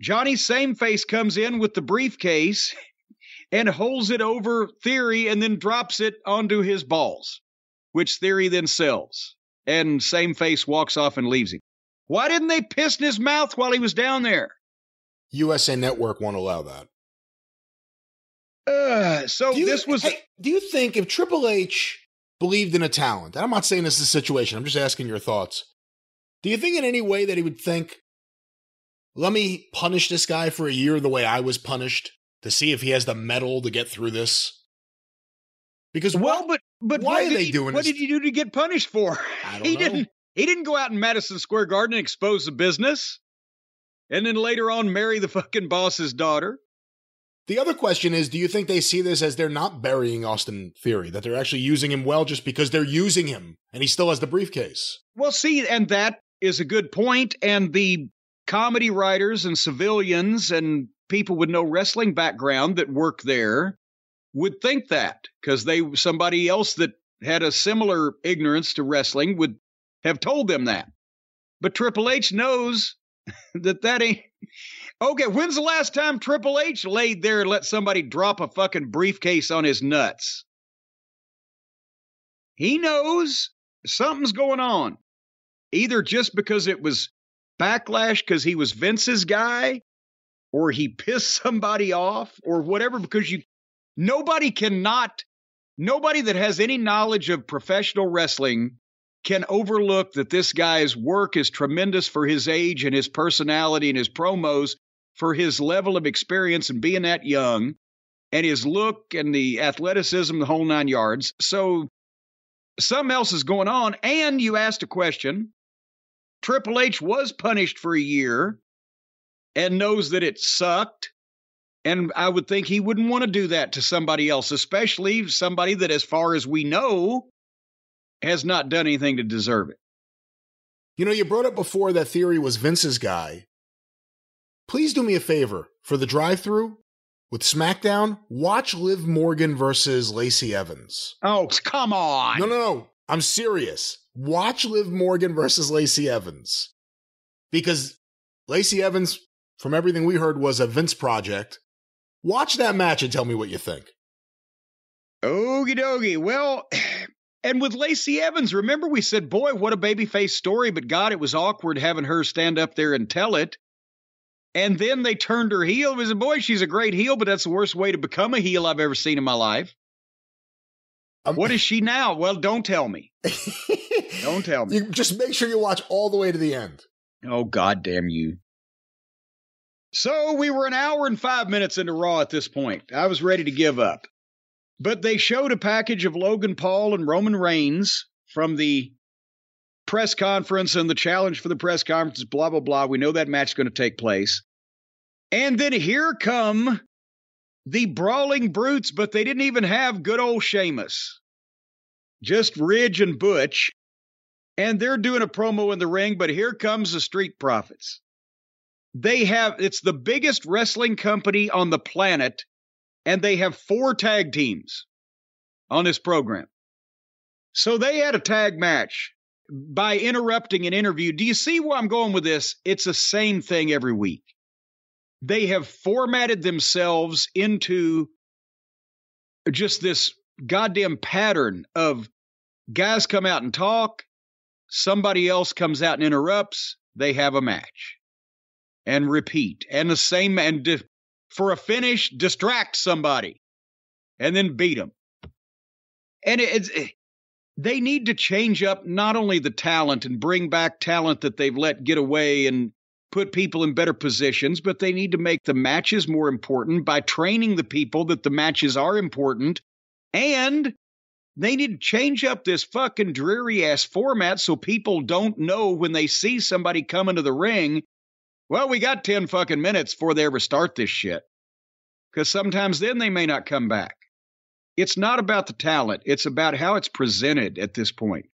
Speaker 1: Johnny Sameface comes in with the briefcase and holds it over Theory and then drops it onto his balls, which Theory then sells. And Sameface walks off and leaves him. Why didn't they piss in his mouth while he was down there?
Speaker 2: USA Network won't allow that.
Speaker 1: Uh, so
Speaker 2: you,
Speaker 1: this was
Speaker 2: hey, do you think if Triple H believed in a talent, and I'm not saying this is a situation, I'm just asking your thoughts. Do you think in any way that he would think, let me punish this guy for a year the way I was punished to see if he has the metal to get through this? Because
Speaker 1: well, but but
Speaker 2: why are they
Speaker 1: he,
Speaker 2: doing
Speaker 1: What
Speaker 2: this?
Speaker 1: did he do to get punished for?
Speaker 2: I don't
Speaker 1: he
Speaker 2: know.
Speaker 1: didn't. He didn't go out in Madison Square Garden and expose the business, and then later on marry the fucking boss's daughter.
Speaker 2: The other question is, do you think they see this as they're not burying Austin Theory, that they're actually using him well just because they're using him and he still has the briefcase?
Speaker 1: Well, see, and that is a good point. And the comedy writers and civilians and people with no wrestling background that work there would think that because they somebody else that had a similar ignorance to wrestling would have told them that. But Triple H knows that that ain't okay. When's the last time Triple H laid there and let somebody drop a fucking briefcase on his nuts? He knows something's going on. Either just because it was backlash because he was Vince's guy, or he pissed somebody off, or whatever, because you nobody cannot nobody that has any knowledge of professional wrestling can overlook that this guy's work is tremendous for his age and his personality and his promos for his level of experience and being that young and his look and the athleticism, the whole nine yards. So something else is going on. And you asked a question. Triple H was punished for a year and knows that it sucked. And I would think he wouldn't want to do that to somebody else, especially somebody that, as far as we know, has not done anything to deserve it.
Speaker 2: You know, you brought up before that Theory was Vince's guy. Please do me a favor for the drive through with SmackDown, watch Liv Morgan versus Lacey Evans.
Speaker 1: Oh, come on.
Speaker 2: No, no, no. I'm serious. Watch Liv Morgan versus Lacey Evans. Because Lacey Evans, from everything we heard, was a Vince project. Watch that match and tell me what you think.
Speaker 1: Okie dokie. Well, and with Lacey Evans, remember we said, boy, what a babyface story, but God, it was awkward having her stand up there and tell it. And then they turned her heel. We said, boy, she's a great heel, but that's the worst way to become a heel I've ever seen in my life.
Speaker 2: Um,
Speaker 1: What is she now? Well, don't tell me. Don't tell me.
Speaker 2: you just make sure you watch all the way to the end.
Speaker 1: Oh, God damn you. So we were an hour and five minutes into Raw at this point. I was ready to give up. But they showed a package of Logan Paul and Roman Reigns from the press conference and the challenge for the press conference, blah, blah, blah. We know that match is going to take place. And then here come the brawling brutes, but they didn't even have good old Sheamus. Just Ridge and Butch. And they're doing a promo in the ring, but here comes the Street Profits. They have, it's the biggest wrestling company on the planet, and they have four tag teams on this program. So they had a tag match by interrupting an interview. Do you see where I'm going with this? It's the same thing every week. They have formatted themselves into just this goddamn pattern of guys come out and talk, somebody else comes out and interrupts, they have a match. And repeat. And the same and for a finish, distract somebody and then beat them. And it's eh, they need to change up not only the talent and bring back talent that they've let get away and put people in better positions, but they need to make the matches more important by training the people that the matches are important. And they need to change up this fucking dreary ass format so people don't know when they see somebody come into the ring. Well, we got 10 fucking minutes before they ever start this shit. Because sometimes then they may not come back. It's not about the talent, it's about how it's presented at this point.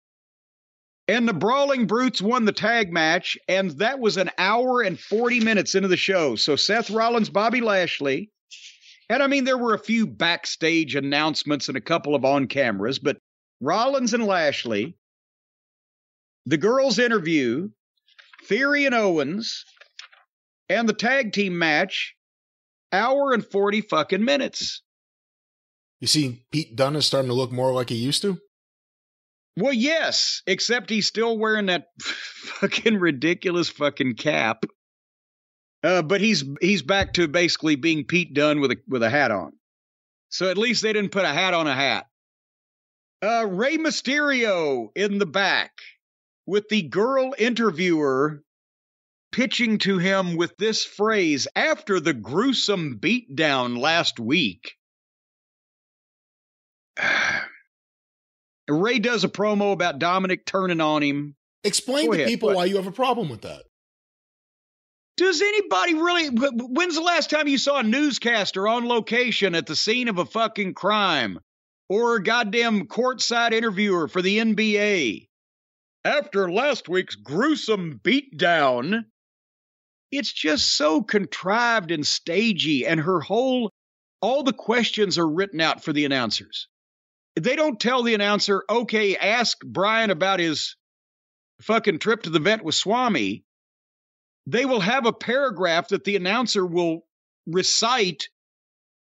Speaker 1: And the Brawling Brutes won the tag match, and that was an hour and 40 minutes into the show. So Seth Rollins, Bobby Lashley, and I mean, there were a few backstage announcements and a couple of on cameras, but Rollins and Lashley, the girls' interview, Theory and Owens, and the tag team match, hour and 40 fucking minutes.
Speaker 2: You see, Pete Dunne is starting to look more like he used to.
Speaker 1: Well, yes, except he's still wearing that fucking ridiculous fucking cap. Uh, but he's he's back to basically being Pete Dunne with a with a hat on. So at least they didn't put a hat on a hat. Uh, Rey Mysterio in the back with the girl interviewer pitching to him with this phrase after the gruesome beatdown last week. Rey does a promo about Dominic turning on him.
Speaker 2: Explain
Speaker 1: Go
Speaker 2: to
Speaker 1: ahead,
Speaker 2: people why you have a problem with that.
Speaker 1: Does anybody really? When's the last time you saw a newscaster on location at the scene of a fucking crime? Or a goddamn courtside interviewer for the NBA? After last week's gruesome beatdown, it's just so contrived and stagey, and her whole, all the questions are written out for the announcers. They don't tell the announcer, okay, ask Brian about his fucking trip to the vet with Swami they will have a paragraph that the announcer will recite.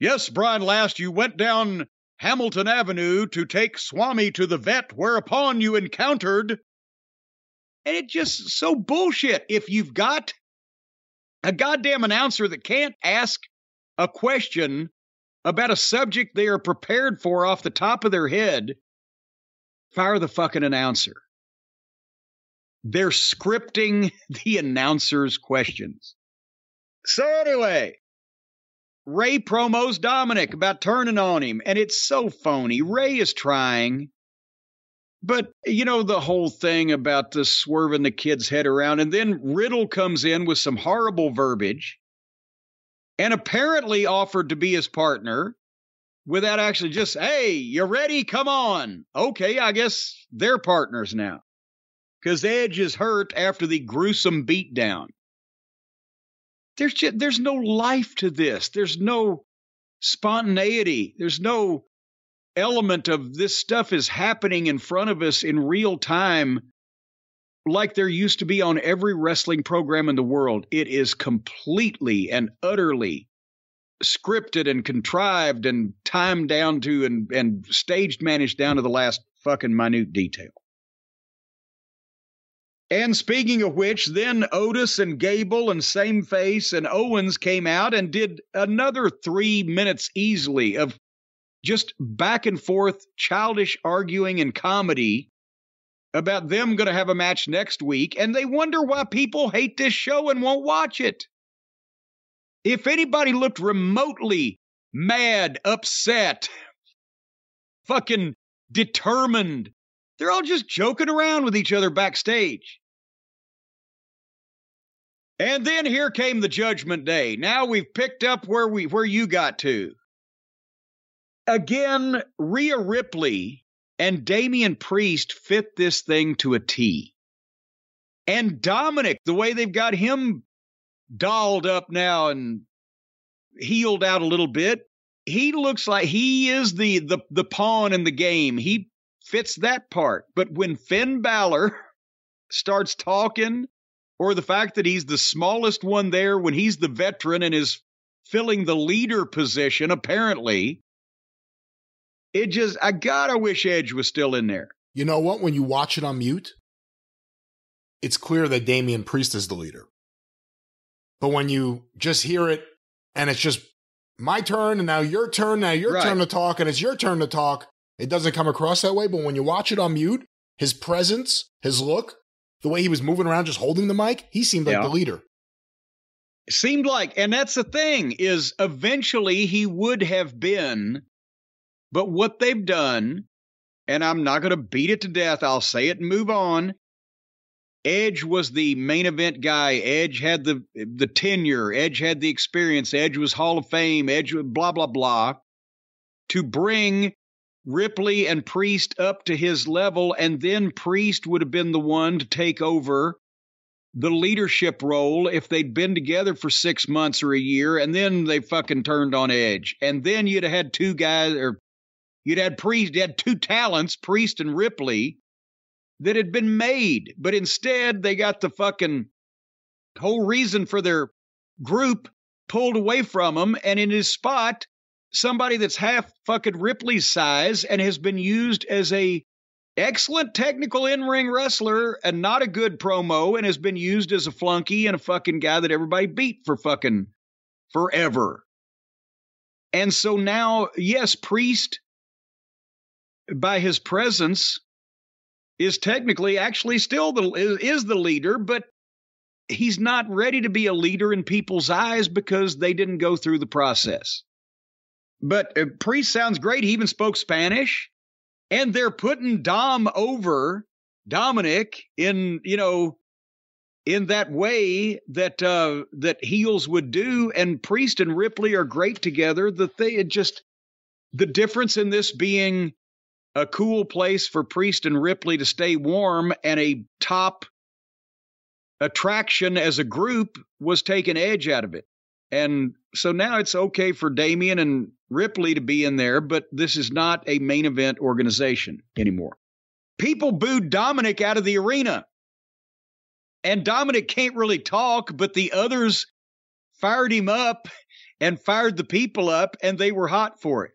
Speaker 1: Yes, Brian Last, you went down Hamilton Avenue to take Swami to the vet, whereupon you encountered. And it just so bullshit. If you've got a goddamn announcer that can't ask a question about a subject they are prepared for off the top of their head, fire the fucking announcer. They're scripting the announcer's questions. So, anyway, Rey promos Dominic about turning on him, and it's so phony. Rey is trying, but you know, the whole thing about the swerving the kid's head around, and then Riddle comes in with some horrible verbiage and apparently offered to be his partner without actually just, hey, you ready? Come on. Okay, I guess they're partners now because Edge is hurt after the gruesome beatdown. There's just, there's no life to this. There's no spontaneity. There's no element of this stuff is happening in front of us in real time like there used to be on every wrestling program in the world. It is completely and utterly scripted and contrived and timed down to and, and staged managed down to the last fucking minute detail. And speaking of which, then Otis and Gable and Same Face and Owens came out and did another three minutes easily of just back and forth childish arguing and comedy about them going to have a match next week. And they wonder why people hate this show and won't watch it. If anybody looked remotely mad, upset, fucking determined, they're all just joking around with each other backstage. And then here came the judgment day. Now we've picked up where we where you got to. Again, Rhea Ripley and Damian Priest fit this thing to a T. And Dominic, the way they've got him dolled up now and healed out a little bit, he looks like he is the the the pawn in the game. He fits that part. But when Finn Balor starts talking, or the fact that he's the smallest one there when he's the veteran and is filling the leader position, apparently, it just I gotta wish Edge was still in there.
Speaker 2: You know what? When you watch it on mute, it's clear that Damian Priest is the leader. But when you just hear it and it's just my turn and now your turn, now your
Speaker 1: Right.
Speaker 2: turn to talk, and it's your turn to talk, it doesn't come across that way. But when you watch it on mute, his presence, his look, the way he was moving around just holding the mic, he seemed like
Speaker 1: Yeah.
Speaker 2: the leader.
Speaker 1: It seemed like, and that's the thing, is eventually he would have been, but what they've done, and I'm not gonna beat it to death, I'll say it and move on. Edge was the main event guy. Edge had the the tenure. Edge had the experience. Edge was Hall of Fame. Edge blah blah blah. To bring Ripley and Priest up to his level, and then Priest would have been the one to take over the leadership role if they'd been together for six months or a year, and then they fucking turned on Edge, and then you'd have had two guys, or you'd had Priest, you had two talents, Priest and Ripley, that had been made, but instead they got the fucking whole reason for their group pulled away from him, and in his spot, somebody that's half fucking Ripley's size and has been used as a excellent technical in-ring wrestler and not a good promo and has been used as a flunky and a fucking guy that everybody beat for fucking forever. And so now, yes, Priest by his presence is technically actually still the is, the leader, but he's not ready to be a leader in people's eyes because they didn't go through the process. But uh, Priest sounds great. He even spoke Spanish and they're putting Dom over Dominic in you know in that way that uh that heels would do and Priest and Ripley are great together the thing it just the difference in this being a cool place for Priest and Ripley to stay warm and a top attraction as a group was taking edge out of it and so now it's okay for Damian and Ripley to be in there, but this is not a main event organization anymore. People booed Dominic out of the arena. And Dominic can't really talk, but the others fired him up and fired the people up, and they were hot for it.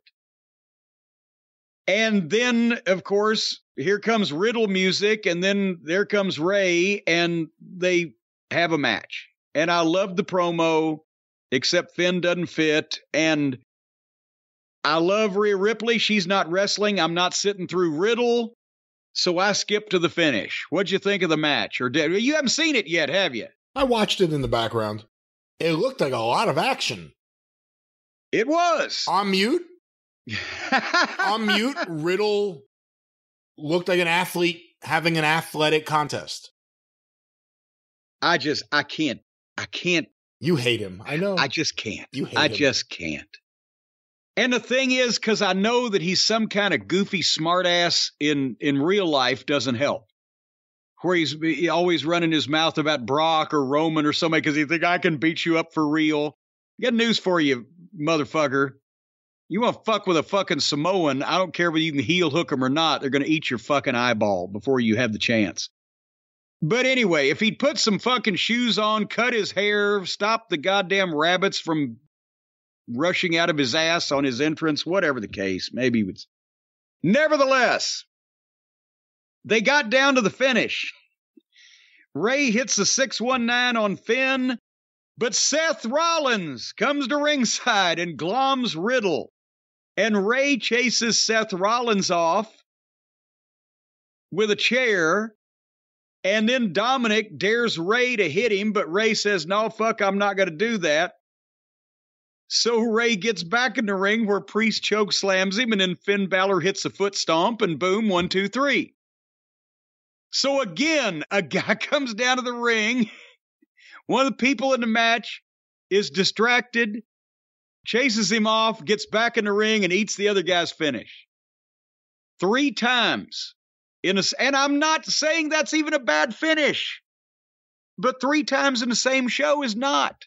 Speaker 1: And then, of course, here comes Riddle music, and then there comes Rey, and they have a match. And I love the promo except Finn doesn't fit. And I love Rhea Ripley. She's not wrestling. I'm not sitting through Riddle. So I skipped to the finish. What'd you think of the match? Or did you haven't seen it yet, have you?
Speaker 2: I watched it in the background. It looked like a lot of action.
Speaker 1: It was.
Speaker 2: On mute, on mute, Riddle looked like an athlete having an athletic contest.
Speaker 1: I just I can't I can't
Speaker 2: You hate him. I know.
Speaker 1: I just can't.
Speaker 2: You hate
Speaker 1: I
Speaker 2: him.
Speaker 1: just can't. And the thing is, because I know that he's some kind of goofy smartass in in real life, doesn't help. Where he's he always running his mouth about Brock or Roman or somebody because he think I can beat you up for real. I Got news for you, motherfucker. You want to fuck with a fucking Samoan? I don't care whether you can heel hook them or not. They're going to eat your fucking eyeball before you have the chance. But anyway, if he'd put some fucking shoes on, cut his hair, stop the goddamn rabbits from rushing out of his ass on his entrance, whatever the case, maybe he would. Nevertheless, they got down to the finish. Rey hits the 619 on Finn, but Seth Rollins comes to ringside and gloms Riddle. And Rey chases Seth Rollins off with a chair. And then Dominic dares Rey to hit him, but Rey says, No, fuck, I'm not going to do that. So Rey gets back in the ring where Priest choke slams him, and then Finn Balor hits a foot stomp, and boom, one, two, three. So again, a guy comes down to the ring. One of the people in the match is distracted, chases him off, gets back in the ring, and eats the other guy's finish. Three times in a, and I'm not saying that's even a bad finish, but three times in the same show is not.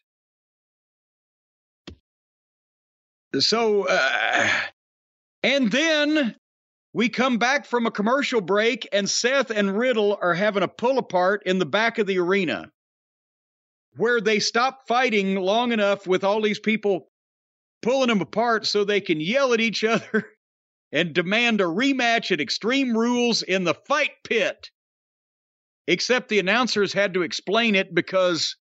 Speaker 1: So, uh, and then we come back from a commercial break, and Seth and Riddle are having a pull apart in the back of the arena where they stop fighting long enough with all these people pulling them apart so they can yell at each other and demand a rematch at Extreme Rules in the fight pit. Except the announcers had to explain it because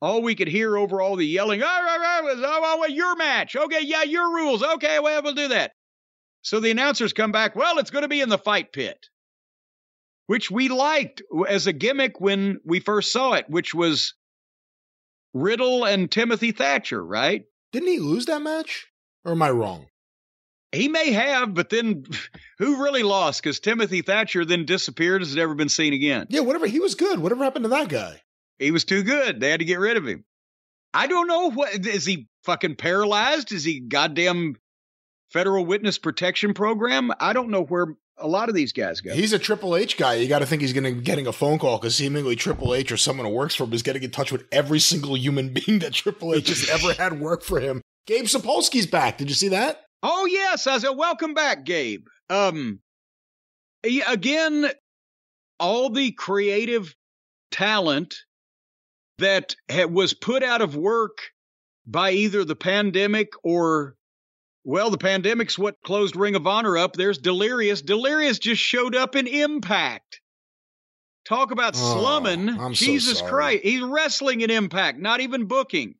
Speaker 1: all we could hear over all the yelling, oh, oh, oh, oh, your match. Okay, yeah, your rules. Okay, well, we'll do that. So the announcers come back, well, it's going to be in the fight pit, which we liked as a gimmick when we first saw it, which was Riddle and Timothy Thatcher, right?
Speaker 2: Didn't he lose that match? Or am I wrong?
Speaker 1: He may have, but then who really lost? Because Timothy Thatcher then disappeared, has never been seen again.
Speaker 2: Yeah, whatever. He was good. Whatever happened to that guy?
Speaker 1: He was too good. They had to get rid of him. I don't know what is he fucking paralyzed? Is he goddamn federal witness protection program? I don't know where a lot of these guys go.
Speaker 2: He's a Triple H guy. You got to think he's going to be getting a phone call because seemingly Triple H or someone who works for him is getting in touch with every single human being that Triple H has ever had work for him. Gabe Sapolsky's back. Did you see that?
Speaker 1: Oh yes, I said welcome back, Gabe. Um, again, all the creative talent that was put out of work by either the pandemic or well, the pandemic's what closed Ring of Honor up. There's Delirious. Delirious just showed up in Impact. Talk about oh, slumming. I'm Jesus so Christ. He's wrestling in Impact, not even booking.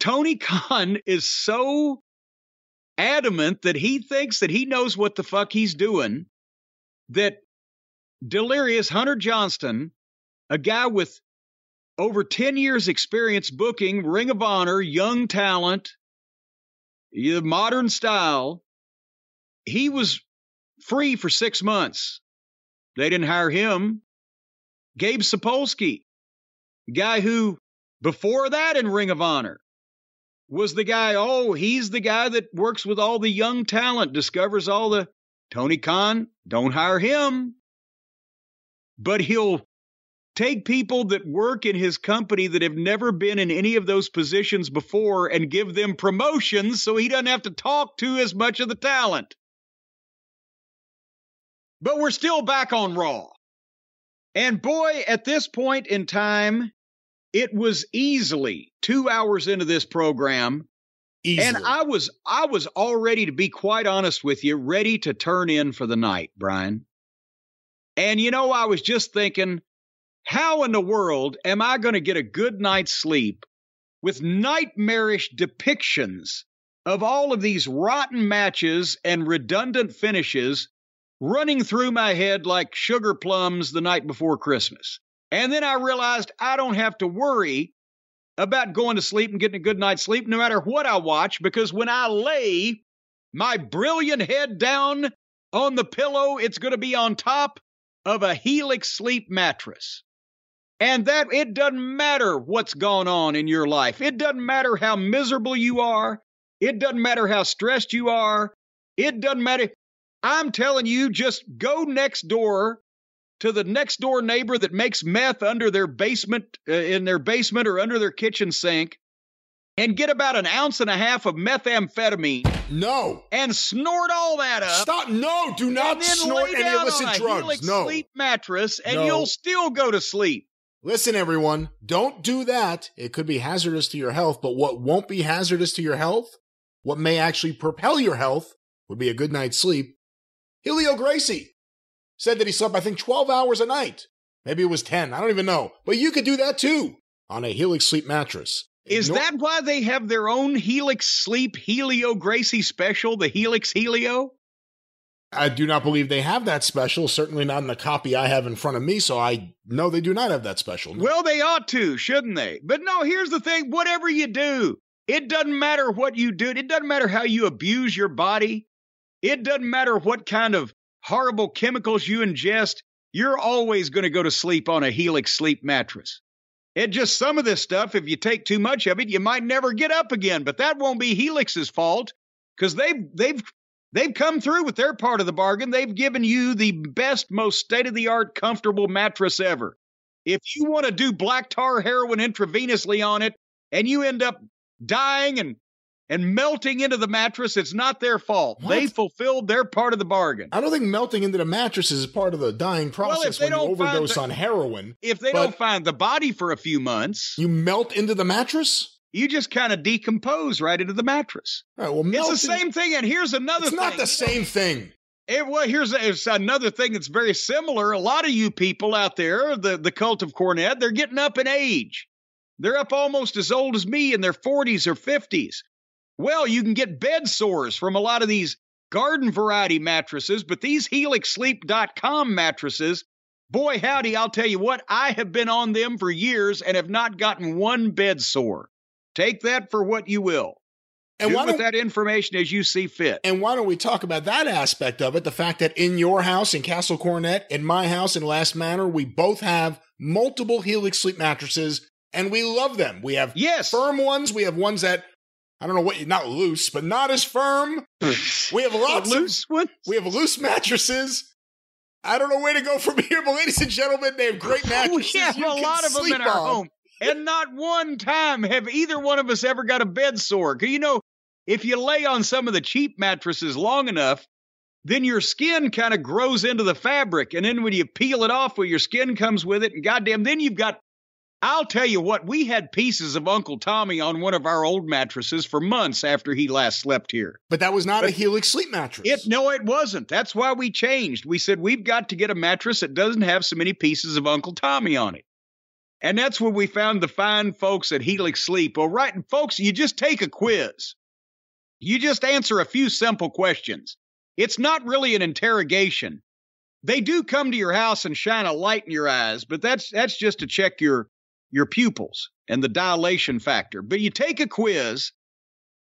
Speaker 1: Tony Khan is so adamant that he thinks that he knows what the fuck he's doing that Delirious Hunter Johnston, a guy with over 10 years experience booking Ring of Honor, young talent, modern style. He was free for six months. They didn't hire him. Gabe Sapolsky, guy who before that in Ring of Honor was the guy, oh, he's the guy that works with all the young talent, discovers all the Tony Khan, don't hire him. But he'll take people that work in his company that have never been in any of those positions before and give them promotions so he doesn't have to talk to as much of the talent. But we're still back on Raw. And boy, at this point in time, it was easily two hours into this program. Easily. And I was I was already, to be quite honest with you, ready to turn in for the night, Brian. And you know, I was just thinking, how in the world am I going to get a good night's sleep with nightmarish depictions of all of these rotten matches and redundant finishes running through my head like sugar plums the night before Christmas? And then I realized I don't have to worry about going to sleep and getting a good night's sleep no matter what I watch because when I lay my brilliant head down on the pillow, it's going to be on top of a Helix sleep mattress. And that it doesn't matter what's gone on in your life. It doesn't matter how miserable you are. It doesn't matter how stressed you are. It doesn't matter. I'm telling you, just go next door to the next door neighbor that makes meth under their basement, uh, in their basement or under their kitchen sink, and get about an ounce and a half of methamphetamine.
Speaker 2: No.
Speaker 1: And snort all that up.
Speaker 2: Stop. No, do not snort any illicit drugs. No.
Speaker 1: sleep mattress, and no. you'll still go to sleep.
Speaker 2: Listen, everyone, don't do that. It could be hazardous to your health, but what won't be hazardous to your health, what may actually propel your health, would be a good night's sleep. Helio Gracie said that he slept, I think, 12 hours a night. Maybe it was 10. I don't even know. But you could do that too on a Helix sleep mattress.
Speaker 1: Is that why they have their own Helix Sleep Helio Gracie special, the Helix Helio?
Speaker 2: I do not believe they have that special, certainly not in the copy I have in front of me, so I know they do not have that special.
Speaker 1: No. Well, they ought to, shouldn't they? But no, here's the thing whatever you do, It doesn't matter what you do. It doesn't matter how you abuse your body. It doesn't matter what kind of horrible chemicals you ingest. You're always going to go to sleep on a Helix sleep mattress. It just some of this stuff, if you take too much of it, you might never get up again. But that won't be Helix's fault because they've they've they've come through with their part of the bargain. They've given you the best, most state of the art, comfortable mattress ever. If you want to do black tar heroin intravenously on it and you end up dying and and melting into the mattress, it's not their fault.
Speaker 2: What?
Speaker 1: They fulfilled their part of the bargain.
Speaker 2: I don't think melting into the mattress is part of the dying process
Speaker 1: they
Speaker 2: when you overdose
Speaker 1: the-
Speaker 2: on heroin.
Speaker 1: If they don't find the body for a few months,
Speaker 2: You melt into the mattress?
Speaker 1: You just kind of decompose right into the mattress.
Speaker 2: All right, well,
Speaker 1: It's the same thing. And here's another thing.
Speaker 2: It's not the same thing.
Speaker 1: It, well, here's it's another thing that's very similar. A lot of you people out there, the, the cult of Cornette, they're getting up in age. They're up almost as old as me in their 40s or 50s. Well, you can get bed sores from a lot of these garden variety mattresses, but these HelixSleep.com mattresses, boy, howdy, I'll tell you what, I have been on them for years and have not gotten one bed sore. Take that for what you will.
Speaker 2: And
Speaker 1: Do
Speaker 2: why
Speaker 1: with that information as you see fit.
Speaker 2: and why don't we talk about that aspect of it? The fact that in your house in Castle Cornette, in my house in Last Manor, we both have multiple Helix sleep mattresses, and we love them. We have
Speaker 1: yes.
Speaker 2: firm ones. We have ones that I don't know what not loose, but not as firm. We have lots of
Speaker 1: loose one.
Speaker 2: we have loose mattresses. I don't know where to go from here, but ladies and gentlemen, they have great mattresses.
Speaker 1: We have
Speaker 2: you
Speaker 1: a lot of them
Speaker 2: sleep
Speaker 1: in our
Speaker 2: on.
Speaker 1: home, and not one time have either one of us ever got a bed sore. 'Cause you know, if you lay on some of the cheap mattresses long enough, then your skin kind of grows into the fabric, and then when you peel it off, well, your skin comes with it, and goddamn, then you've got. I'll tell you what, we had pieces of Uncle Tommy on one of our old mattresses for months after he last slept here.
Speaker 2: But that was not a Helix sleep mattress.
Speaker 1: It no, it wasn't. That's why we changed. We said we've got to get a mattress that doesn't have so many pieces of Uncle Tommy on it. And that's where we found the fine folks at Helix Sleep. Well, right, and folks, you just take a quiz. You just answer a few simple questions. It's not really an interrogation. They do come to your house and shine a light in your eyes, but that's that's just to check your your pupils and the dilation factor. But you take a quiz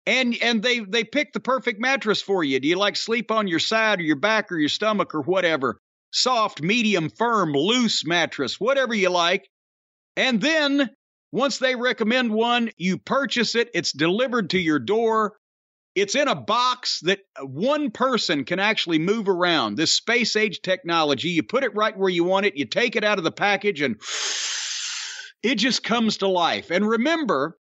Speaker 1: and and they they pick the perfect mattress for you. Do you like sleep on your side or your back or your stomach or whatever? Soft, medium, firm, loose mattress, whatever you like. And then once they recommend one, you purchase it. It's delivered to your door. It's in a box that one person can actually move around. This space age technology, you put it right where you want it, you take it out of the package, and it just comes to life. And remember,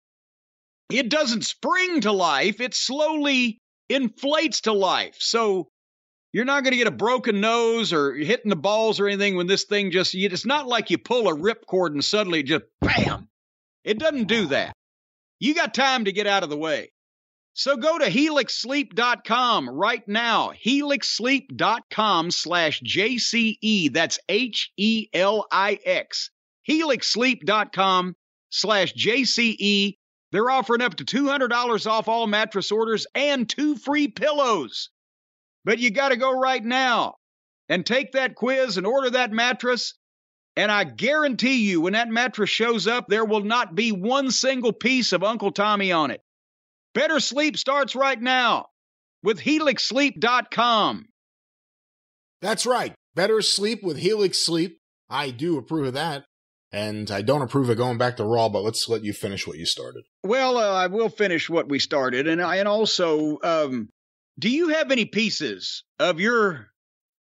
Speaker 1: it doesn't spring to life, it slowly inflates to life. So you're not going to get a broken nose or hitting the balls or anything when this thing just, it's not like you pull a ripcord and suddenly just bam. It doesn't do that. You got time to get out of the way. So go to helixsleep.com right now. Helixsleep.com slash JCE. That's H E L I X. Helixsleep.com slash JCE. They're offering up to $200 off all mattress orders and two free pillows. But you got to go right now and take that quiz and order that mattress. And I guarantee you, when that mattress shows up, there will not be one single piece of Uncle Tommy on it. Better sleep starts right now with helixsleep.com.
Speaker 2: That's right. Better sleep with Helix Sleep. I do approve of that. And I don't approve of going back to Raw, but let's let you finish what you started.
Speaker 1: Well, uh, I will finish what we started, and I, and also, um, do you have any pieces of your oh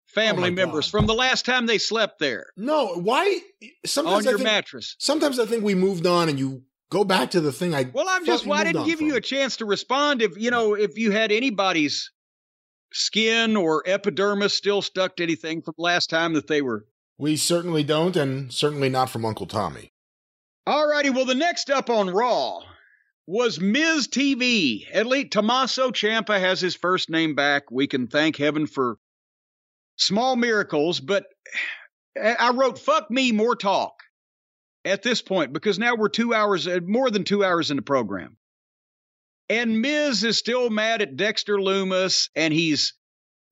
Speaker 1: family
Speaker 2: Oh
Speaker 1: members
Speaker 2: God.
Speaker 1: from the last time they slept there
Speaker 2: No, why?
Speaker 1: on
Speaker 2: Sometimes I
Speaker 1: your
Speaker 2: think,
Speaker 1: mattress?
Speaker 2: sometimes I think we moved on and you go back to the thing I.
Speaker 1: Well, I'm just. Well, I didn't
Speaker 2: on
Speaker 1: give you a chance to respond. If you know, if you had anybody's skin or epidermis still stuck to anything from last time that they were.
Speaker 2: We certainly don't, and certainly not from Uncle Tommy.
Speaker 1: All righty. Well, the next up on Raw was Miz TV. At least Tommaso Ciampa has his first name back. We can thank heaven for small miracles, but I wrote "fuck me" more talk at this point because now we're two hours, uh, more than two hours in the program, and Miz is still mad at Dexter Lumis, and he's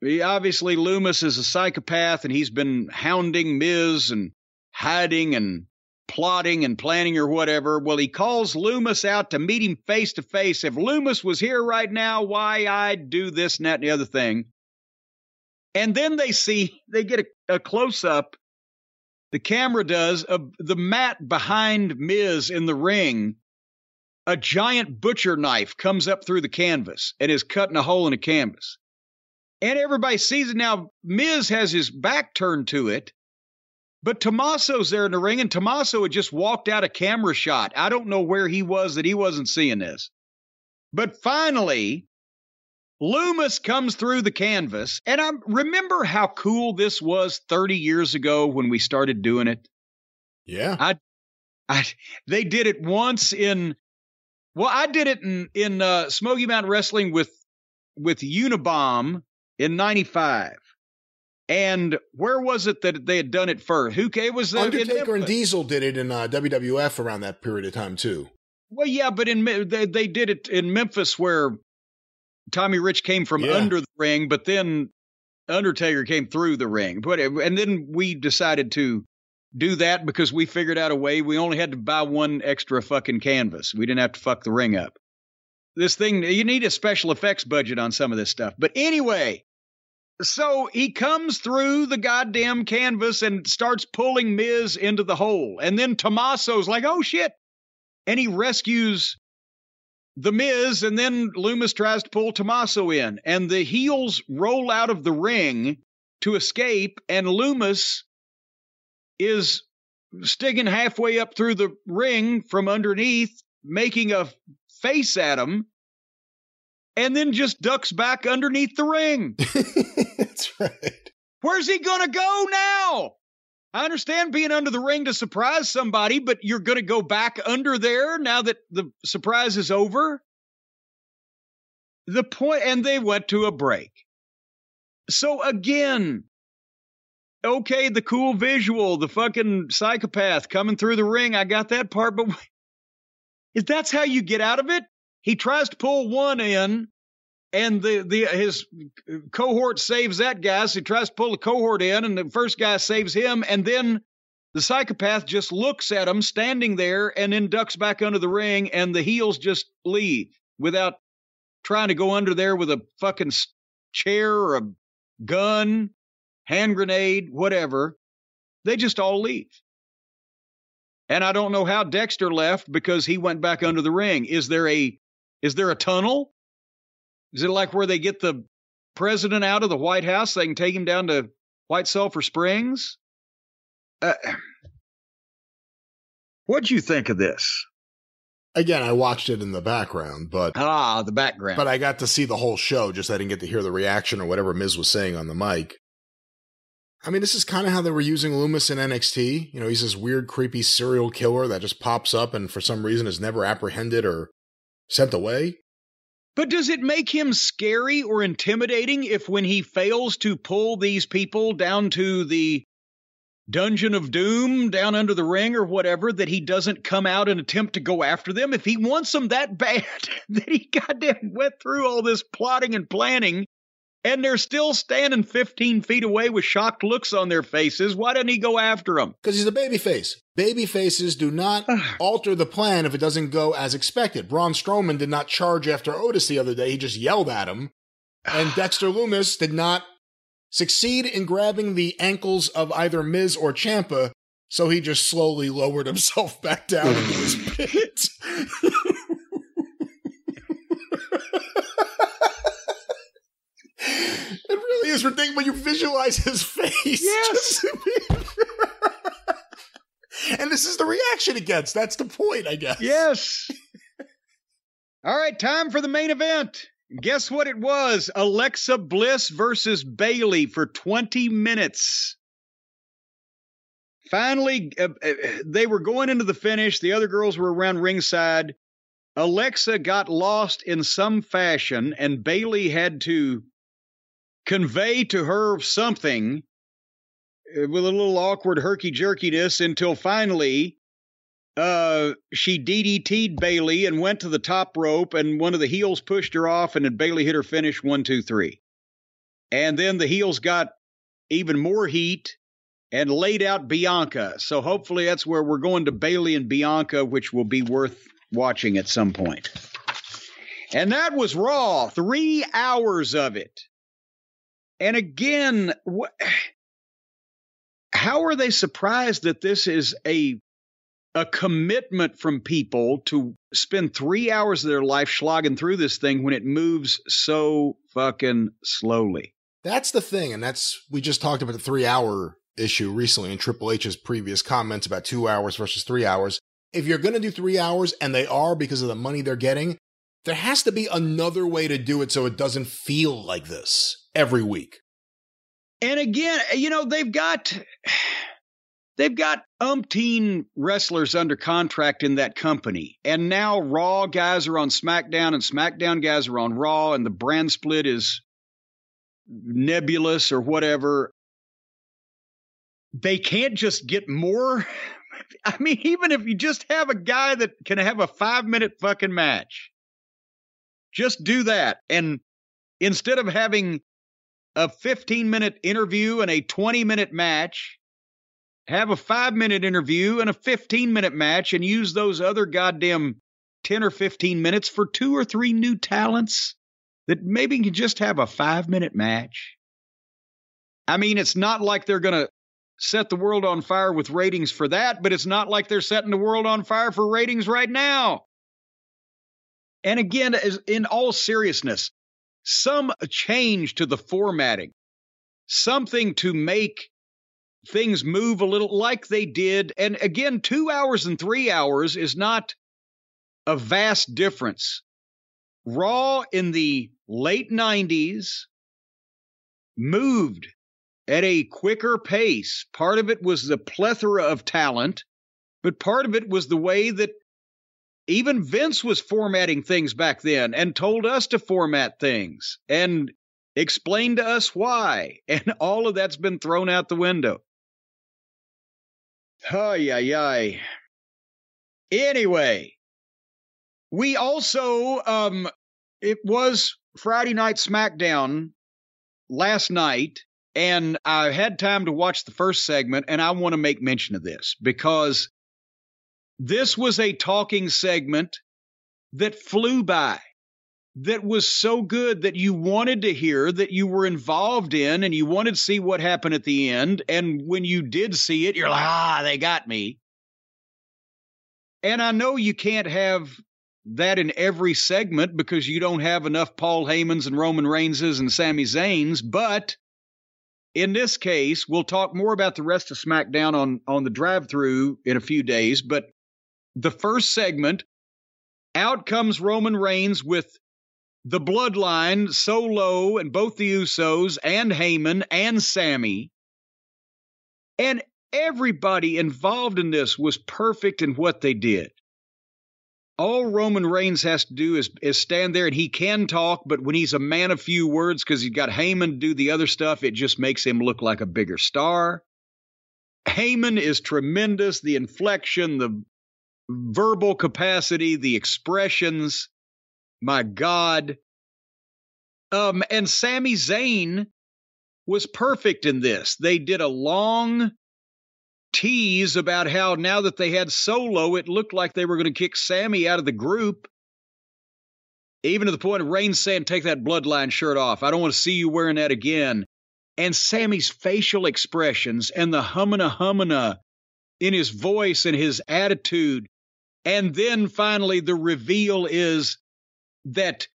Speaker 1: he- obviously Lumis is a psychopath, and he's been hounding Miz and hiding and plotting and planning or whatever. Well, he calls Lumis out to meet him face to face. If Lumis was here right now, why I'd do this and that and the other thing. And then they see, they get a, a close up, the camera does, of the mat behind Miz in the ring. A giant butcher knife comes up through the canvas and is cutting a hole in the canvas. And everybody sees it now. Miz has his back turned to it, but Tommaso's there in the ring, and Tommaso had just walked out a camera shot. I don't know where he was that he wasn't seeing this. But finally, Lumis comes through the canvas, and I remember how cool this was 30 years ago when we started doing it.
Speaker 2: Yeah.
Speaker 1: I, I, they did it once in, well, I did it in in uh, Smoky Mountain Wrestling with with Unabomb in '95. And where was it that they had done it first? Who it was in
Speaker 2: Undertaker and Diesel did it in uh, WWF around that period of time too.
Speaker 1: Well, yeah, but in they, they did it in Memphis where Tommy Rich came from
Speaker 2: Yeah.
Speaker 1: under the ring, but then Undertaker came through the ring. But and then we decided to do that because we figured out a way. We only had to buy one extra fucking canvas. We didn't have to fuck the ring up. This thing, you need a special effects budget on some of this stuff. But anyway, so he comes through the goddamn canvas and starts pulling Miz into the hole. And then Tommaso's like, oh shit. And he rescues the Miz, and then Lumis tries to pull Tommaso in. And the heels roll out of the ring to escape, and Lumis is sticking halfway up through the ring from underneath, making a face at him, and then just ducks back underneath the ring.
Speaker 2: That's right.
Speaker 1: Where's he gonna go now? I understand being under the ring to surprise somebody, but you're gonna go back under there now that the surprise is over? The point, and they went to a break. So again, okay, the cool visual, the fucking psychopath coming through the ring, I got that part, but if that's how you get out of it, he tries to pull one in, and the the his cohort saves that guy. So he tries to pull the cohort in, and the first guy saves him, and then the psychopath just looks at him standing there, and then ducks back under the ring, and the heels just leave without trying to go under there with a fucking chair or a gun, hand grenade, whatever. They just all leave. And I don't know how Dexter left because he went back under the ring. Is there a is there a tunnel? Is it like where they get the president out of the White House? They can take him down to White Sulphur Springs. Uh, what'd you think of this?
Speaker 2: Again, I watched it in the background, but
Speaker 1: Ah, the background.
Speaker 2: but I got to see the whole show. Just I didn't get to hear the reaction or whatever Miz was saying on the mic. I mean, this is kind of how they were using Lumis in NXT. You know, he's this weird, creepy serial killer that just pops up and for some reason is never apprehended or sent away.
Speaker 1: But does it make him scary or intimidating if when he fails to pull these people down to the dungeon of doom down under the ring or whatever that he doesn't come out and attempt to go after them if he wants them that bad that he goddamn went through all this plotting and planning and they're still standing 15 feet away with shocked looks on their faces why didn't he go after them
Speaker 2: Because he's a babyface. Baby faces do not alter the plan if it doesn't go as expected. Braun Strowman did not charge after Otis the other day. He just yelled at him. And Dexter Lumis did not succeed in grabbing the ankles of either Miz or Ciampa, so he just slowly lowered himself back down into his pit. it really is ridiculous when you visualize his face.
Speaker 1: Yes.
Speaker 2: and this is the reaction it gets. That's the point, I guess.
Speaker 1: Yes. All right, time for the main event. Guess what it was? Alexa Bliss versus Bayley for 20 minutes. Finally, uh, uh, they were going into the finish. The other girls were around ringside. Alexa got lost in some fashion, and Bayley had to convey to her something uh, with a little awkward herky jerkiness until finally uh she DDT'd Bayley and went to the top rope and one of the heels pushed her off and then Bayley hit her finish one, two, three. And then the heels got even more heat and laid out Bianca. So hopefully that's where we're going to Bayley and Bianca, which will be worth watching at some point. And that was Raw, three hours of it. And again, wh- how are they surprised that this is a a commitment from people to spend three hours of their life slogging through this thing when it moves so fucking slowly?
Speaker 2: That's the thing, and that's we just talked about the three hour issue recently in Triple H's previous comments about two hours versus three hours. If you're to do three hours, and they are because of the money they're getting, there has to be another way to do it so it doesn't feel like this every week.
Speaker 1: And again, you know, they've got they've got umpteen wrestlers under contract in that company. And now Raw guys are on SmackDown and SmackDown guys are on Raw and the brand split is nebulous or whatever. They can't just get more I mean, even if you just have a guy that can have a five minute fucking match, just do that. And instead of having a 15 minute interview and a 20 minute match, have a five minute interview and a 15 minute match and use those other goddamn 10 or 15 minutes for two or three new talents that maybe can just have a five minute match. I mean, it's not like they're going to set the world on fire with ratings for that, but it's not like they're setting the world on fire for ratings right now. And again, in all seriousness, some change to the formatting, something to make things move a little like they did. And again, two hours and three hours is not a vast difference. Raw in the late 90s moved at a quicker pace. Part of it was the plethora of talent, but part of it was the way that even Vince was formatting things back then and told us to format things and explained to us why. And all of that's been thrown out the window. Ay, ay, ay. Anyway, we also, um, it was Friday Night SmackDown last night, and I had time to watch the first segment, and I want to make mention of this because this was a talking segment that flew by, that was so good that you wanted to hear, that you were involved in, and you wanted to see what happened at the end. And when you did see it, you're like, ah, they got me. And I know you can't have that in every segment because you don't have enough Paul Heymans and Roman Reignses and Sami Zayns, but in this case, we'll talk more about the rest of SmackDown on, on the drive through in a few days. But the first segment, out comes Roman Reigns with the bloodline, Solo, and both the Usos, and Heyman, and Sami. And everybody involved in this was perfect in what they did all Roman Reigns has to do is, is stand there and he can talk, but when he's a man of few words because he's got Heyman to do the other stuff, it just makes him look like a bigger star. Heyman is tremendous. The inflection, the verbal capacity, the expressions. My God. Um, and Sami Zayn was perfect in this. They did a long tease about how now that they had Solo, it looked like they were going to kick Sami out of the group. Even to the point of Reigns saying, Take that bloodline shirt off. I don't want to see you wearing that again. And Sami's facial expressions and the humana humana in his voice and his attitude. And then finally, the reveal is that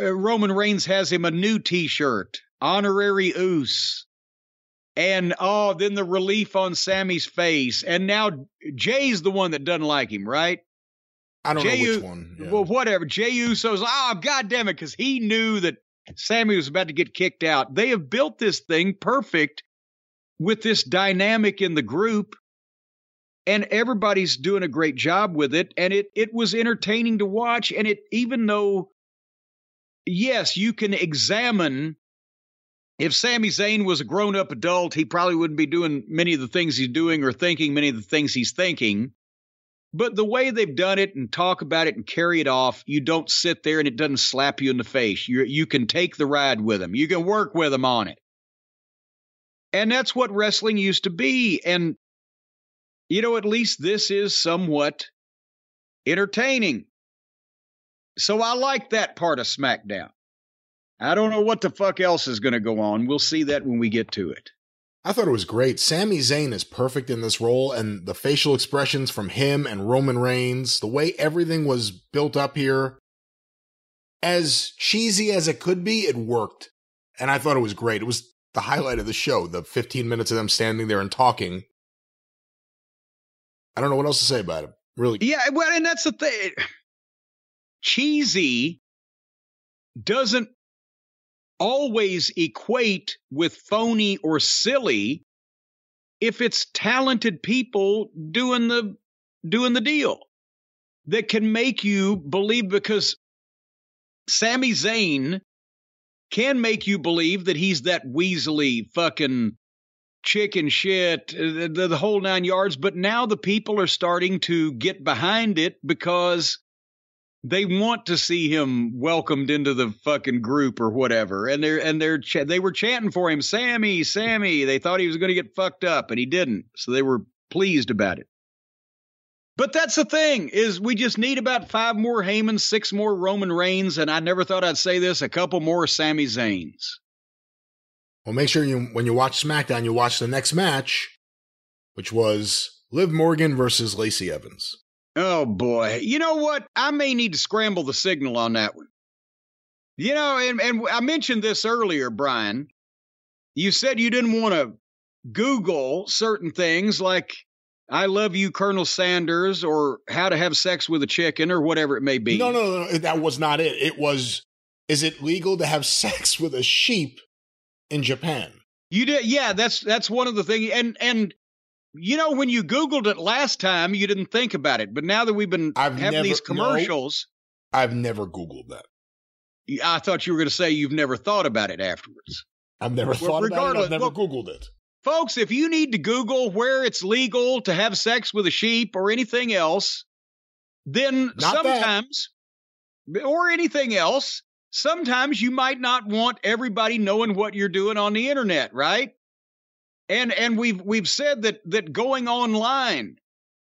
Speaker 1: uh, Roman Reigns has him a new t shirt, Honorary Uce and oh, then the relief on Sami's face, and now Jey's the one that doesn't like him, right?
Speaker 2: I don't know which
Speaker 1: U-
Speaker 2: one. Yeah.
Speaker 1: Well, whatever. Jey Uso's, oh, God damn it, because he knew that Sammy was about to get kicked out. They have built this thing perfect with this dynamic in the group, and everybody's doing a great job with it. And it it was entertaining to watch. And it even though, yes, you can examine if Sami Zayn was a grown up adult, he probably wouldn't be doing many of the things he's doing or thinking many of the things he's thinking. But the way they've done it and talk about it and carry it off, you don't sit there and it doesn't slap you in the face. You you can take the ride with them. You can work with them on it. And that's what wrestling used to be. And, you know, at least this is somewhat entertaining. So I like that part of SmackDown. I don't know what the fuck else is going to go on. We'll see that when we get to it.
Speaker 2: I thought it was great. Sami Zayn is perfect in this role, and the facial expressions from him and Roman Reigns, the way everything was built up here, as cheesy as it could be, it worked. And I thought it was great. It was the highlight of the show, the 15 minutes of them standing there and talking. I don't know what else to say about it. Really.
Speaker 1: Yeah, well, and that's the thing. Cheesy doesn't always equate with phony or silly if it's talented people doing the doing the deal that can make you believe because Sami Zayn can make you believe that he's that weaselly fucking chicken shit, uh, the, the, whole nine yards. But now the people are starting to get behind it because they want to see him welcomed into the fucking group or whatever. And they're and they're ch- they were chanting for him, Sami, Sami. They thought he was going to get fucked up, and he didn't. So they were pleased about it. But that's the thing is we just need about five more Heymans, six more Roman Reigns, and I never thought I'd say this, a couple more Sami Zayns.
Speaker 2: Well, make sure you when you watch SmackDown, you watch the next match, which was Liv Morgan versus Lacey Evans.
Speaker 1: Oh boy. You know what? I may need to scramble the signal on that one. You know, and, and I mentioned this earlier, Brian. You said you didn't want to Google certain things like I love you, Colonel Sanders, or how to have sex with a chicken, or whatever it may be.
Speaker 2: No, no, no, that was not it. It was, is it legal to have sex with a sheep in Japan?
Speaker 1: You did, yeah. That's that's one of the things, and and you know, when you Googled it last time, you didn't think about it. But now that we've been I've having never, these commercials.
Speaker 2: No, I've never Googled that.
Speaker 1: I thought you were going to say you've never thought about it afterwards.
Speaker 2: I've never well, thought about it. I've never well, Googled it.
Speaker 1: Folks, if you need to Google where it's legal to have sex with a sheep or anything else, then not sometimes, that. or anything else, sometimes you might not want everybody knowing what you're doing on the internet, right? And and we've we've said that that going online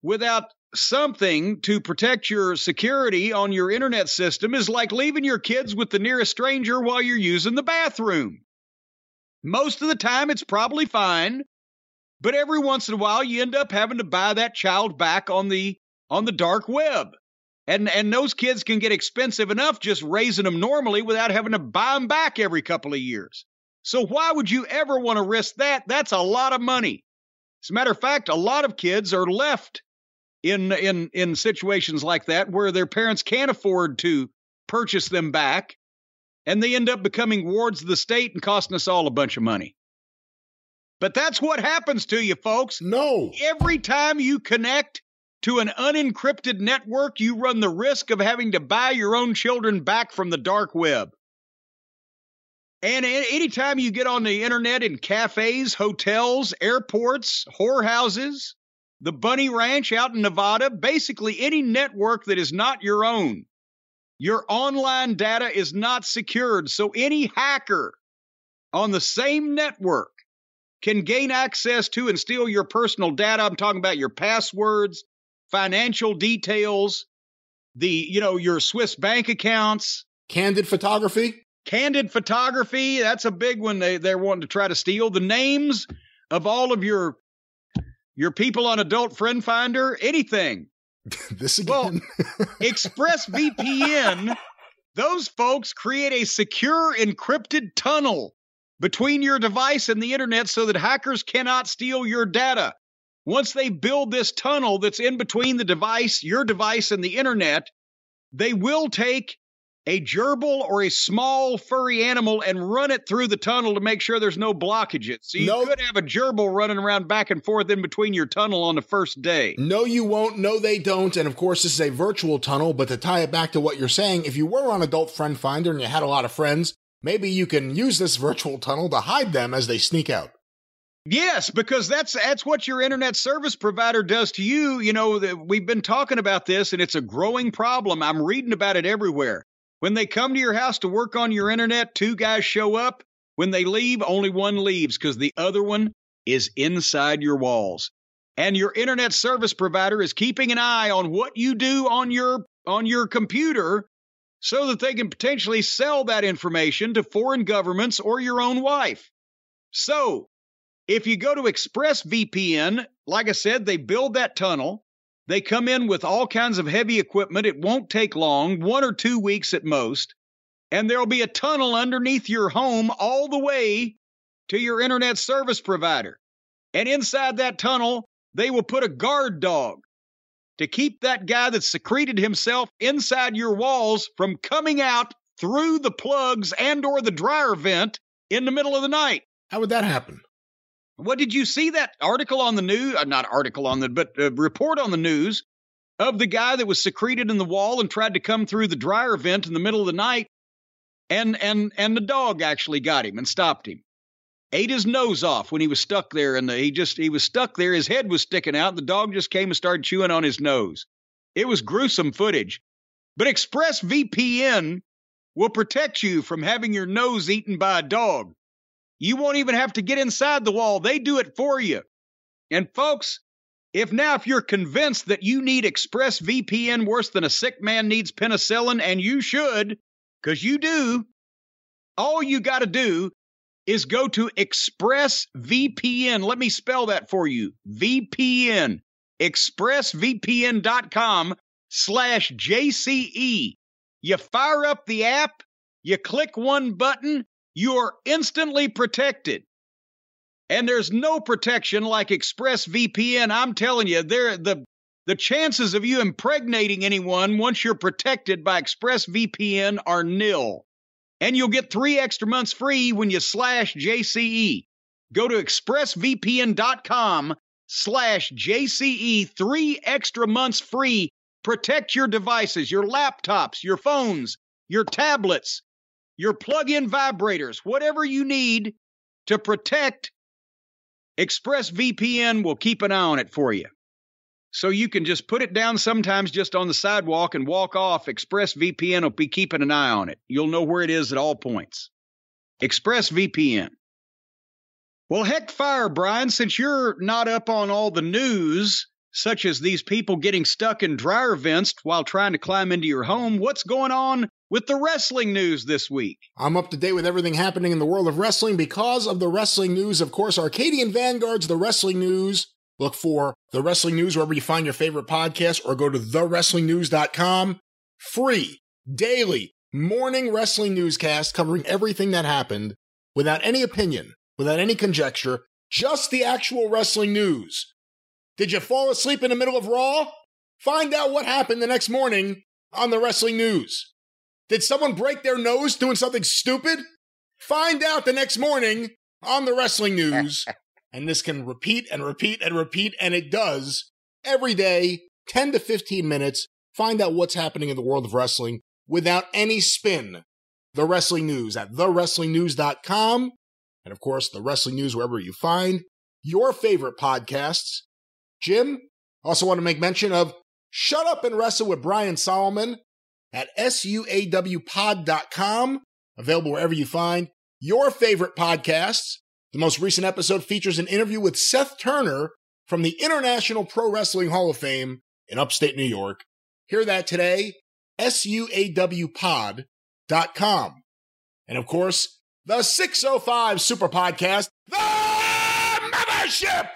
Speaker 1: without something to protect your security on your internet system is like leaving your kids with the nearest stranger while you're using the bathroom. Most of the time it's probably fine, but every once in a while you end up having to buy that child back on the on the dark web. And and those kids can get expensive enough just raising them normally without having to buy them back every couple of years. So why would you ever want to risk that? That's a lot of money. As a matter of fact, a lot of kids are left in in in situations like that where their parents can't afford to purchase them back and they end up becoming wards of the state and costing us all a bunch of money. But that's what happens to you folks.
Speaker 2: No.
Speaker 1: Every time you connect to an unencrypted network, you run the risk of having to buy your own children back from the dark web. And anytime you get on the internet in cafes, hotels, airports, whorehouses, the Bunny Ranch out in Nevada, basically any network that is not your own, your online data is not secured. So any hacker on the same network can gain access to and steal your personal data. I'm talking about your passwords, financial details, the, you know, your Swiss bank accounts,
Speaker 2: candid photography.
Speaker 1: Candid photography, that's a big one they, they're wanting to try to steal. The names of all of your your people on Adult Friend Finder, anything.
Speaker 2: this again.
Speaker 1: Well, ExpressVPN, those folks create a secure encrypted tunnel between your device and the internet so that hackers cannot steal your data. Once they build this tunnel that's in between the device, your device, and the internet, they will take a gerbil or a small furry animal and run it through the tunnel to make sure there's no blockages. So you nope. could have a gerbil running around back and forth in between your tunnel on the first day.
Speaker 2: No, you won't. No, they don't. And of course, this is a virtual tunnel. But to tie it back to what you're saying, if you were on Adult Friend Finder and you had a lot of friends, maybe you can use this virtual tunnel to hide them as they sneak out.
Speaker 1: Yes, because that's that's what your internet service provider does to you. You know, we've been talking about this and it's a growing problem. I'm reading about it everywhere. When they come to your house to work on your internet, two guys show up When they leave, only one leaves because the other one is inside your walls. And your internet service provider is keeping an eye on what you do on your on your computer so that they can potentially sell that information to foreign governments or your own wife. So, if you go to ExpressVPN, like I said, they build that tunnel. They come in with all kinds of heavy equipment. It won't take long, one or two weeks at most. And there'll be a tunnel underneath your home all the way to your internet service provider. And inside that tunnel, they will put a guard dog to keep that guy that secreted himself inside your walls from coming out through the plugs and or the dryer vent in the middle of the night.
Speaker 2: How would that happen?
Speaker 1: What did you see that article on the news? Uh, not article on the, but uh, report on the news of the guy that was secreted in the wall and tried to come through the dryer vent in the middle of the night, and and and the dog actually got him and stopped him. Ate his nose off when he was stuck there, and the, he just he was stuck there. His head was sticking out. And the dog just came and started chewing on his nose. It was gruesome footage. But ExpressVPN will protect you from having your nose eaten by a dog. You won't even have to get inside the wall. They do it for you. And folks, if now if you're convinced that you need ExpressVPN worse than a sick man needs penicillin, and you should, because you do, all you got to do is go to ExpressVPN. Let me spell that for you. VPN. ExpressVPN.com slash JCE. You fire up the app, you click one button, you're instantly protected. And there's no protection like ExpressVPN. I'm telling you, the the chances of you impregnating anyone once you're protected by ExpressVPN are nil. And you'll get three extra months free when you slash JCE. Go to expressvpn.com slash JCE, three extra months free. Protect your devices, your laptops, your phones, your tablets, your plug in vibrators, whatever you need to protect, ExpressVPN will keep an eye on it for you. So you can just put it down sometimes just on the sidewalk and walk off. ExpressVPN will be keeping an eye on it. You'll know where it is at all points. ExpressVPN. Well, heck fire, Brian, since you're not up on all the news, such as these people getting stuck in dryer vents while trying to climb into your home, what's going on with the wrestling news this week?
Speaker 2: I'm up to date with everything happening in the world of wrestling because of the wrestling news. Of course, Arcadian Vanguard's The Wrestling News. Look for The Wrestling News wherever you find your favorite podcast or go to thewrestlingnews.com. Free, daily, morning wrestling newscast covering everything that happened without any opinion, without any conjecture, just the actual wrestling news. Did you fall asleep in the middle of Raw? Find out what happened the next morning on the wrestling news. Did someone break their nose doing something stupid? Find out the next morning on the wrestling news. and this can repeat and repeat and repeat, and it does every day, 10 to 15 minutes. Find out what's happening in the world of wrestling without any spin. The Wrestling News at thewrestlingnews.com. And of course, the Wrestling News wherever you find your favorite podcasts. Jim, also want to make mention of Shut Up and Wrestle with Brian Solomon at suawpod.com, available wherever you find your favorite podcasts. The most recent episode features an interview with Seth Turner from the International Pro Wrestling Hall of Fame in upstate New York. Hear that today, suawpod.com. And of course, the 605 Super Podcast, The Mothership!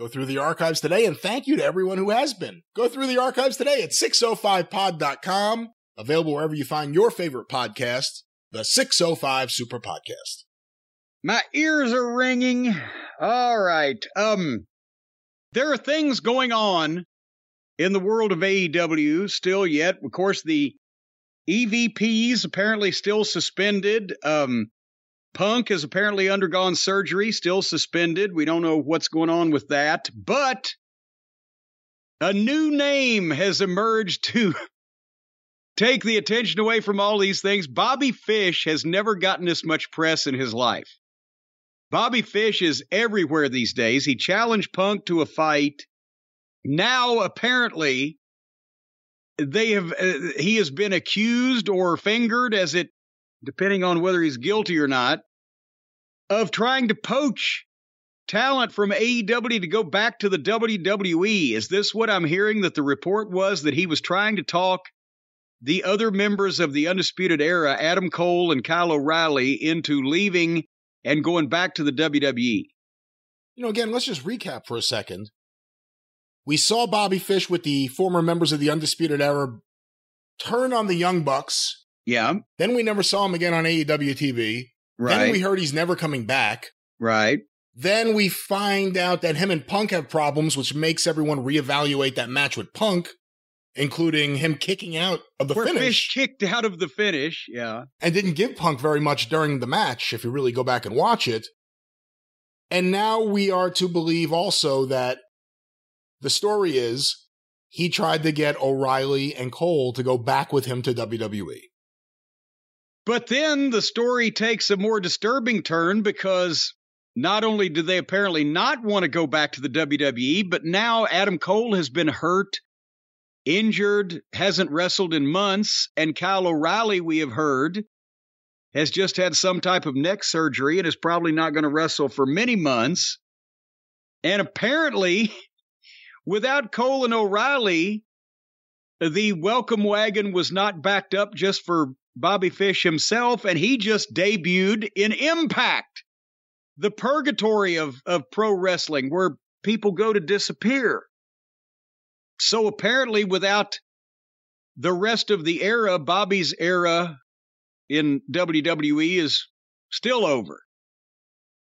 Speaker 2: Go through the archives today and thank you to everyone who has been. Go through the archives today at 605pod.com, available wherever you find your favorite podcast, the 605 Super Podcast.
Speaker 1: My ears are ringing. All right. Um there are things going on in the world of AEW still yet. Of course, the EVPs apparently still suspended. Um Punk has apparently undergone surgery, still suspended. We don't know what's going on with that, but a new name has emerged to take the attention away from all these things. Bobby Fish has never gotten this much press in his life. Bobby Fish is everywhere these days. He challenged Punk to a fight. Now, apparently, they have uh, he has been accused or fingered as it depending on whether he's guilty or not of trying to poach talent from AEW to go back to the WWE. Is this what I'm hearing that the report was that he was trying to talk the other members of the Undisputed Era, Adam Cole and Kyle O'Reilly, into leaving and going back to the WWE?
Speaker 2: You know, again, let's just recap for a second. We saw Bobby Fish with the former members of the Undisputed Era turn on the Young Bucks.
Speaker 1: Yeah.
Speaker 2: Then we never saw him again on AEW TV.
Speaker 1: Right.
Speaker 2: Then we heard he's never coming back.
Speaker 1: right.
Speaker 2: Then we find out that him and Punk have problems, which makes everyone reevaluate that match with Punk, including him kicking out of the
Speaker 1: Where
Speaker 2: finish
Speaker 1: Fish kicked out of the finish. Yeah.
Speaker 2: and didn't give Punk very much during the match, if you really go back and watch it. And now we are to believe also that the story is he tried to get O'Reilly and Cole to go back with him to. WWE.
Speaker 1: But then the story takes a more disturbing turn because not only do they apparently not want to go back to the WWE, but now Adam Cole has been hurt, injured, hasn't wrestled in months, and Kyle O'Reilly, we have heard, has just had some type of neck surgery and is probably not going to wrestle for many months. And apparently, without Cole and O'Reilly, the welcome wagon was not backed up just for Bobby Fish himself, and he just debuted in Impact, the purgatory of, of pro wrestling, where people go to disappear. So apparently, without the rest of the era, Bobby's era in WWE is still over.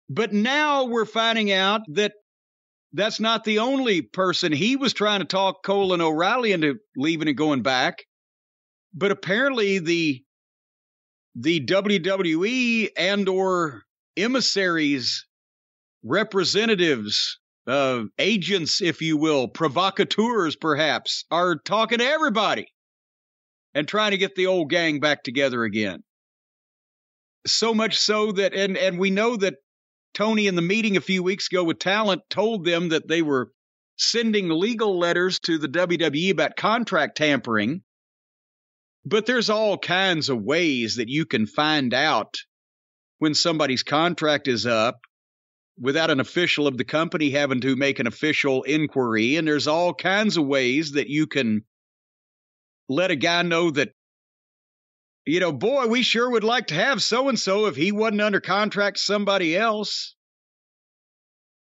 Speaker 1: But now we're finding out that that's not the only person. He was trying to talk Cole and O'Reilly into leaving and going back. But apparently the the WWE and or emissaries, representatives, uh, agents, if you will, provocateurs perhaps, are talking to everybody and trying to get the old gang back together again. So much so that and and we know that Tony in the meeting a few weeks ago with talent told them that they were sending legal letters to the WWE about contract tampering. But there's all kinds of ways that you can find out when somebody's contract is up without an official of the company having to make an official inquiry. And there's all kinds of ways that you can let a guy know that, you know, boy, we sure would like to have so and so if he wasn't under contract to somebody else.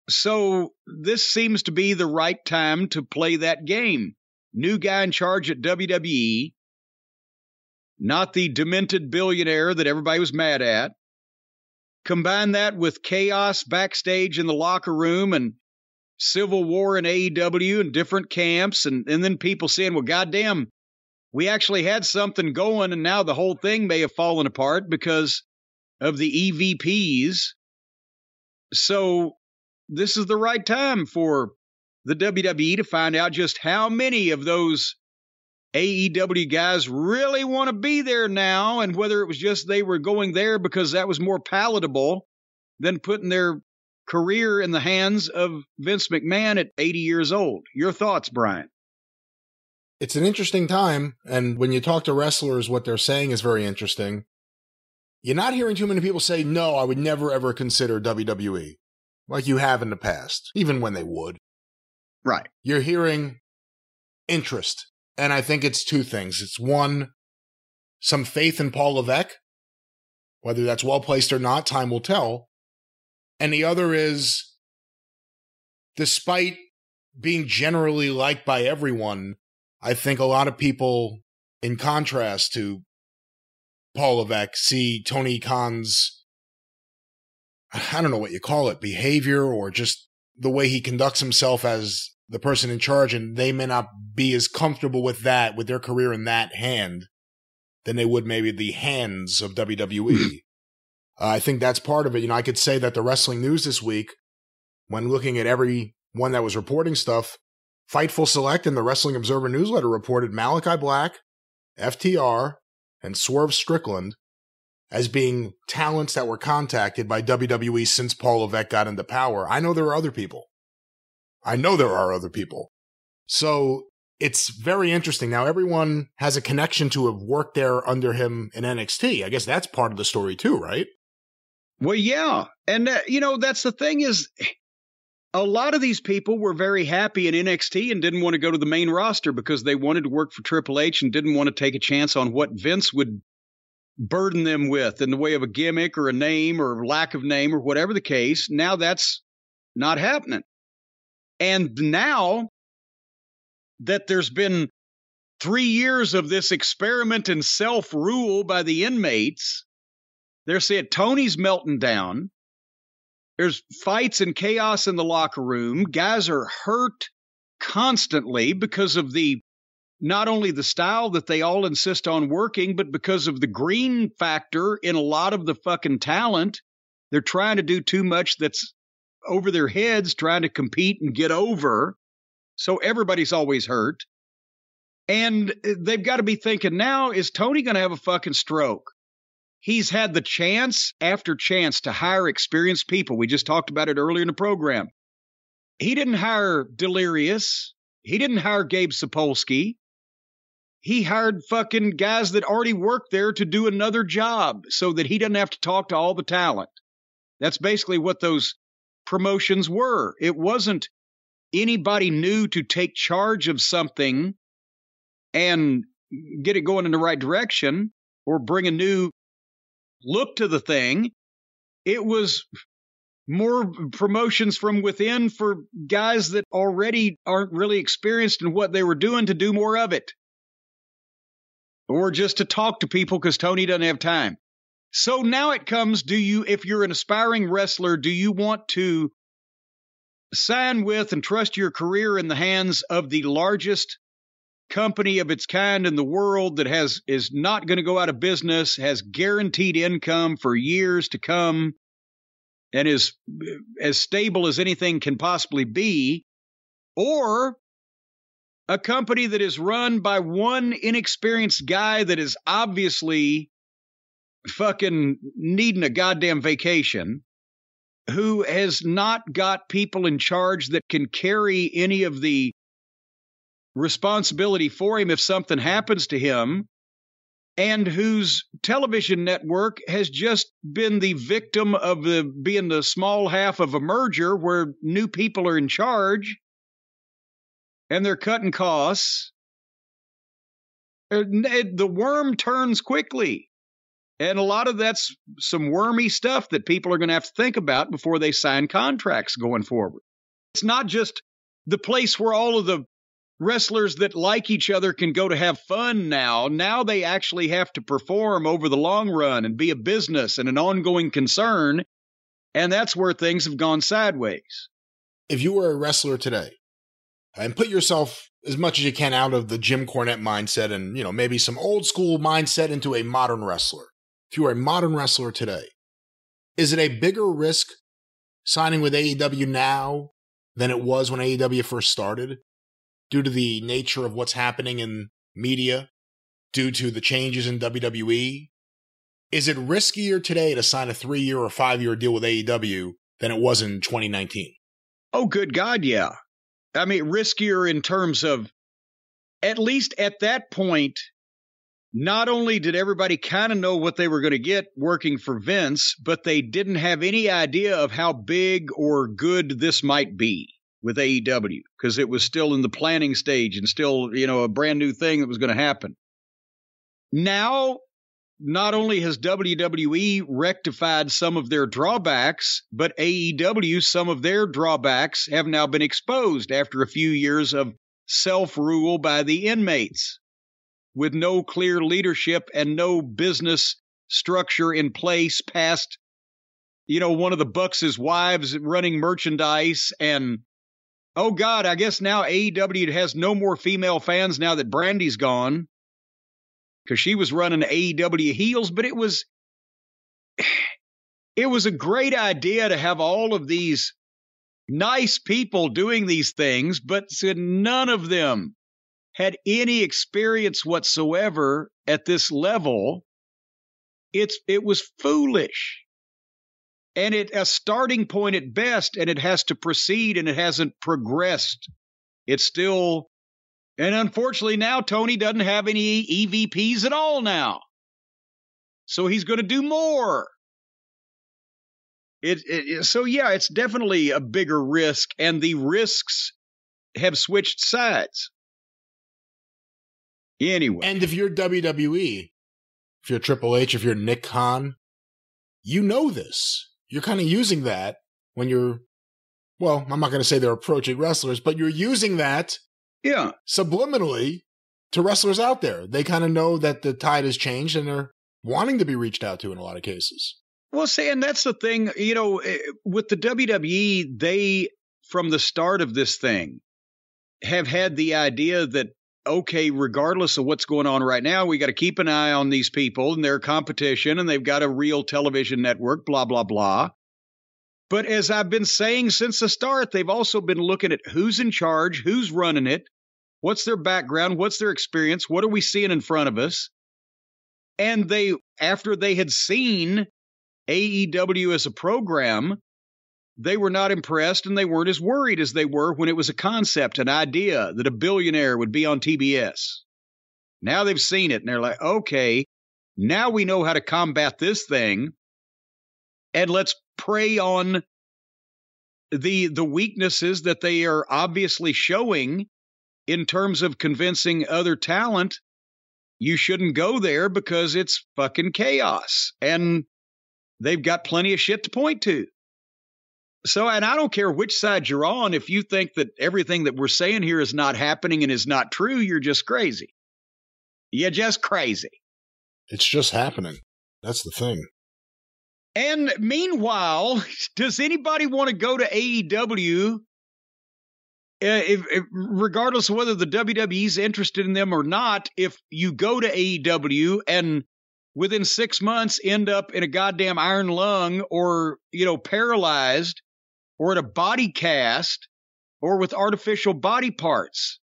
Speaker 1: So this seems to be the right time to play that game. New guy in charge at WWE, not the demented billionaire that everybody was mad at. Combine that with chaos backstage in the locker room and civil war in AEW and different camps, and, and then people saying, well, goddamn, we actually had something going, and now the whole thing may have fallen apart because of the EVPs. So this is the right time for the WWE to find out just how many of those AEW guys really want to be there now, and whether it was just they were going there because that was more palatable than putting their career in the hands of Vince McMahon at 80 years old. Your thoughts, Brian?
Speaker 2: It's an interesting time, and when you talk to wrestlers, what they're saying is very interesting. You're not hearing too many people say, no, I would never ever consider WWE, like you have in the past, even when they would.
Speaker 1: Right.
Speaker 2: You're hearing interest. And I think it's two things. It's one, some faith in Paul Levesque, whether that's well placed or not, time will tell. And the other is, despite being generally liked by everyone, I think a lot of people, in contrast to Paul Levesque, see Tony Khan's, I don't know what you call it, behavior or just the way he conducts himself as the person in charge, and they may not be as comfortable with that, with their career in that hand, than they would maybe the hands of WWE. uh, I think that's part of it. You know, I could say that the wrestling news this week, when looking at every one that was reporting stuff, Fightful Select and the Wrestling Observer newsletter reported Malachi Black, FTR, and Swerve Strickland as being talents that were contacted by WWE since Paul Levesque got into power. I know there are other people. I know there are other people. So it's very interesting. Now everyone has a connection to have worked there under him in NXT. I guess that's part of the story too, right?
Speaker 1: Well, yeah. And, uh, you know, that's the thing is a lot of these people were very happy in NXT and didn't want to go to the main roster because they wanted to work for Triple H and didn't want to take a chance on what Vince would burden them with in the way of a gimmick or a name or lack of name or whatever the case. Now that's not happening. And now that there's been three years of this experiment in self rule by the inmates, they're saying Tony's melting down. There's fights and chaos in the locker room. Guys are hurt constantly because of the not only the style that they all insist on working, but because of the green factor in a lot of the fucking talent. They're trying to do too much that's over their heads, trying to compete and get over. So everybody's always hurt. And uh, they've got to be thinking now, is Tony going to have a fucking stroke? He's had the chance after chance to hire experienced people. We just talked about it earlier in the program. He didn't hire Delirious. He didn't hire Gabe Sapolsky. He hired fucking guys that already worked there to do another job so that he doesn't have to talk to all the talent. That's basically what those promotions were. It wasn't anybody new to take charge of something and get it going in the right direction or bring a new look to the thing. It was more promotions from within for guys that already aren't really experienced in what they were doing to do more of it. Or just to talk to people because Tony doesn't have time. So now it comes do you, if you're an aspiring wrestler, do you want to sign with and trust your career in the hands of the largest company of its kind in the world that has is not going to go out of business, has guaranteed income for years to come, and is as stable as anything can possibly be, or a company that is run by one inexperienced guy that is obviously fucking needing a goddamn vacation who has not got people in charge that can carry any of the responsibility for him if something happens to him, and whose television network has just been the victim of the being the small half of a merger where new people are in charge and they're cutting costs. The worm turns quickly. And a lot of that's some wormy stuff that people are going to have to think about before they sign contracts going forward. It's not just the place where all of the wrestlers that like each other can go to have fun now. Now they actually have to perform over the long run and be a business and an ongoing concern. And that's where things have gone sideways.
Speaker 2: If you were a wrestler today and put yourself as much as you can out of the Jim Cornette mindset and, you know, maybe some old school mindset into a modern wrestler if you are a modern wrestler today, is it a bigger risk signing with AEW now than it was when AEW first started due to the nature of what's happening in media, due to the changes in WWE? Is it riskier today to sign a three year or five year deal with AEW than it was in 2019?
Speaker 1: Oh, good God, yeah. I mean, riskier in terms of, at least at that point, not only did everybody kind of know what they were going to get working for Vince, but they didn't have any idea of how big or good this might be with AEW because it was still in the planning stage and still, you know, a brand new thing that was going to happen. Now, not only has WWE rectified some of their drawbacks, but AEW, some of their drawbacks have now been exposed after a few years of self rule by the inmates with no clear leadership and no business structure in place past you know one of the bucks's wives running merchandise and oh god i guess now aew has no more female fans now that brandi's gone. Because she was running aew heels but it was it was a great idea to have all of these nice people doing these things but none of them had any experience whatsoever at this level, it's it was foolish. And it a starting point at best, and it has to proceed and it hasn't progressed. It's still And unfortunately, now Tony doesn't have any EVPs at all now. So he's going to do more. It, it, so yeah, it's definitely a bigger risk, and the risks have switched sides. Anyway,
Speaker 2: And if you're WWE, if you're Triple H, if you're Nick Khan, you know this. You're kind of using that when you're, well, I'm not going to say they're approaching wrestlers, but you're using that
Speaker 1: yeah,
Speaker 2: subliminally to wrestlers out there. They kind of know that the tide has changed and they're wanting to be reached out to in a lot of cases.
Speaker 1: Well, see, and that's the thing, you know, eh, with the WWE, they, from the start of this thing, have had the idea that, okay, regardless of what's going on right now, we got to keep an eye on these people and their competition, and they've got a real television network, blah, blah, blah. But as I've been saying since the start, they've also been looking at who's in charge, who's running it, what's their background, what's their experience, what are we seeing in front of us. And they, after they had seen AEW as a program, they were not impressed and they weren't as worried as they were when it was a concept, an idea that a billionaire would be on TBS. Now they've seen it and they're like, okay, now we know how to combat this thing and let's prey on the the weaknesses that they are obviously showing in terms of convincing other talent you shouldn't go there because it's fucking chaos and they've got plenty of shit to point to. So, and I don't care which side you're on, if you think that everything that we're saying here is not happening and is not true, you're just crazy. You're just crazy.
Speaker 2: It's just happening. That's the thing.
Speaker 1: And meanwhile, does anybody want to go to AEW? Uh, if, if, regardless of whether the WWE's interested in them or not, if you go to AEW and within six months end up in a goddamn iron lung or, you know, paralyzed or in a body cast or with artificial body parts.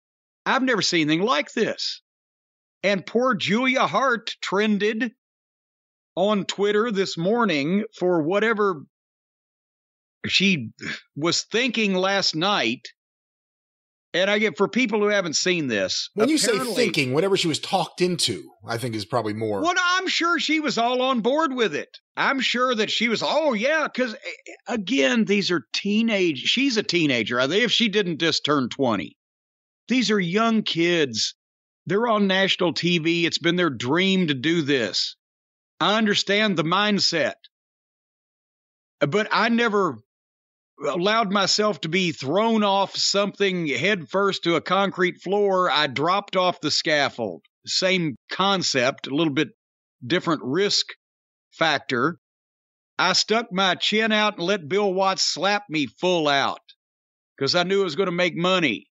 Speaker 1: I've never seen anything like this. And poor Julia Hart trended on Twitter this morning for whatever she was thinking last night. And I get for people who haven't seen this.
Speaker 2: When you say thinking, whatever she was talked into, I think is probably more.
Speaker 1: Well, I'm sure she was all on board with it. I'm sure that she was, oh, yeah, because eh, eh, again, these are teenage. She's a teenager. If she didn't just turn 20, these are young kids. They're on national TV. It's been their dream to do this. I understand the mindset, but I never allowed myself to be thrown off something headfirst to a concrete floor. I dropped off the scaffold. Same concept, a little bit different risk factor. I stuck my chin out and let Bill Watts slap me full out because I knew it was going to make money.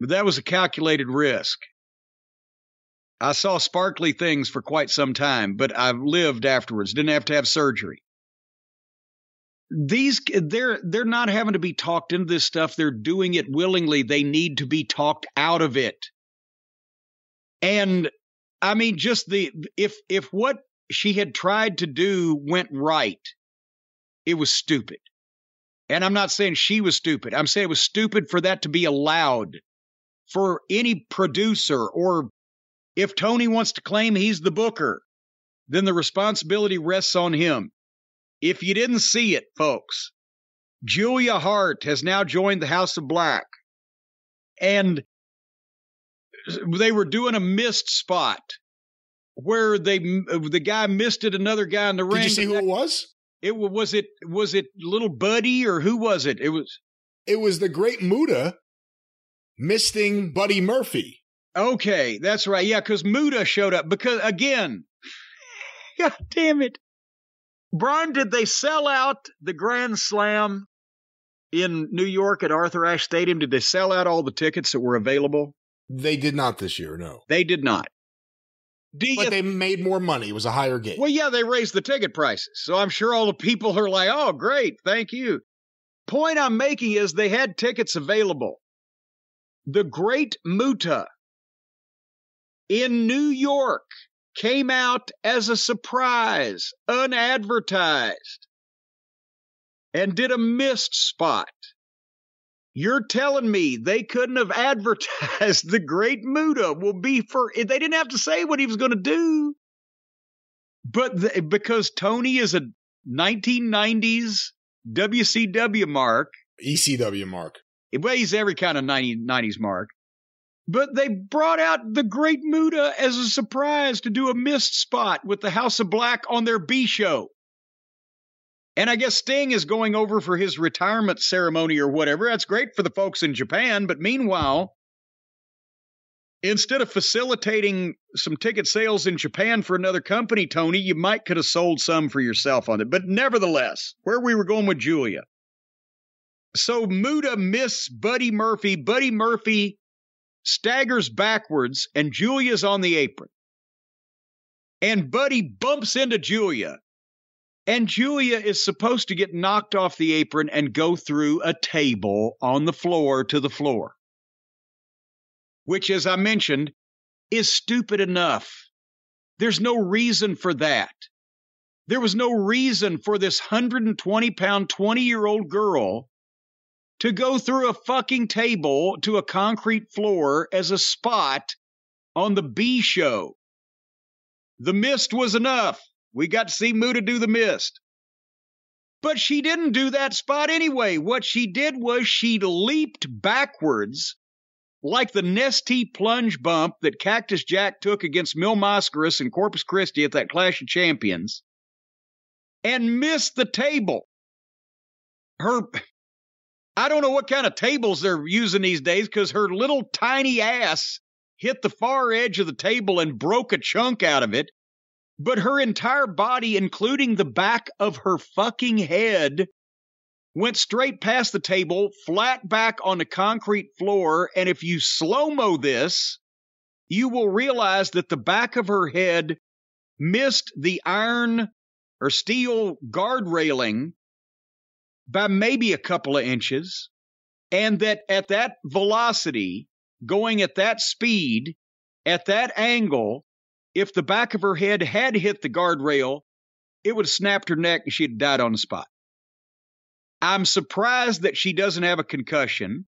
Speaker 1: But that was a calculated risk. I saw sparkly things for quite some time, but I've lived afterwards. Didn't have to have surgery. These they're they're not having to be talked into this stuff. They're doing it willingly. They need to be talked out of it. And I mean, just the if if what she had tried to do went right, it was stupid. And I'm not saying she was stupid. I'm saying it was stupid for that to be allowed for any producer or if Tony wants to claim he's the booker, then the responsibility rests on him. If you didn't see it, folks, Julia Hart has now joined the House of Black. And they were doing a missed spot where they the guy missed it another guy in the ring.
Speaker 2: Did you see who it was?
Speaker 1: It was it was it little Buddy or who was it? It was
Speaker 2: it was the great Muta misting Buddy Murphy.
Speaker 1: Okay, that's right. Yeah, because Muta showed up. Because again, God damn it. Brian, did they sell out the Grand Slam in New York at Arthur Ashe Stadium? Did they sell out all the tickets that were available?
Speaker 2: They did not this year, no.
Speaker 1: They did not. Do
Speaker 2: but
Speaker 1: you,
Speaker 2: they made more money. It was a higher gate.
Speaker 1: well, yeah, they raised the ticket prices. So I'm sure all the people are like, oh, great, thank you. Point I'm making is they had tickets available. The Great Muta in New York came out as a surprise, unadvertised, and did a missed spot. You're telling me they couldn't have advertised the great Muta will be for they didn't have to say what he was going to do. But the, because Tony is a 1990s WCW mark,
Speaker 2: ECW mark.
Speaker 1: it weighs every kind of 90, 90s mark. But they brought out the Great Muta as a surprise to do a missed spot with the House of Black on their B show. And I guess Sting is going over for his retirement ceremony or whatever. That's great for the folks in Japan. But meanwhile, instead of facilitating some ticket sales in Japan for another company, Tony, you might could have sold some for yourself on it. But nevertheless, where we were going with Julia. So Muta miss Buddy Murphy. Buddy Murphy staggers backwards, and Julia's on the apron. And Buddy bumps into Julia. And Julia is supposed to get knocked off the apron and go through a table on the floor to the floor, which, as I mentioned, is stupid enough. There's no reason for that. There was no reason for this 120 pound, 20 year old girl to go through a fucking table to a concrete floor as a spot on the B show. The mist was enough. We got to see Muta do the mist. But she didn't do that spot anyway. What she did was she leaped backwards like the Nestea plunge bump that Cactus Jack took against Mil Mascaras and Corpus Christi at that Clash of Champions and missed the table. Her I don't know what kind of tables they're using these days because her little tiny ass hit the far edge of the table and broke a chunk out of it. But her entire body, including the back of her fucking head, went straight past the table, flat back on the concrete floor. And if you slow mo this, you will realize that the back of her head missed the iron or steel guard railing by maybe a couple of inches, and that at that velocity, going at that speed, at that angle, if the back of her head had hit the guardrail, it would have snapped her neck and she'd have died on the spot. I'm surprised that she doesn't have a concussion.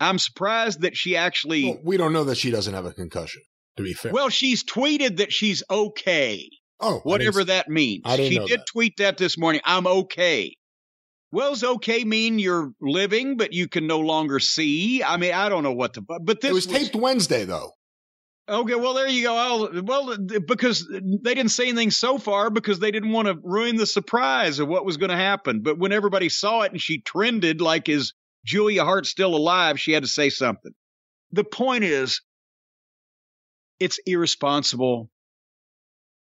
Speaker 1: I'm surprised that she actually.
Speaker 2: Well, we don't know that she doesn't have a concussion, to be fair.
Speaker 1: Well, she's tweeted that she's okay,
Speaker 2: oh,
Speaker 1: whatever that means.
Speaker 2: I didn't
Speaker 1: she did
Speaker 2: that.
Speaker 1: tweet that this morning. I'm okay. Well, does okay mean you're living, but you can no longer see? I mean, I don't know what the. But this
Speaker 2: It was taped Wednesday, though.
Speaker 1: Okay, well there you go. I'll, well, because they didn't say anything so far because they didn't want to ruin the surprise of what was going to happen. But when everybody saw it and she trended like is Julia Hart still alive, she had to say something. The point is, it's irresponsible.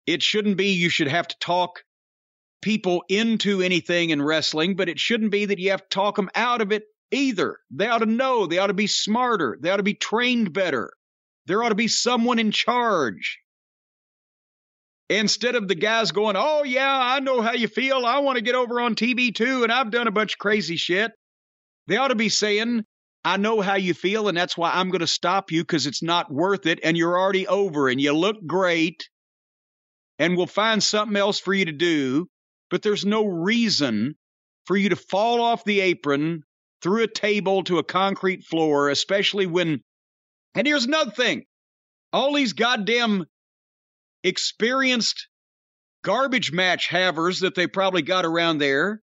Speaker 1: It shouldn't be you should have to talk people into anything in wrestling, but it shouldn't be that you have to talk them out of it either. They ought to know. They ought to be smarter. They ought to be trained better. There ought to be someone in charge. Instead of the guys going, Oh, yeah, I know how you feel. I want to get over on TV too, and I've done a bunch of crazy shit. They ought to be saying, I know how you feel, and that's why I'm going to stop you because it's not worth it, and you're already over, and you look great, and we'll find something else for you to do. But there's no reason for you to fall off the apron through a table to a concrete floor, especially when and here's another thing all these goddamn experienced garbage match havers that they probably got around there,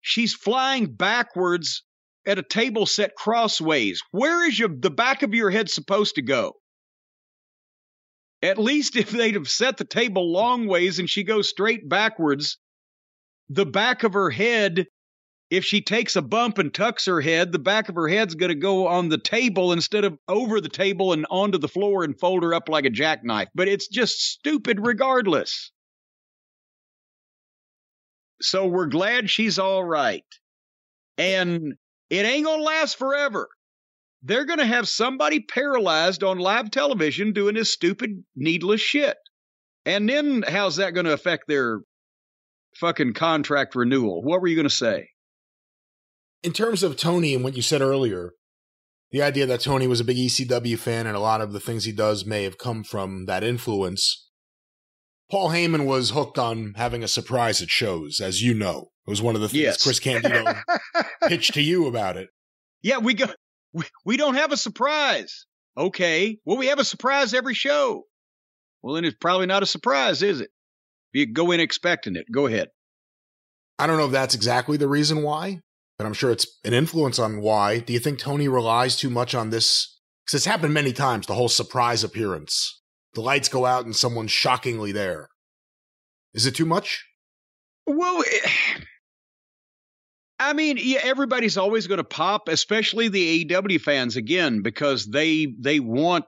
Speaker 1: she's flying backwards at a table set crossways. Where is your, the back of your head supposed to go? At least if they'd have set the table long ways and she goes straight backwards, the back of her head if she takes a bump and tucks her head, the back of her head's going to go on the table instead of over the table and onto the floor and fold her up like a jackknife. But it's just stupid regardless. So we're glad she's all right. And it ain't going to last forever. They're going to have somebody paralyzed on live television doing this stupid, needless shit. And then how's that going to affect their fucking contract renewal? What were you going to say?
Speaker 2: In terms of Tony and what you said earlier, the idea that Tony was a big ECW fan and a lot of the things he does may have come from that influence. Paul Heyman was hooked on having a surprise at shows, as you know. It was one of the things
Speaker 1: Yes.
Speaker 2: Chris Candido pitched to you about it.
Speaker 1: Yeah, we go. We, we don't have a surprise. Okay. Well, we have a surprise every show. Well, then it's probably not a surprise, is it? You go in expecting it. Go ahead.
Speaker 2: I don't know if that's exactly the reason why, but I'm sure it's an influence on why. Do you think Tony relies too much on this? Because it's happened many times, the whole surprise appearance. The lights go out and someone's shockingly there. Is it too much?
Speaker 1: Well, it, I mean, yeah, everybody's always going to pop, especially the AEW fans again, because they they want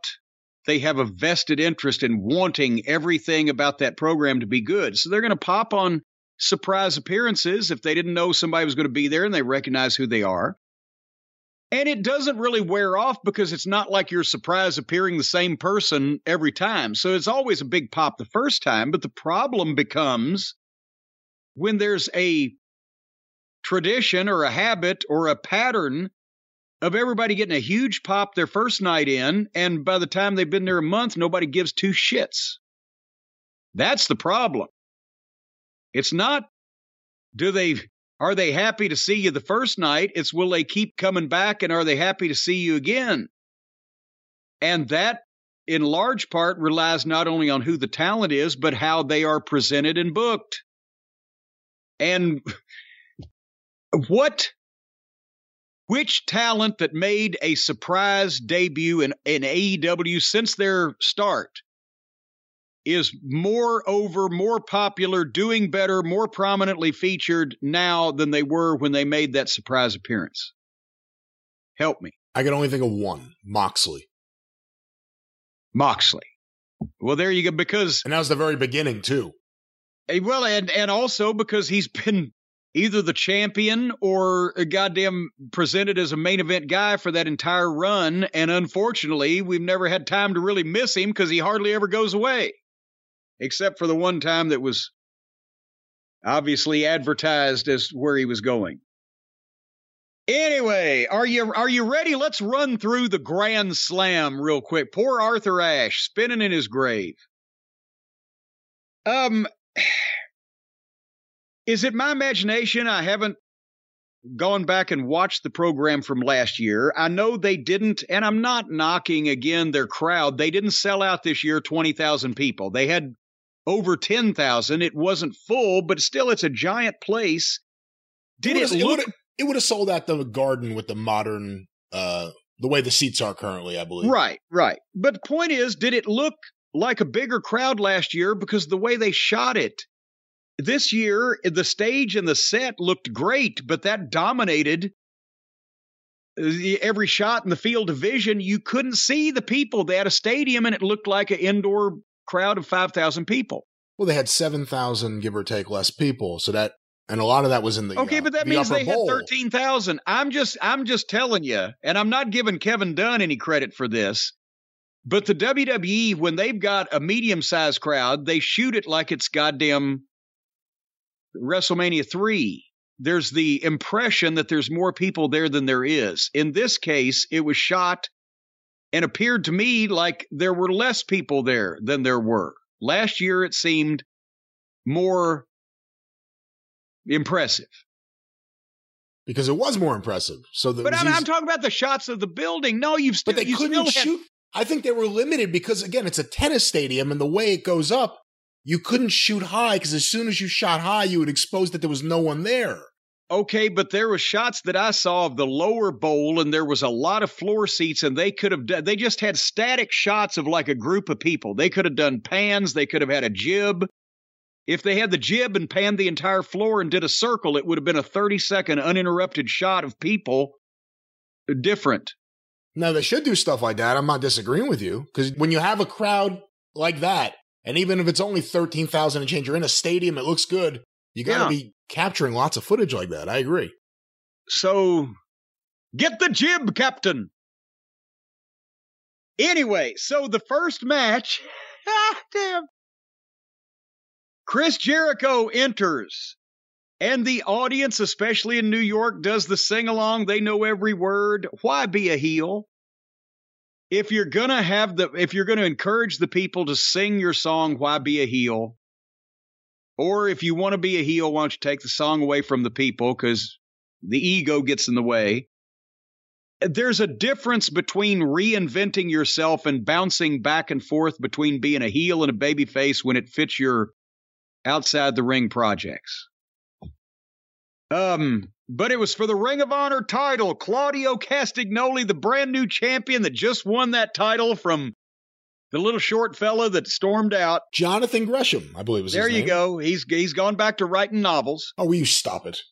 Speaker 1: they have a vested interest in wanting everything about that program to be good. So they're going to pop on surprise appearances if they didn't know somebody was going to be there and they recognize who they are. And it doesn't really wear off because it's not like you're surprise appearing the same person every time. So it's always a big pop the first time. But the problem becomes when there's a tradition or a habit or a pattern of everybody getting a huge pop their first night in, and by the time they've been there a month, nobody gives two shits. That's the problem. It's not do they are they happy to see you the first night? It's will they keep coming back and are they happy to see you again? And that in large part relies not only on who the talent is, but how they are presented and booked. And what which talent that made a surprise debut in, in AEW since their start is more over, more popular, doing better, more prominently featured now than they were when they made that surprise appearance? Help me.
Speaker 2: I can only think of one Moxley.
Speaker 1: Moxley. Well, there you go. Because
Speaker 2: and that was the very beginning too.
Speaker 1: Eh, well, and and also because he's been either the champion or a goddamn presented as a main event guy for that entire run. And unfortunately, we've never had time to really miss him because he hardly ever goes away, except for the one time that was obviously advertised as where he was going. Anyway, are you are you ready? Let's run through the Grand Slam real quick. Poor Arthur Ashe spinning in his grave. Um is it my imagination? I haven't gone back and watched the program from last year. I know they didn't, and I'm not knocking again their crowd. They didn't sell out this year 20,000 people. They had over 10,000. It wasn't full, but still, it's a giant place. Did it, it look?
Speaker 2: It would have sold out the garden with the modern, uh, the way the seats are currently, I believe.
Speaker 1: Right, right. But the point is, did it look like a bigger crowd last year because the way they shot it? This year the stage and the set looked great, but that dominated every shot in the field of vision. You couldn't see the people. They had a stadium and it looked like an indoor crowd of 5,000 people.
Speaker 2: Well, they had 7,000, give or take, less people. So that, and a lot of that was in the
Speaker 1: okay,
Speaker 2: uh,
Speaker 1: but that
Speaker 2: the
Speaker 1: means they
Speaker 2: bowl.
Speaker 1: had thirteen thousand. I'm just, I'm just telling you, and I'm not giving Kevin Dunn any credit for this. But the WWE, when they've got a medium-sized crowd, they shoot it like it's goddamn WrestleMania 3, there's the impression that there's more people there than there is. In this case, it was shot and appeared to me like there were less people there than there were. Last year, it seemed more impressive.
Speaker 2: Because it was more impressive. So the,
Speaker 1: But I'm, I'm talking about the shots of the building. No, you've still,
Speaker 2: but they couldn't
Speaker 1: still had-
Speaker 2: shoot. I think they were limited because again, it's a tennis stadium, and the way it goes up, you couldn't shoot high because as soon as you shot high, you would expose that there was no one there.
Speaker 1: Okay, but there were shots that I saw of the lower bowl, and there was a lot of floor seats, and they could have done, they just had static shots of like a group of people. They could have done pans, they could have had a jib. If they had the jib and panned the entire floor and did a circle, it would have been a 30 second uninterrupted shot of people different.
Speaker 2: Now they should do stuff like that. I'm not disagreeing with you because when you have a crowd like that, and even if it's only thirteen thousand and change, you're in a stadium. It looks good. You got to
Speaker 1: Yeah.
Speaker 2: be capturing lots of footage like that. I agree.
Speaker 1: So get the jib, Captain. Anyway, so the first match, ah, damn. Chris Jericho enters, and the audience, especially in New York, does the sing along. They know every word. Why be a heel? If you're gonna have the, if you're gonna encourage the people to sing your song, why be a heel? Or if you want to be a heel, why don't you take the song away from the people? Because the ego gets in the way. there's a difference between reinventing yourself and bouncing back and forth between being a heel and a baby face when it fits your outside the ring projects. Um, but it was for the Ring of Honor title. Claudio Castagnoli, the brand new champion that just won that title from the little short fella that stormed out.
Speaker 2: Jonathan Gresham, I believe was his. there.
Speaker 1: you
Speaker 2: name.
Speaker 1: go. He's he's gone back to writing novels,
Speaker 2: Oh, will you stop it?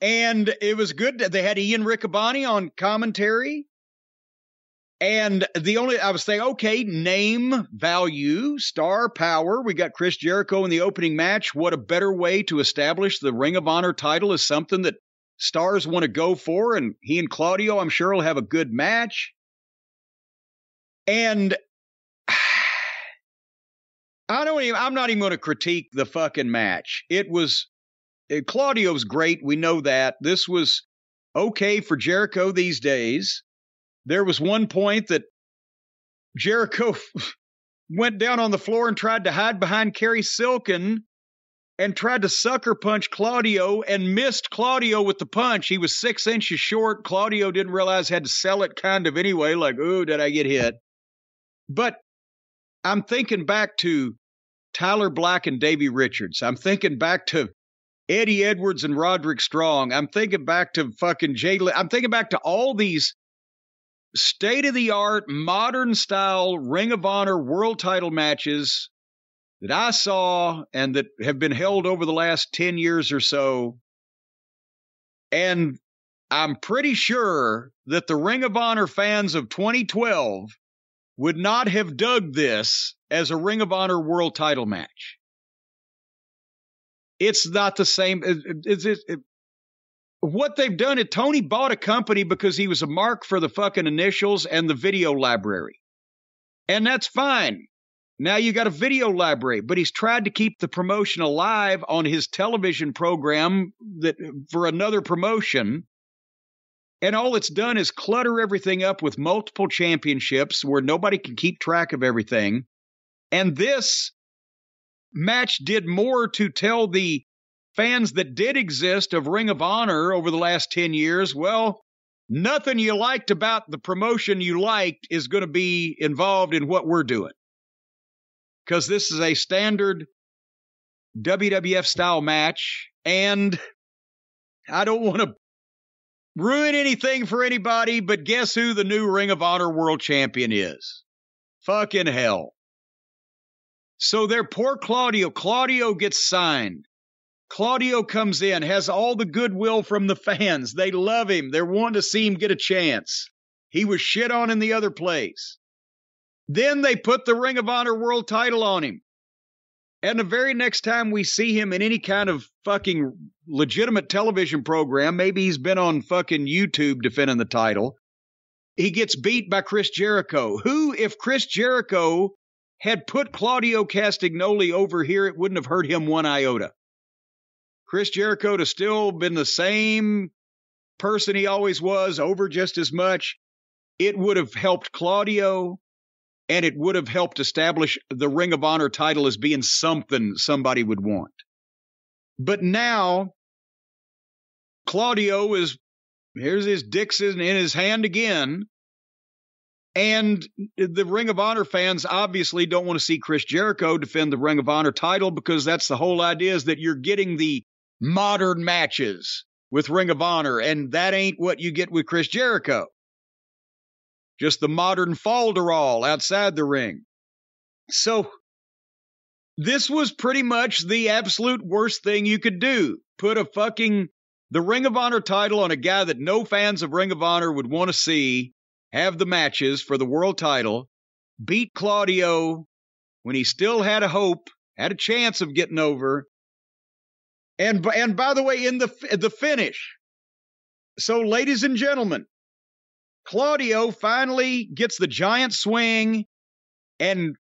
Speaker 1: and it was good. They had Ian Riccaboni on commentary. And the only I was saying, okay, name, value, star power. We got Chris Jericho in the opening match. What a better way to establish the Ring of Honor title is something that stars want to go for, and he and Claudio, I'm sure, will have a good match. And I don't even, I'm not even going to critique the fucking match. It was uh, Claudio's great. We know that. This was okay for Jericho these days. There was one point that Jericho went down on the floor and tried to hide behind Kerry Silken and tried to sucker punch Claudio and missed Claudio with the punch. He was six inches short. Claudio didn't realize had to sell it kind of anyway, like, ooh, did I get hit? But I'm thinking back to Tyler Black and Davey Richards. I'm thinking back to Eddie Edwards and Roderick Strong. I'm thinking back to fucking Jay. Le- I'm thinking back to all these state of the art, modern style Ring of Honor world title matches that I saw and that have been held over the last 10 years or so. And I'm pretty sure that the Ring of Honor fans of 2012 would not have dug this as a Ring of Honor world title match. It's not the same. It's, it, what they've done is Tony bought a company because he was a mark for the fucking initials and the video library. And that's fine. Now you got a video library, but he's tried to keep the promotion alive on his television program that for another promotion. And all it's done is clutter everything up with multiple championships where nobody can keep track of everything. And this match did more to tell the fans that did exist of Ring of Honor over the last 10 years, well, nothing you liked about the promotion you liked is going to be involved in what we're doing. Because this is a standard WWF style match, and I don't want to ruin anything for anybody, but guess who the new Ring of Honor World Champion is? Fucking hell. So their poor Claudio, Claudio gets signed. Claudio comes in, has all the goodwill from the fans. They love him. They're wanting to see him get a chance. He was shit on in the other place. Then they put the Ring of Honor world title on him. And the very next time we see him in any kind of fucking legitimate television program, maybe he's been on fucking YouTube defending the title, he gets beat by Chris Jericho. Who, if Chris Jericho had put Claudio Castagnoli over here, it wouldn't have hurt him one iota. Chris Jericho to still been the same person he always was, over just as much. It would have helped Claudio and it would have helped establish the Ring of Honor title as being something somebody would want. But now, Claudio is here's his Dixon in his hand again. And the Ring of Honor fans obviously don't want to see Chris Jericho defend the Ring of Honor title because that's the whole idea is that you're getting the modern matches with Ring of Honor, and that ain't what you get with Chris Jericho. Just the modern falderall outside the ring. So this was pretty much the absolute worst thing you could do. Put a fucking the Ring of Honor title on a guy that no fans of Ring of Honor would want to see have the matches for the world title, beat Claudio when he still had a hope, had a chance of getting over. And and by the way, in the the finish. So, ladies and gentlemen, Claudio finally gets the giant swing and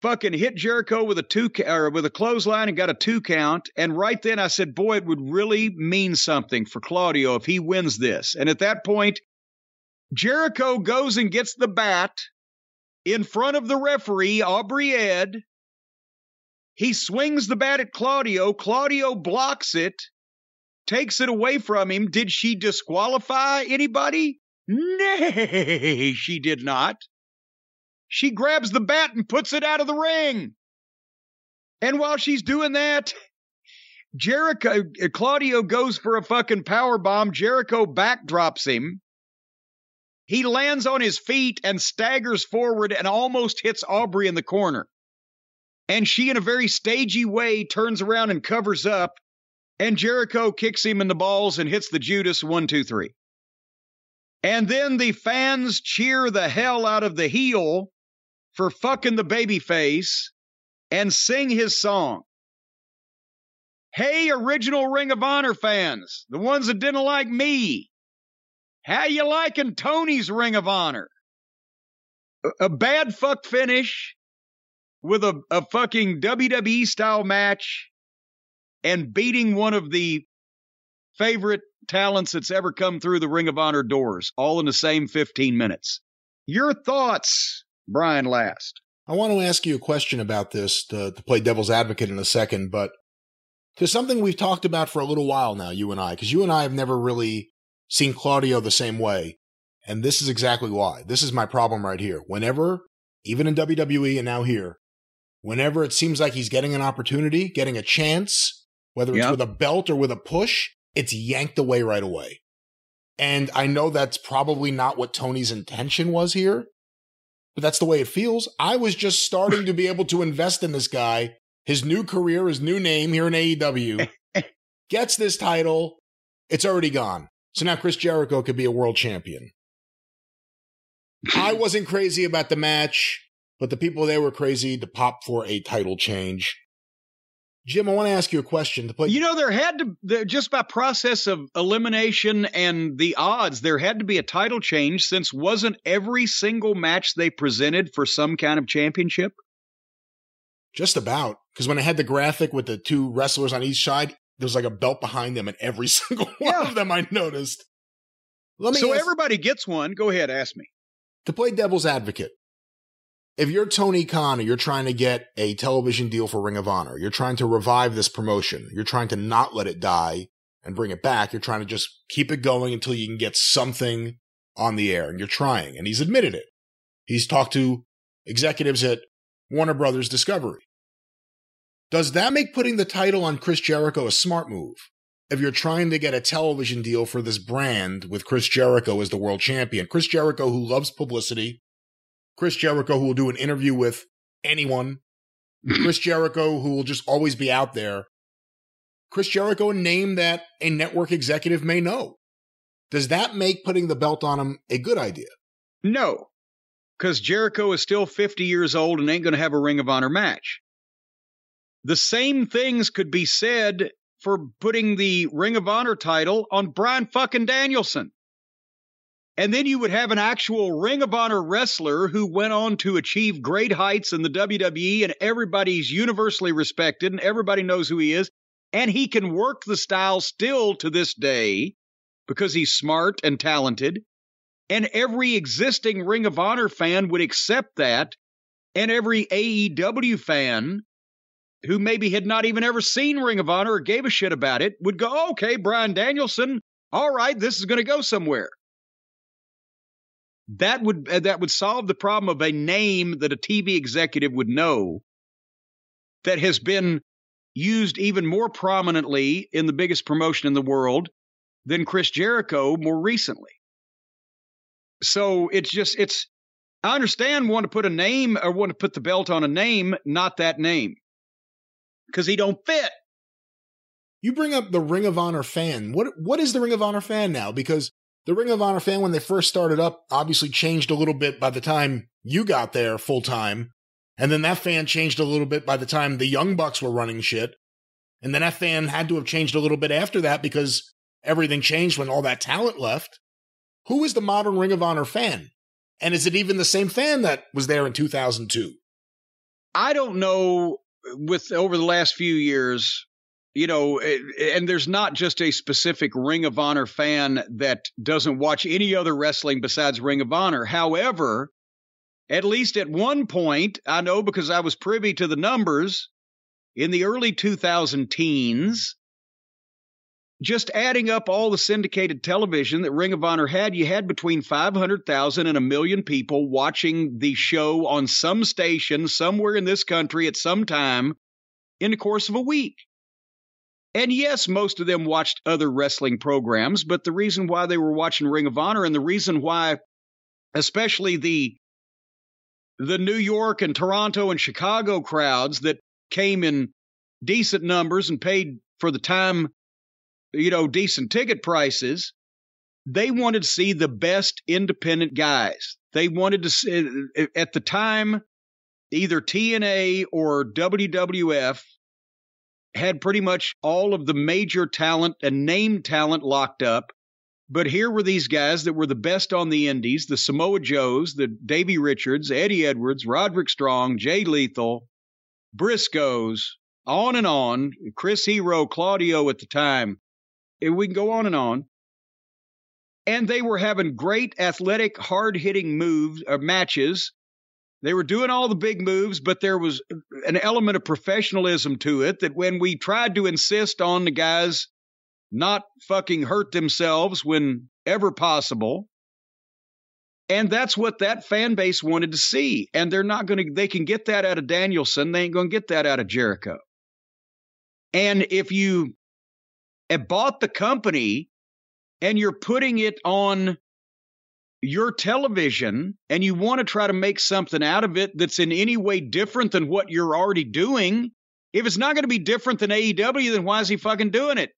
Speaker 1: fucking hit Jericho with a two or with a clothesline and got a two count. And right then I said, boy, it would really mean something for Claudio if he wins this. And at that point, Jericho goes and gets the bat in front of the referee, Aubrey Ed. He swings the bat at Claudio. Claudio blocks it, takes it away from him. Did she disqualify anybody? Nay, she did not. She grabs the bat and puts it out of the ring. And while she's doing that, Jericho uh, Claudio goes for a fucking power bomb. Jericho backdrops him. He lands on his feet and staggers forward and almost hits Aubrey in the corner. And she, in a very stagey way, turns around and covers up. And Jericho kicks him in the balls and hits the Judas one, two, three. And then the fans cheer the hell out of the heel for fucking the baby face and sing his song. Hey, original Ring of Honor fans, the ones that didn't like me, how you liking Tony's Ring of Honor? A, a bad fuck finish with a, a fucking WWE style match and beating one of the favorite talents that's ever come through the Ring of Honor doors, all in the same 15 minutes. Your thoughts, Brian Last?
Speaker 2: I want to ask you a question about this to, to play devil's advocate in a second, but to something we've talked about for a little while now, you and I, because you and I have never really seen Claudio the same way. And this is exactly why. This is my problem right here. Whenever, even in WWE and now here, whenever it seems like he's getting an opportunity, getting a chance, whether it's
Speaker 1: Yep.
Speaker 2: with a belt or with a push, it's yanked away right away. And I know that's probably not what Tony's intention was here, but that's the way it feels. I was just starting to be able to invest in this guy, his new career, his new name here in AEW, gets this title, it's already gone. So now Chris Jericho could be a world champion. I wasn't crazy about the match, but the people there were crazy to pop for a title change. Jim, I want to ask you a question to play.
Speaker 1: You know, there had to, there, just by process of elimination and the odds, there had to be a title change since wasn't every single match they presented for some kind of championship?
Speaker 2: Just about. Because when I had the graphic with the two wrestlers on each side, there was like a belt behind them, and every single one
Speaker 1: Yeah.
Speaker 2: of them I noticed. Let me
Speaker 1: So
Speaker 2: ask-
Speaker 1: everybody gets one. Go ahead, ask me.
Speaker 2: to play devil's advocate. If you're Tony Khan and you're trying to get a television deal for Ring of Honor, you're trying to revive this promotion, you're trying to not let it die and bring it back, you're trying to just keep it going until you can get something on the air, and you're trying, and he's admitted it. He's talked to executives at Warner Brothers Discovery. Does that make putting the title on Chris Jericho a smart move? If you're trying to get a television deal for this brand with Chris Jericho as the world champion, Chris Jericho who loves publicity, Chris Jericho who will do an interview with anyone, mm-hmm. Chris Jericho who will just always be out there, Chris Jericho, a name that a network executive may know. Does that make putting the belt on him a good idea?
Speaker 1: No, because Jericho is still 50 years old and ain't going to have a Ring of Honor match. The same things could be said for putting the Ring of Honor title on Bryan fucking Danielson. And then you would have an actual Ring of Honor wrestler who went on to achieve great heights in the WWE, and everybody's universally respected, and everybody knows who he is. And he can work the style still to this day because he's smart and talented. And every existing Ring of Honor fan would accept that. And every AEW fan who maybe had not even ever seen Ring of Honor or gave a shit about it would go, okay, Bryan Danielson, all right, this is going to go somewhere. That would uh, that would solve the problem of a name that a TV executive would know that has been used even more prominently in the biggest promotion in the world than Chris Jericho more recently. So it's just it's I understand want to put a name or want to put the belt on a name, not that name. Because he don't fit.
Speaker 2: You bring up the Ring of Honor fan. What what is the Ring of Honor fan now? Because the Ring of Honor fan, when they first started up, obviously changed a little bit by the time you got there full time. And then that fan changed a little bit by the time the Young Bucks were running shit. And then that fan had to have changed a little bit after that because everything changed when all that talent left. Who is the modern Ring of Honor fan? And is it even the same fan that was there in 2002?
Speaker 1: I don't know with over the last few years, you know, and there's not just a specific Ring of Honor fan that doesn't watch any other wrestling besides Ring of Honor. However, at least at one point, I know because I was privy to the numbers in the early 2000 teens, just adding up all the syndicated television that Ring of Honor had, you had between 500,000 and a million people watching the show on some station somewhere in this country at some time in the course of a week. And yes, most of them watched other wrestling programs, but the reason why they were watching Ring of Honor and the reason why, especially the the New York and Toronto and Chicago crowds that came in decent numbers and paid for the time, you know, decent ticket prices, they wanted to see the best independent guys. They wanted to see, at the time, either TNA or WWF had pretty much all of the major talent and name talent locked up. But here were these guys that were the best on the indies the Samoa Joes, the Davey Richards, Eddie Edwards, Roderick Strong, Jay Lethal, Briscoes, on and on. Chris Hero, Claudio at the time. And we can go on and on. And they were having great athletic, hard hitting moves or uh, matches they were doing all the big moves, but there was an element of professionalism to it that when we tried to insist on the guys not fucking hurt themselves whenever possible, and that's what that fan base wanted to see. And they're not going to, they can get that out of Danielson. They ain't going to get that out of Jericho. And if you bought the company and you're putting it on your television and you want to try to make something out of it that's in any way different than what you're already doing, if it's not going to be different than AEW, then why is he fucking doing it?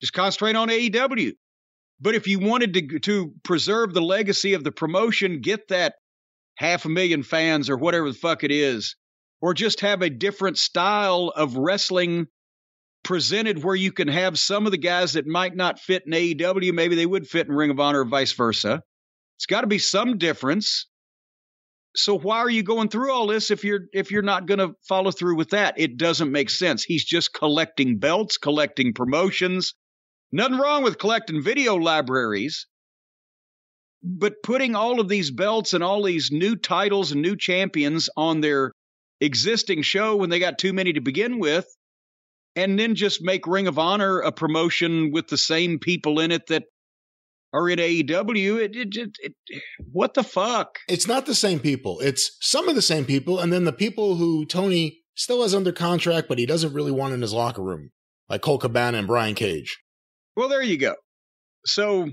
Speaker 1: Just concentrate on AEW. But if you wanted to to preserve the legacy of the promotion, get that half a million fans or whatever the fuck it is, or just have a different style of wrestling presented where you can have some of the guys that might not fit in AEW, maybe they would fit in Ring of Honor or vice versa. It's got to be some difference. So why are you going through all this if you're if you're not going to follow through with that? It doesn't make sense. He's just collecting belts, collecting promotions. Nothing wrong with collecting video libraries. But putting all of these belts and all these new titles and new champions on their existing show when they got too many to begin with, and then just make Ring of Honor a promotion with the same people in it that are in AEW. It, it, it, it, what the fuck?
Speaker 2: It's not the same people. It's some of the same people, and then the people who Tony still has under contract, but he doesn't really want in his locker room, like Colt Cabana and Brian Cage.
Speaker 1: Well, there you go. So,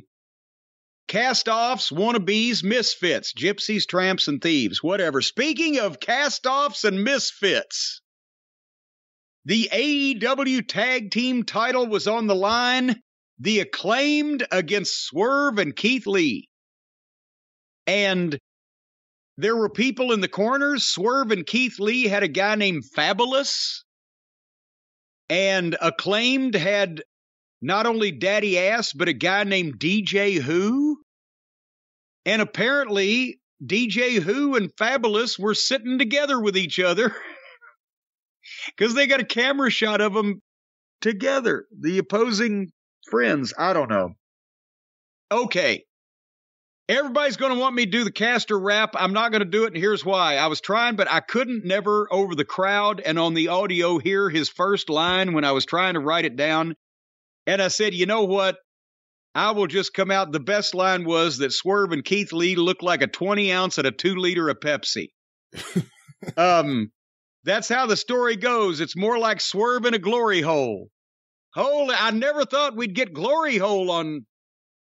Speaker 1: cast offs, wannabes, misfits, gypsies, tramps, and thieves, whatever. Speaking of cast offs and misfits, the AEW Tag Team title was on the line. The acclaimed against Swerve and Keith Lee. And there were people in the corners. Swerve and Keith Lee had a guy named Fabulous. And acclaimed had not only Daddy Ass, but a guy named DJ Who. And apparently, DJ Who and Fabulous were sitting together with each other. because they got a camera shot of them together, the opposing friends. I don't know. Okay. Everybody's going to want me to do the caster rap. I'm not going to do it, and here's why. I was trying, but I couldn't never over the crowd and on the audio hear his first line when I was trying to write it down. And I said, you know what? I will just come out. The best line was that Swerve and Keith Lee looked like a 20 ounce and a two liter of Pepsi. um, that's how the story goes. It's more like Swerve in a glory hole. Hole, I never thought we'd get glory hole on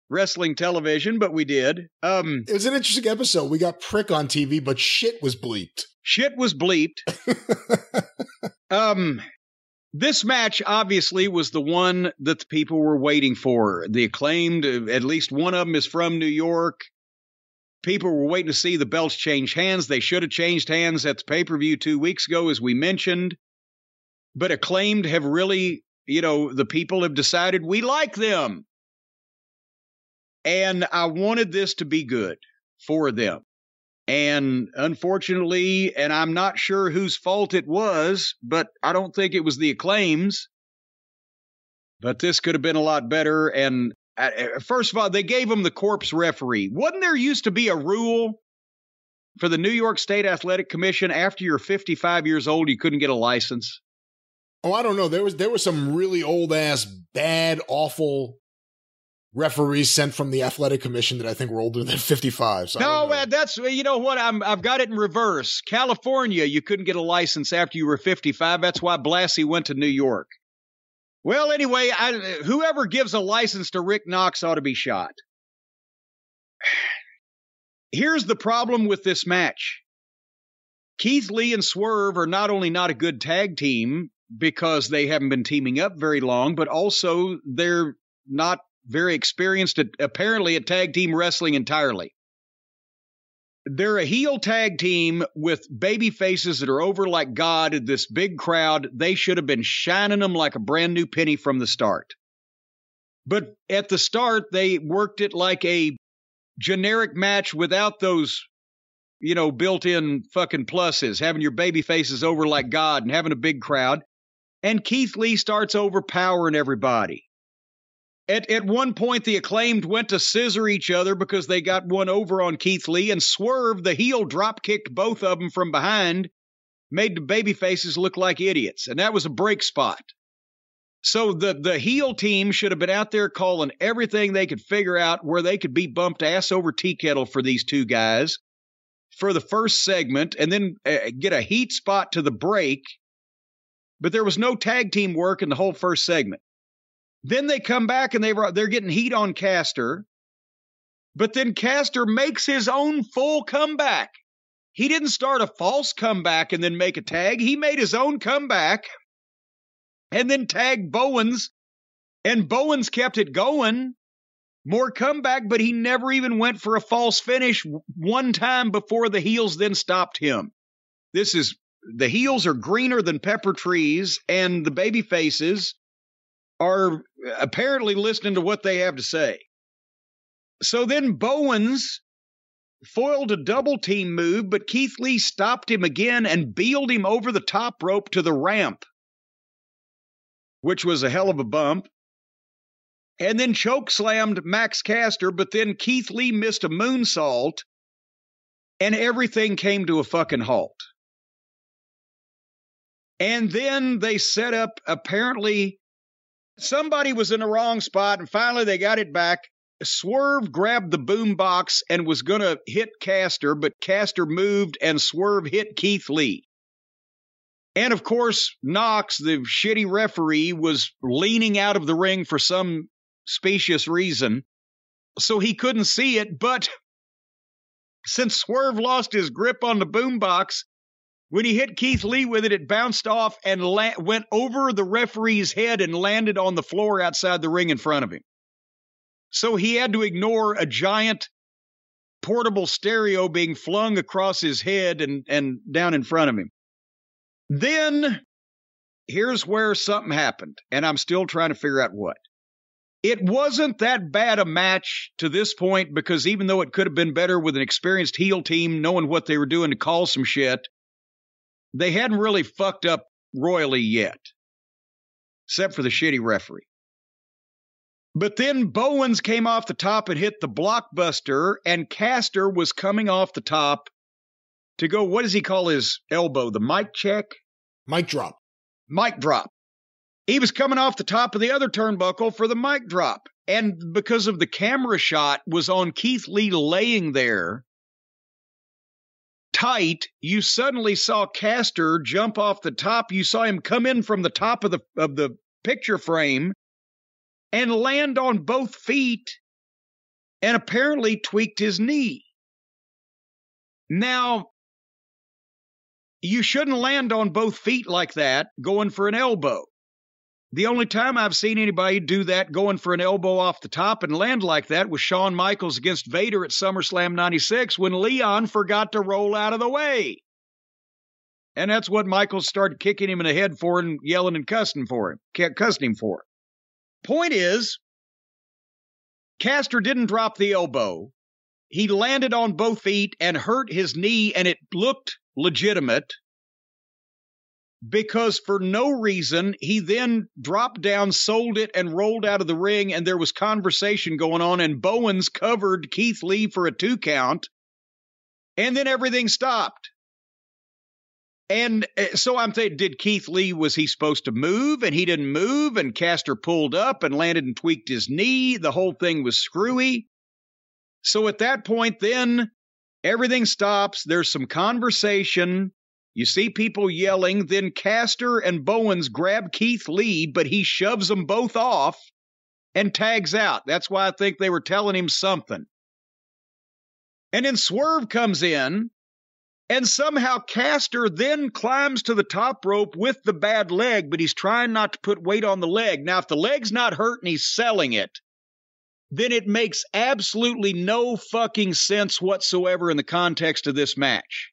Speaker 1: wrestling television, but we did. Um,
Speaker 2: it was an interesting episode. We got prick on TV, but shit was bleeped.
Speaker 1: Shit was bleeped. um, this match obviously was the one that the people were waiting for. The acclaimed, at least one of them is from New York people were waiting to see the belts change hands. They should have changed hands at the pay per view two weeks ago, as we mentioned. But acclaimed have really, you know, the people have decided we like them. And I wanted this to be good for them. And unfortunately, and I'm not sure whose fault it was, but I don't think it was the acclaims. But this could have been a lot better. And first of all, they gave him the corpse referee. Wasn't there used to be a rule for the New York State Athletic Commission after you're 55 years old, you couldn't get a license?
Speaker 2: Oh, I don't know. There was there was some really old ass, bad, awful referees sent from the athletic commission that I think were older than 55. So
Speaker 1: No, man, that's you know what I'm I've got it in reverse. California, you couldn't get a license after you were 55. That's why Blassie went to New York. Well, anyway, I, whoever gives a license to Rick Knox ought to be shot. Here's the problem with this match. Keith Lee and Swerve are not only not a good tag team because they haven't been teaming up very long, but also they're not very experienced at apparently at tag team wrestling entirely. They're a heel tag team with baby faces that are over like God this big crowd. They should have been shining them like a brand new penny from the start. But at the start, they worked it like a generic match without those, you know, built in fucking pluses, having your baby faces over like God and having a big crowd. And Keith Lee starts overpowering everybody. At, at one point, the acclaimed went to scissor each other because they got one over on Keith Lee, and Swerve, the heel, drop kicked both of them from behind, made the baby faces look like idiots. And that was a break spot. So the, the heel team should have been out there calling everything they could figure out where they could be bumped ass over tea kettle for these two guys for the first segment and then uh, get a heat spot to the break. But there was no tag team work in the whole first segment. Then they come back and they they're getting heat on Caster. But then Caster makes his own full comeback. He didn't start a false comeback and then make a tag. He made his own comeback and then tagged Bowens. And Bowens kept it going. More comeback, but he never even went for a false finish one time before the heels then stopped him. This is the heels are greener than pepper trees, and the baby faces are apparently listening to what they have to say. So then Bowens foiled a double team move, but Keith Lee stopped him again and beeled him over the top rope to the ramp, which was a hell of a bump. And then choke slammed Max Caster, but then Keith Lee missed a moonsault, and everything came to a fucking halt. And then they set up apparently somebody was in the wrong spot, and finally they got it back. Swerve grabbed the boom box and was going to hit Caster, but Caster moved and Swerve hit Keith Lee. And of course, Knox, the shitty referee, was leaning out of the ring for some specious reason, so he couldn't see it. But since Swerve lost his grip on the boombox, when he hit Keith Lee with it, it bounced off and la- went over the referee's head and landed on the floor outside the ring in front of him. So he had to ignore a giant portable stereo being flung across his head and, and down in front of him. Then here's where something happened, and I'm still trying to figure out what. It wasn't that bad a match to this point because even though it could have been better with an experienced heel team knowing what they were doing to call some shit, they hadn't really fucked up royally yet, except for the shitty referee. But then Bowens came off the top and hit the blockbuster, and Caster was coming off the top to go, what does he call his elbow? The mic check?
Speaker 2: Mic drop.
Speaker 1: Mic drop. He was coming off the top of the other turnbuckle for the mic drop. And because of the camera shot was on Keith Lee laying there tight, you suddenly saw Caster jump off the top. You saw him come in from the top of the of the picture frame and land on both feet and apparently tweaked his knee. Now, you shouldn't land on both feet like that going for an elbow. The only time I've seen anybody do that going for an elbow off the top and land like that was Shawn Michaels against Vader at SummerSlam 96 when Leon forgot to roll out of the way. And that's what Michaels started kicking him in the head for and yelling and cussing for him, cussing him for. Point is, Caster didn't drop the elbow. He landed on both feet and hurt his knee, and it looked legitimate because for no reason he then dropped down, sold it, and rolled out of the ring, and there was conversation going on, and Bowens covered Keith Lee for a two count, and then everything stopped. And uh, so I'm thinking, did Keith Lee, was he supposed to move and he didn't move and Caster pulled up and landed and tweaked his knee? The whole thing was screwy. So at that point, then everything stops. There's some conversation. You see people yelling. Then Caster and Bowens grab Keith Lee, but he shoves them both off and tags out. That's why I think they were telling him something. And then Swerve comes in, and somehow Caster then climbs to the top rope with the bad leg, but he's trying not to put weight on the leg. Now, if the leg's not hurt and he's selling it, then it makes absolutely no fucking sense whatsoever in the context of this match.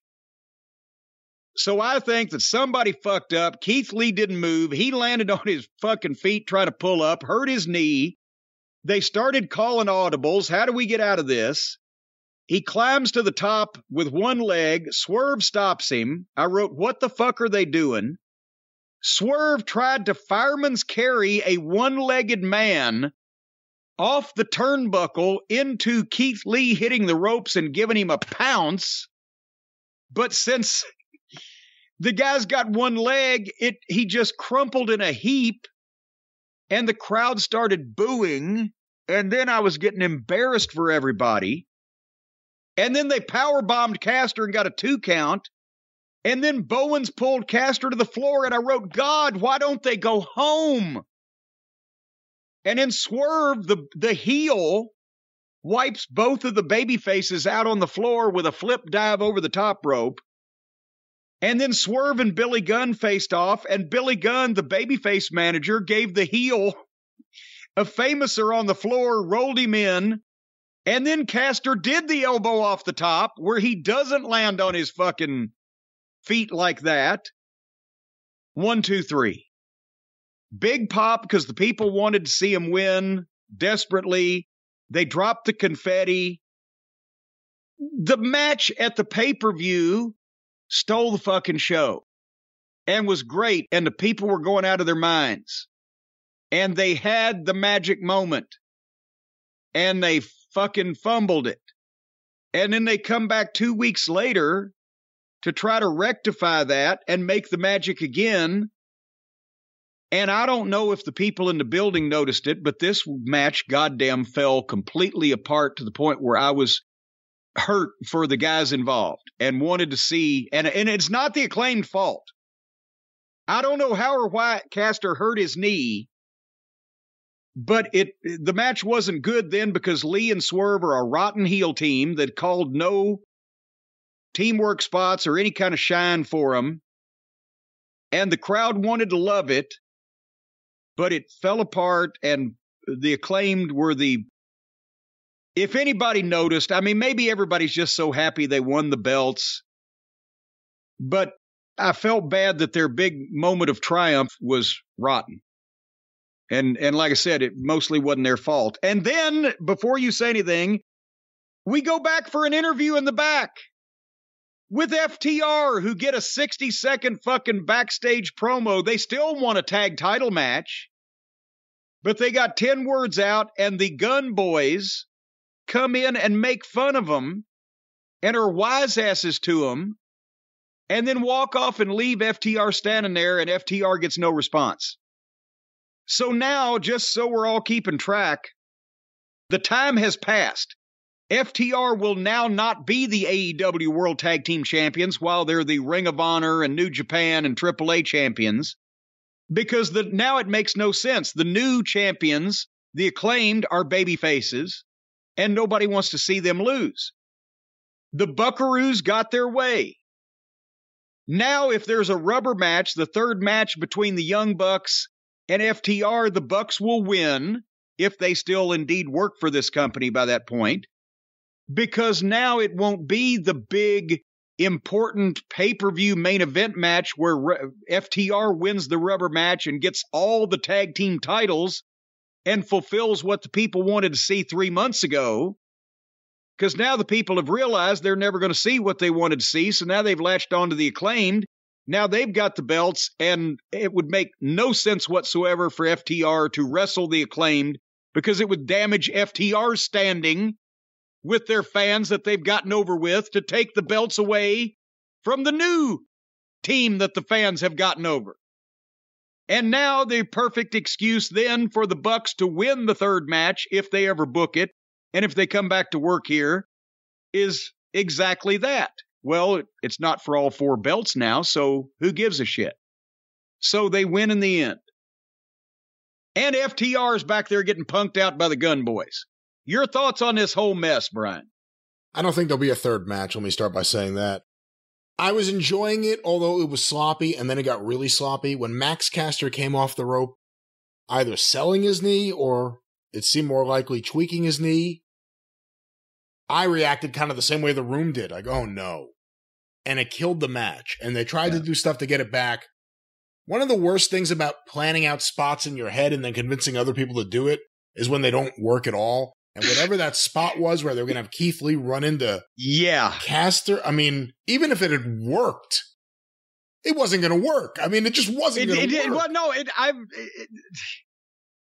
Speaker 1: So I think that somebody fucked up. Keith Lee didn't move. He landed on his fucking feet trying to pull up, hurt his knee. They started calling audibles. How do we get out of this? He climbs to the top with one leg. Swerve stops him. I wrote, What the fuck are they doing? Swerve tried to fireman's carry a one legged man off the turnbuckle into Keith Lee hitting the ropes and giving him a pounce. But since the guy's got one leg, it he just crumpled in a heap and the crowd started booing and then I was getting embarrassed for everybody. And then they power bombed Caster and got a two count. And then Bowens pulled Caster to the floor and I wrote, "God, why don't they go home?" And then Swerve the the heel wipes both of the baby faces out on the floor with a flip dive over the top rope. And then Swerve and Billy Gunn faced off, and Billy Gunn, the babyface manager, gave the heel a famouser on the floor, rolled him in, and then Caster did the elbow off the top where he doesn't land on his fucking feet like that. One, two, three. Big pop because the people wanted to see him win desperately. They dropped the confetti. The match at the pay per view stole the fucking show and was great. And the people were going out of their minds. And they had the magic moment and they fucking fumbled it. And then they come back two weeks later to try to rectify that and make the magic again. And I don't know if the people in the building noticed it, but this match goddamn fell completely apart to the point where I was hurt for the guys involved and wanted to see and and it's not the acclaimed fault. I don't know how or why Caster hurt his knee, but it the match wasn't good then because Lee and Swerve are a rotten heel team that called no teamwork spots or any kind of shine for them. And the crowd wanted to love it, but it fell apart and the acclaimed were the if anybody noticed, I mean, maybe everybody's just so happy they won the belts, but I felt bad that their big moment of triumph was rotten. And and like I said, it mostly wasn't their fault. And then before you say anything, we go back for an interview in the back with FTR, who get a 60 second fucking backstage promo. They still want a tag title match, but they got 10 words out, and the Gunn Boys come in and make fun of them and are wise asses to them and then walk off and leave FTR standing there and FTR gets no response. So now, just so we're all keeping track, the time has passed. FTR will now not be the AEW World Tag Team Champions while they're the Ring of Honor and New Japan and AAA champions because the now it makes no sense. The new champions, the acclaimed, are baby faces and nobody wants to see them lose. The Buckaroos got their way. Now, if there's a rubber match, the third match between the Young Bucks and FTR, the Bucks will win if they still indeed work for this company by that point, because now it won't be the big, important pay per view main event match where FTR wins the rubber match and gets all the tag team titles and fulfills what the people wanted to see three months ago. Because now the people have realized they're never going to see what they wanted to see. So now they've latched onto the acclaimed. Now they've got the belts, and it would make no sense whatsoever for FTR to wrestle the acclaimed because it would damage FTR's standing with their fans that they've gotten over with to take the belts away from the new team that the fans have gotten over. And now the perfect excuse then for the Bucks to win the third match if they ever book it and if they come back to work here is exactly that. Well, it's not for all four belts now, so who gives a shit? So they win in the end. And FTR's back there getting punked out by the Gunn boys. Your thoughts on this whole mess, Brian?
Speaker 2: I don't think there'll be a third match. Let me start by saying that. I was enjoying it, although it was sloppy, and then it got really sloppy. When Max Caster came off the rope, either selling his knee or it seemed more likely tweaking his knee, I reacted kind of the same way the room did. Like, oh no. And it killed the match. And they tried
Speaker 1: Yeah.
Speaker 2: to do stuff to get it back. One of the worst things about planning out spots in your head and then convincing other people to do it is when they don't work at all. And whatever that spot was where they were going to have Keith Lee run into
Speaker 1: Yeah.
Speaker 2: Caster, I mean, even if it had worked, it wasn't going to work. I mean, it just wasn't
Speaker 1: It,
Speaker 2: going
Speaker 1: it,
Speaker 2: to
Speaker 1: it,
Speaker 2: work.
Speaker 1: well, no, it, I've it,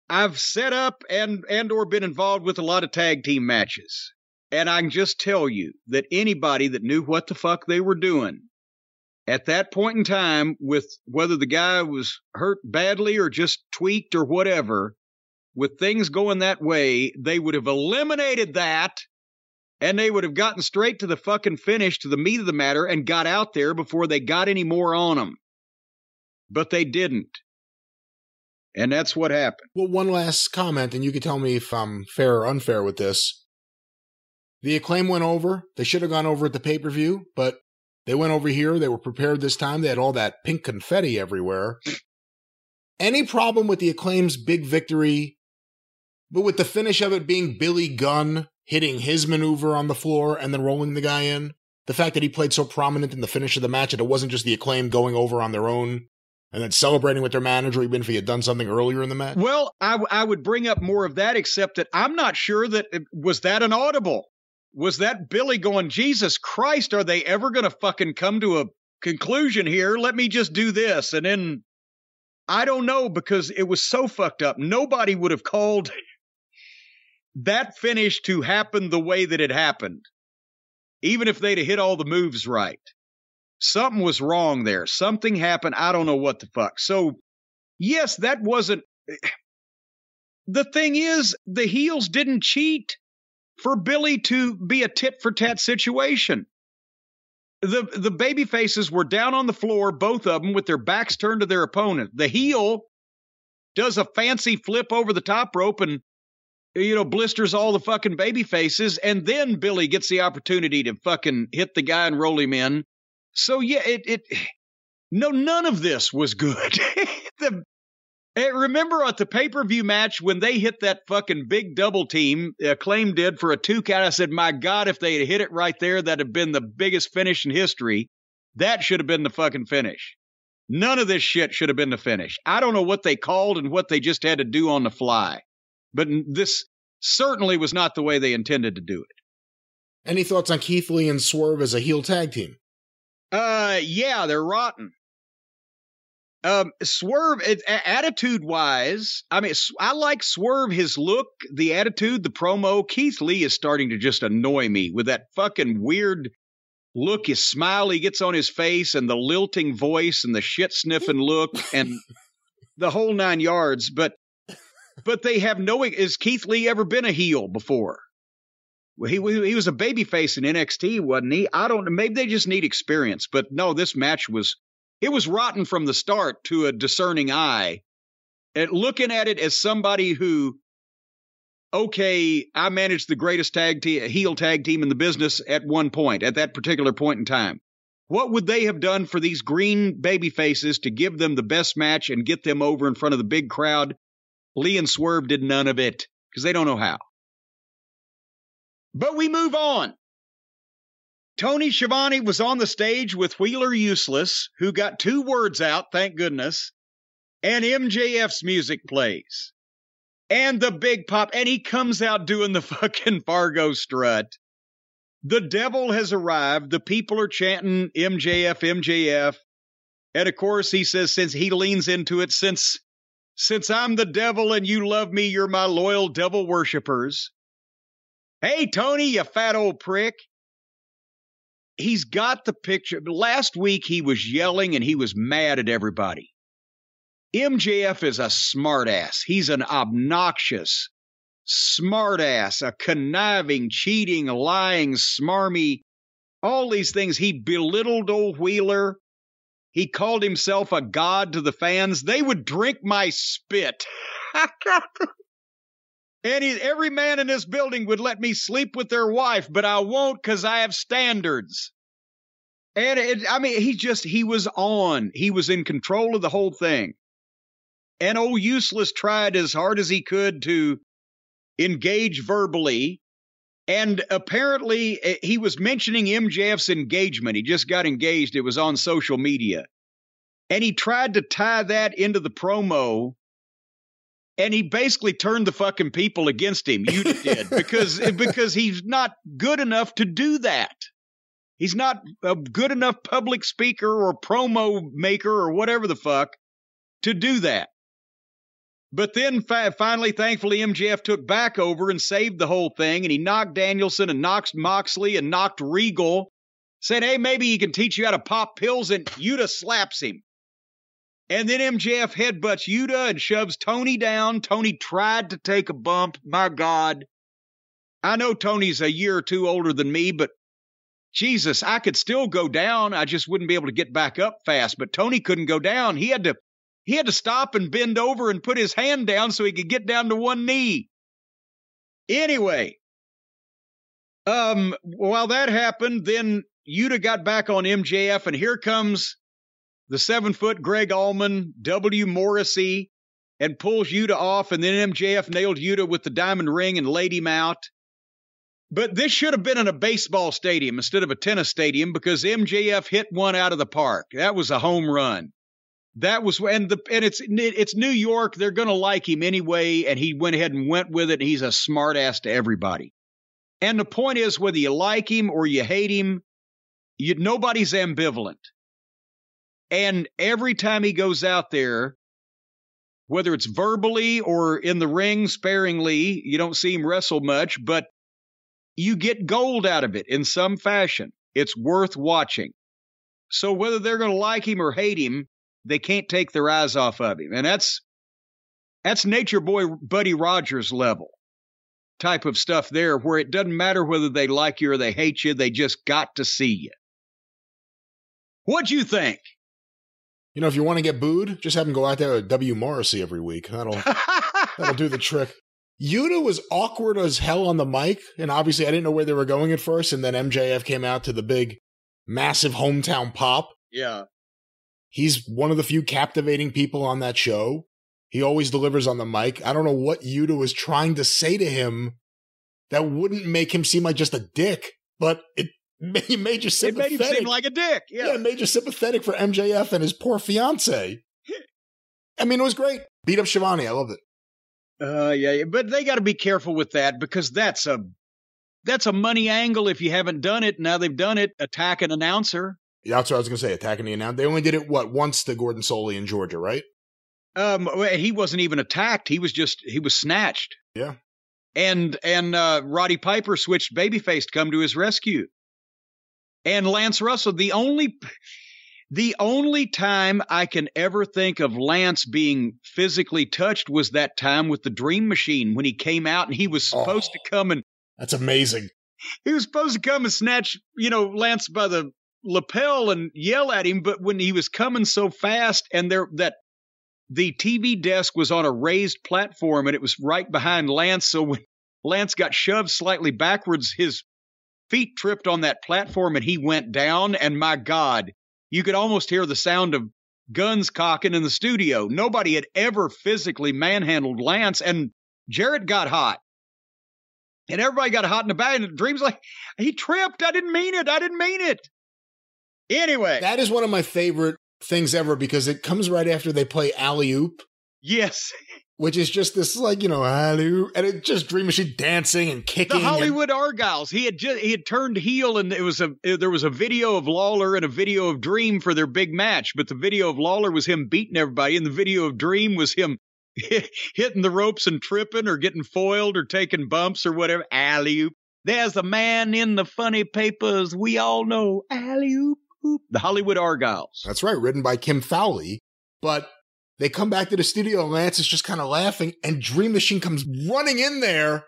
Speaker 1: I've set up and and or been involved with a lot of tag team matches, and I can just tell you that anybody that knew what the fuck they were doing at that point in time, with whether the guy was hurt badly or just tweaked or whatever, with things going that way, they would have eliminated that. And they would have gotten straight to the fucking finish, to the meat of the matter, and got out there before they got any more on them but they didn't. And that's what happened.
Speaker 2: Well, one last comment, and you can tell me if I'm fair or unfair with this. The acclaim went over. They should have gone over at the pay per view, but they went over here. They were prepared this time. They had all that pink confetti everywhere. Any problem with the acclaim's big victory, but with the finish of it being Billy Gunn hitting his maneuver on the floor and then rolling the guy in? The fact that he played so prominent in the finish of the match and it wasn't just the acclaim going over on their own and then celebrating with their manager, even if he had done something earlier in the match.
Speaker 1: Well, I, w- I would bring up more of that, except that I'm not sure that uh, was that an audible. Was that Billy going, Jesus Christ, are they ever going to fucking come to a conclusion here? Let me just do this. And then I don't know because it was so fucked up. Nobody would have called that finish to happen the way that it happened, even if they'd have hit all the moves right. Something was wrong there. Something happened. I don't know what the fuck. So, yes, that wasn't. The thing is, the heels didn't cheat for Billy to be a tit for tat situation. The the baby faces were down on the floor, both of them, with their backs turned to their opponent. The heel does a fancy flip over the top rope and you know blisters all the fucking baby faces, and then Billy gets the opportunity to fucking hit the guy and roll him in. So yeah, it it no none of this was good. the eh, remember at the pay per view match when they hit that fucking big double team, uh, Acclaim did for a two count? I said, my God, if they had hit it right there, that'd have been the biggest finish in history. That should have been the fucking finish. None of this shit should have been the finish. I don't know what they called and what they just had to do on the fly, but this certainly was not the way they intended to do it.
Speaker 2: Any thoughts on Keith Lee and Swerve as a heel tag team?
Speaker 1: Uh, yeah, they're rotten. Um, Swerve, attitude wise, I mean, I like Swerve, his look, the attitude, the promo. Keith Lee is starting to just annoy me with that fucking weird look, his smile he gets on his face, and the lilting voice, and the shit sniffing look, and the whole nine yards. But, but they have no. Has Keith Lee ever been a heel before? Well, he he was a babyface in NXT, wasn't he? I don't. Maybe they just need experience. But no, this match was it was rotten from the start to a discerning eye. And looking at it as somebody who, okay, I managed the greatest tag team, heel tag team in the business at one point, at that particular point in time. What would they have done for these green baby faces to give them the best match and get them over in front of the big crowd? Lee and Swerve did none of it because they don't know how. But we move on. Tony Schiavone was on the stage with Wheeler Useless, who got two words out, thank goodness, and MJF's music plays. And the big pop, and he comes out doing the fucking Fargo strut. The devil has arrived. The people are chanting MJF, MJF. And of course, he says, since he leans into it, since since I'm the devil and you love me, you're my loyal devil worshippers. Hey, Tony, you fat old prick. he's got the picture. Last week he was yelling and he was mad at everybody. MJF is a smartass. He's an obnoxious smartass, a conniving, cheating, lying, smarmy, all these things. He belittled old Wheeler. He called himself a god to the fans. They would drink my spit. and he, every man in this building would let me sleep with their wife, but I won't because I have standards. And it, I mean, he just, he was on. He was in control of the whole thing. And old Useless tried as hard as he could to engage verbally. And apparently, eh, he was mentioning MJF's engagement. He just got engaged. It was on social media. And he tried to tie that into the promo. And he basically turned the fucking people against him. You did because because he's not good enough to do that. He's not a good enough public speaker or promo maker or whatever the fuck to do that. But then fa- finally, thankfully, MJF took back over and saved the whole thing, and he knocked Danielson and knocked Moxley and knocked Regal, saying, "Hey, maybe he can teach you how to pop pills." And Yuta slaps him, and then MJF headbutts Yuta and shoves Tony down. Tony tried to take a bump. My God, I know Tony's a year or two older than me, but Jesus, I could still go down. I just wouldn't be able to get back up fast. But Tony couldn't go down. He had to he had to stop and bend over and put his hand down so he could get down to one knee. Anyway, um, while that happened, then Yuta got back on MJF, and here comes the seven foot Greg Allman, W. Morrissey, and pulls Yuta off, and then MJF nailed Yuta with the diamond ring and laid him out. But this should have been in a baseball stadium instead of a tennis stadium because MJF hit one out of the park. That was a home run that was and the and it's it's New York. They're going to like him anyway, and he went ahead and went with it. He's a smartass to everybody. And the point is, whether you like him or you hate him, you, nobody's ambivalent. And every time he goes out there, whether it's verbally or in the ring sparingly, you don't see him wrestle much, but you get gold out of it in some fashion. It's worth watching. So whether they're going to like him or hate him, they can't take their eyes off of him. And that's that's nature boy Buddy Rogers level type of stuff there where it doesn't matter whether they like you or they hate you, they just got to see you. What'd you think?
Speaker 2: You know, if you want to get booed, just have him go out there with W. Morrissey every week. That'll that'll do the trick. Yuta was awkward as hell on the mic, and obviously I didn't know where they were going at first, and then MJF came out to the big, massive hometown pop.
Speaker 1: Yeah.
Speaker 2: He's one of the few captivating people on that show. He always delivers on the mic. I don't know what Yuta was trying to say to him that wouldn't make him seem like just a dick, but it made, you sympathetic.
Speaker 1: It made him seem like a dick. Yeah.
Speaker 2: yeah, it made you sympathetic for MJF and his poor fiance. I mean, it was great. Beat up Schiavone. I loved it.
Speaker 1: Uh, yeah, but they got to be careful with that because that's a that's a money angle. If you haven't done it, now they've done it. Attack an announcer.
Speaker 2: That's what I was going to say. Attacking the announcer. They only did it what once to Gordon Solie in Georgia, right?
Speaker 1: Um, he wasn't even attacked. He was just he was snatched.
Speaker 2: Yeah.
Speaker 1: And and uh, Roddy Piper switched babyface to come to his rescue. And Lance Russell, the only the only time I can ever think of Lance being physically touched was that time with the Dream Machine when he came out and he was supposed oh, to come and
Speaker 2: That's amazing.
Speaker 1: He was supposed to come and snatch, you know, Lance by the lapel and yell at him, but when he was coming so fast and there that the TV desk was on a raised platform and it was right behind Lance, so when Lance got shoved slightly backwards, his feet tripped on that platform and he went down. And my God, you could almost hear the sound of guns cocking in the studio. Nobody had ever physically manhandled Lance, and Jarrett got hot. And everybody got hot in the back. And Dream's like, he tripped. I didn't mean it. I didn't mean it. Anyway,
Speaker 2: that is one of my favorite things ever because it comes right after they play alley oop.
Speaker 1: Yes.
Speaker 2: Which is just this, like you know, alley oop, and it just Dream Machine dancing and kicking.
Speaker 1: The Hollywood and- Argyles. He had just he had turned heel, and it was a there was a video of Lawler and a video of Dream for their big match. But the video of Lawler was him beating everybody, and the video of Dream was him hitting the ropes and tripping, or getting foiled, or taking bumps, or whatever. Alley oop. There's a man in the funny papers we all know. Alley oop oop. The Hollywood Argyles.
Speaker 2: That's right, written by Kim Fowley. But they come back to the studio and Lance is just kind of laughing, and Dream Machine comes running in there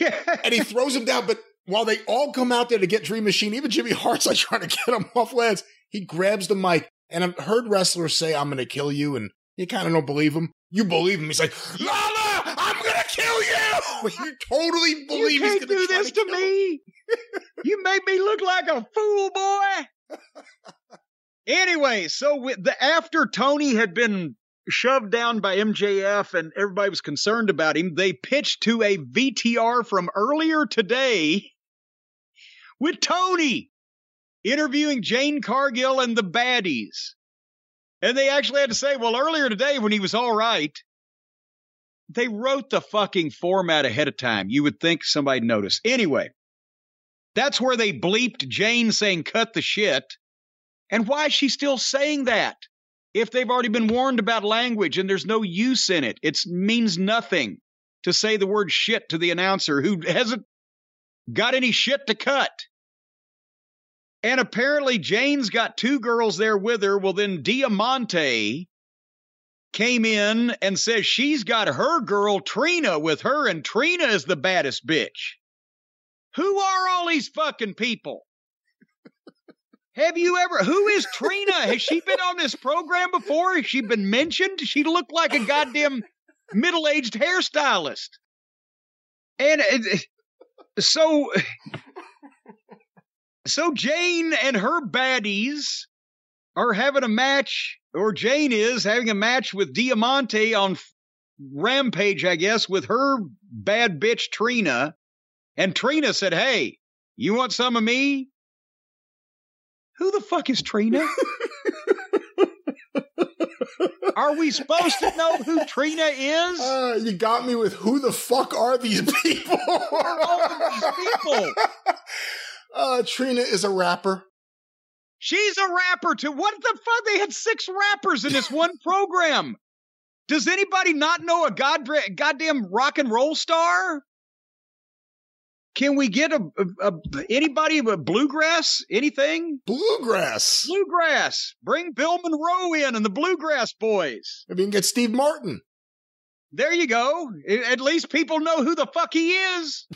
Speaker 1: Yeah.
Speaker 2: and he throws him down. But while they all come out there to get Dream Machine, even Jimmy Hart's like trying to get him off Lance, he grabs the mic. And I've heard wrestlers say, I'm going to kill you. And you kind of don't believe him. You believe him. He's like, Lala, I'm going to kill you. You totally believe
Speaker 1: you
Speaker 2: he's
Speaker 1: can't do this to
Speaker 2: kill
Speaker 1: me. you made me look like a fool, boy. Anyway, so with the after Tony had been shoved down by MJF and everybody was concerned about him, they pitched to a VTR from earlier today with Tony interviewing Jade Cargill and the baddies. And they actually had to say, well, earlier today when he was all right, they wrote the fucking format ahead of time. You would think somebody noticed. Anyway, that's where they bleeped Jade saying cut the shit. And why is she still saying that? If they've already been warned about language and there's no use in it, it means nothing to say the word shit to the announcer who hasn't got any shit to cut. And apparently Jade's got two girls there with her. Well, then Diamante came in and says she's got her girl Trina with her, and Trina is the baddest bitch. Who are all these fucking people? Have you ever? Who is Trina? Has she been on this program before? Has she been mentioned? She looked like a goddamn middle-aged hairstylist. And it, so, so Jade and her baddies are having a match, or Jade is having a match with Diamante on Rampage, I guess, with her bad bitch Trina. And Trina said, Hey, you want some of me? Who the fuck is Trina? Are we supposed to know who Trina is?
Speaker 2: Uh, you got me with who the fuck are these people?
Speaker 1: are these people?
Speaker 2: Uh, Trina is a rapper.
Speaker 1: She's a rapper too. What the fuck? They had six rappers in this one program. Does anybody not know a god, goddamn rock and roll star? Can we get a, a, a anybody a bluegrass? Anything?
Speaker 2: Bluegrass.
Speaker 1: Bluegrass. Bring Bill Monroe in and the Bluegrass Boys.
Speaker 2: Maybe you can get Steve Martin.
Speaker 1: There you go. At least people know who the fuck he is.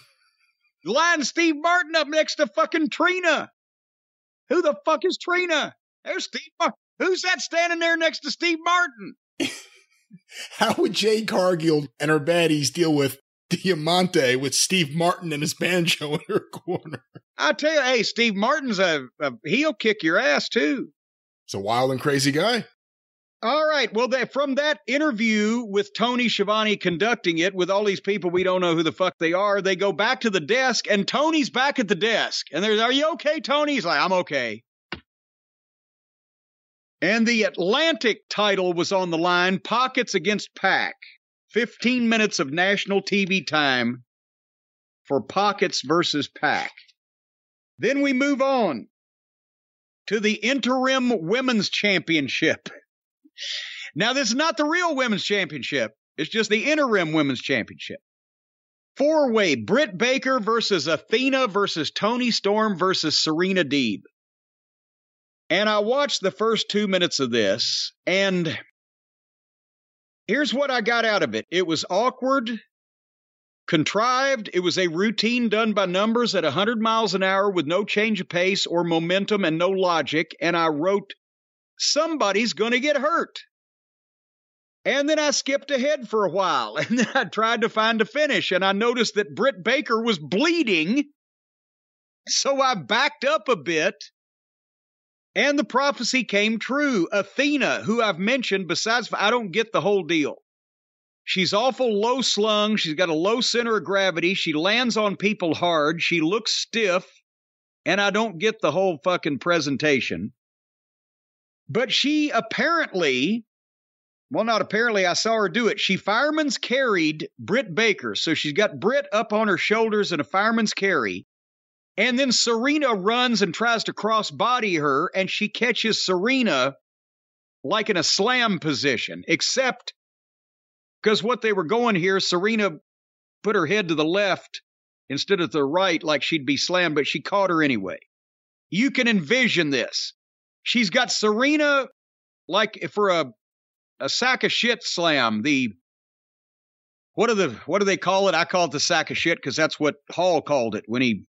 Speaker 1: Line Steve Martin up next to fucking Trina. Who the fuck is Trina? There's Steve. Who's that standing there next to Steve Martin?
Speaker 2: How would Jade Cargill and her baddies deal with Diamante with Steve Martin and his banjo in her corner?
Speaker 1: I tell you, hey, Steve Martin's a, a he'll kick your ass too.
Speaker 2: It's a wild and crazy guy.
Speaker 1: All right. Well, that, from that interview with Tony Schiavone conducting it with all these people we don't know who the fuck they are, they go back to the desk, and Tony's back at the desk. And there's, "Are you okay, Tony?" He's like, "I'm okay." And the Atlantic title was on the line: Pockets against PAC. 15 minutes of national TV time for Pockets versus PAC. Then we move on to the interim women's championship. Now, this is not the real women's championship. It's just the interim women's championship. Four way Britt Baker versus Athena versus Toni Storm versus Serena Deeb. And I watched the first two minutes of this, and here's what I got out of it it was awkward, contrived. It was a routine done by numbers at 100 miles an hour with no change of pace or momentum and no logic. And I wrote, somebody's going to get hurt. And then I skipped ahead for a while and then I tried to find a finish and I noticed that Britt Baker was bleeding. So I backed up a bit and the prophecy came true. Athena, who I've mentioned, besides, I don't get the whole deal. She's awful low slung. She's got a low center of gravity. She lands on people hard. She looks stiff. And I don't get the whole fucking presentation. But she apparently, well, not apparently, I saw her do it. She fireman's carried Britt Baker. So she's got Britt up on her shoulders in a fireman's carry. And then Serena runs and tries to cross body her, and she catches Serena like in a slam position, except because what they were going here, Serena put her head to the left instead of the right, like she'd be slammed, but she caught her anyway. You can envision this. She's got Serena like for a a sack of shit slam. The what are the what do they call it? I call it the sack of shit because that's what Hall called it when he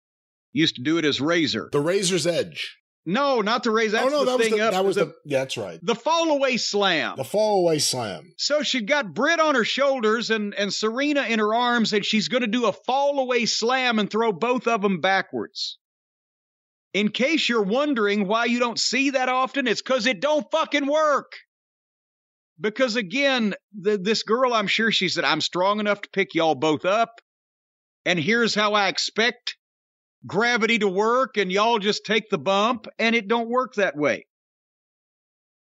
Speaker 1: used to do it as razor.
Speaker 2: The razor's edge.
Speaker 1: No, not the razor. Oh, that's
Speaker 2: oh no, that was the,
Speaker 1: up.
Speaker 2: that was
Speaker 1: the,
Speaker 2: the yeah, that's right.
Speaker 1: the fall away slam.
Speaker 2: The fall away slam.
Speaker 1: So she got Britt on her shoulders and, and Serena in her arms, and she's going to do a fall away slam and throw both of them backwards. In case you're wondering why you don't see that often, it's because it don't fucking work. Because again, the, this girl, I'm sure she said, I'm strong enough to pick y'all both up. And here's how I expect gravity to work, and y'all just take the bump, and it don't work that way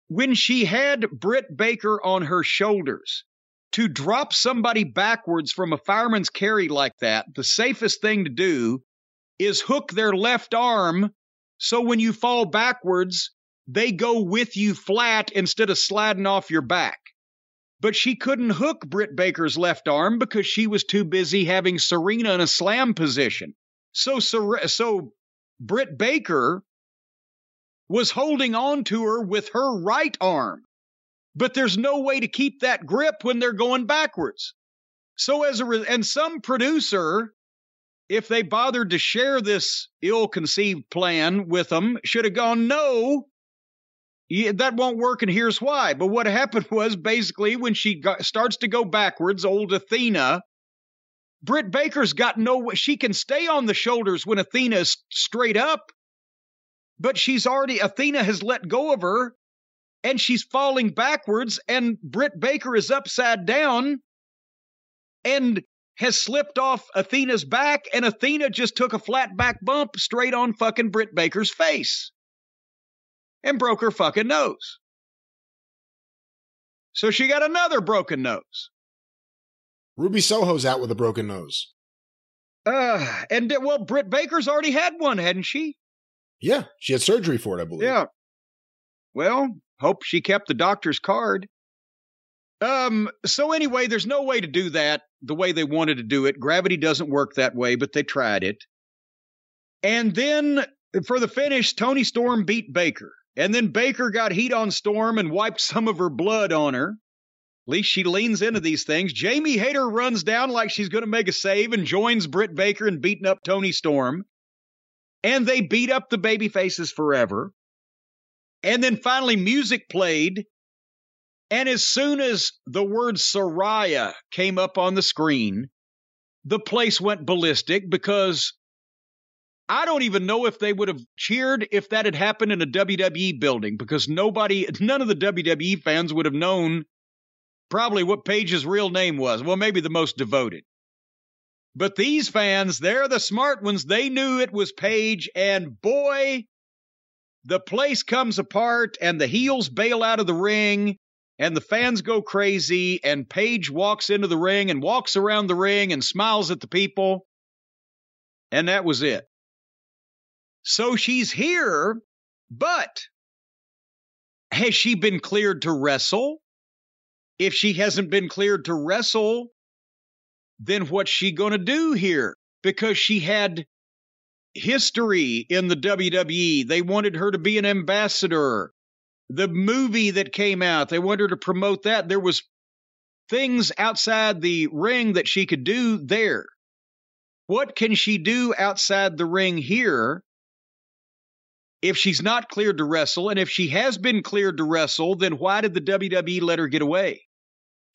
Speaker 1: when she had Britt Baker on her shoulders to drop somebody backwards from a fireman's carry like that, the safest thing to do is hook their left arm so when you fall backwards, they go with you flat instead of sliding off your back. But she couldn't hook Britt Baker's left arm because she was too busy having Serena in a slam position. So, so Britt Baker was holding on to her with her right arm. But there's no way to keep that grip when they're going backwards. So as a and some producer, if they bothered to share this ill-conceived plan with them, should have gone, no, that won't work, and here's why. But what happened was basically when she got, starts to go backwards, old Athena, Britt Baker's got no. She can stay on the shoulders when Athena's straight up, but she's already Athena has let go of her and she's falling backwards and Britt Baker is upside down and has slipped off Athena's back and Athena just took a flat back bump straight on fucking Britt Baker's face and broke her fucking nose. So she got another broken nose.
Speaker 2: Ruby Soho's out with a broken nose.
Speaker 1: Uh, and well, Britt Baker's already had one, hadn't she?
Speaker 2: Yeah, she had surgery for it, I believe.
Speaker 1: Yeah. Well, hope she kept the doctor's card. Um, so anyway, there's no way to do that the way they wanted to do it. Gravity doesn't work that way, but they tried it. And then for the finish, Toni Storm beat Baker. And then Baker got heat on Storm and wiped some of her blood on her. Least she leans into these things. Jamie Hayter runs down like she's going to make a save and joins Britt Baker in beating up Toni Storm and they beat up the baby faces forever. And then finally, music played. And as soon as the word Saraya came up on the screen, the place went ballistic because I don't even know if they would have cheered if that had happened in a WWE building because nobody, none of the WWE fans would have known probably what Paige's real name was. Well, maybe the most devoted. But these fans, they're the smart ones. They knew it was Paige, and boy, the place comes apart, and the heels bail out of the ring, and the fans go crazy, and Paige walks into the ring and walks around the ring and smiles at the people. And that was it. So she's here, but has she been cleared to wrestle? If she hasn't been cleared to wrestle, then what's she going to do here? Because she had history in the WWE. They wanted her to be an ambassador. The movie that came out, they wanted her to promote that. There was things outside the ring that she could do there. What can she do outside the ring here if she's not cleared to wrestle? And if she has been cleared to wrestle, then why did the WWE let her get away?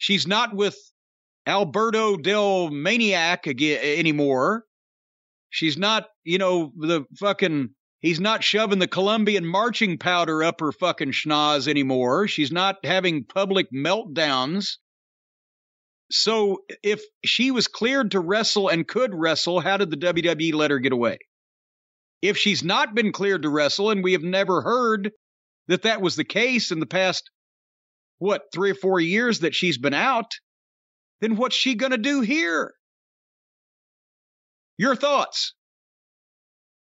Speaker 1: She's not with Alberto Del Maniac again anymore. She's not, you know, the fucking he's not shoving the Colombian marching powder up her fucking schnoz anymore. She's not having public meltdowns. So if she was cleared to wrestle and could wrestle, how did the WWE let her get away? If she's not been cleared to wrestle, and we have never heard that that was the case in the past, what, three or four years that she's been out, then what's she going to do here? Your thoughts?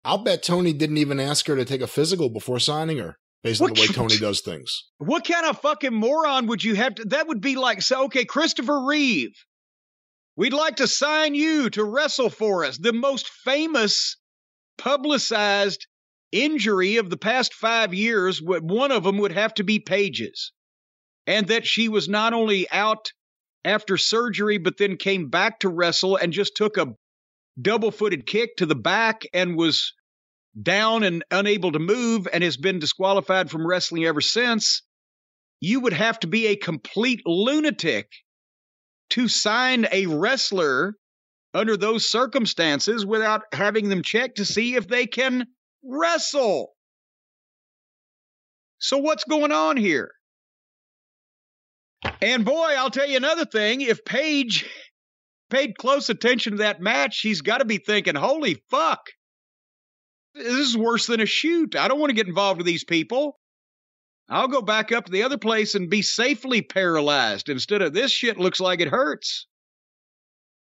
Speaker 2: I'll bet Tony didn't even ask her to take a physical before signing her, based on the way Tony does things.
Speaker 1: What kind of fucking moron would you have to? That would be like, so, okay, Christopher Reeve. We'd like to sign you to wrestle for us. The most famous publicized injury of the past five years, one of them would have to be Paige's. And that she was not only out after surgery, but then came back to wrestle and just took a double footed kick to the back and was down and unable to move and has been disqualified from wrestling ever since. You would have to be a complete lunatic to sign a wrestler under those circumstances without having them check to see if they can wrestle. So, what's going on here? And boy, I'll tell you another thing. If Paige paid close attention to that match, she's got to be thinking, holy fuck, this is worse than a shoot. I don't want to get involved with these people. I'll go back up to the other place and be safely paralyzed instead of this shit looks like it hurts.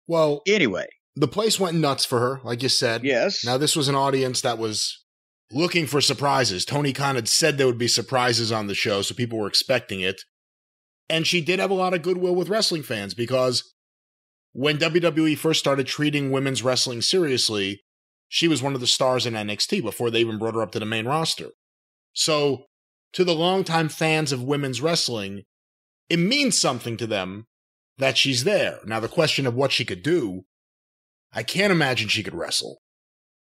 Speaker 2: Well,
Speaker 1: anyway,
Speaker 2: the place went nuts for her, like you said.
Speaker 1: Yes.
Speaker 2: Now, this was an audience that was looking for surprises. Tony Khan had said there would be surprises on the show, so people were expecting it. And she did have a lot of goodwill with wrestling fans because when WWE first started treating women's wrestling seriously, she was one of the stars in NXT before they even brought her up to the main roster. So, to the longtime fans of women's wrestling, it means something to them that she's there. Now, the question of what she could do, I can't imagine she could wrestle.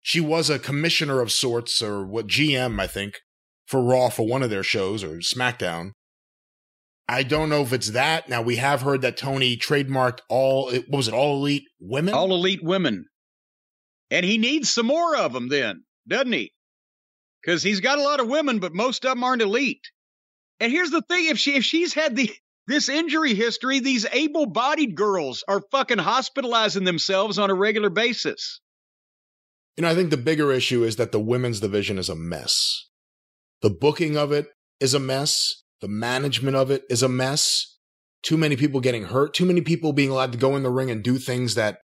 Speaker 2: She was a commissioner of sorts, or what GM, I think, for Raw for one of their shows, or SmackDown. I don't know if it's that. Now, we have heard that Tony trademarked all, what was it, all elite women?
Speaker 1: All elite women. And he needs some more of them then, doesn't he? Because he's got a lot of women, but most of them aren't elite. And here's the thing: if she if she's had the this injury history, these able-bodied girls are fucking hospitalizing themselves on a regular basis.
Speaker 2: You know, I think the bigger issue is that the women's division is a mess. The booking of it is a mess. The management of it is a mess. Too many people getting hurt. Too many people being allowed to go in the ring and do things that,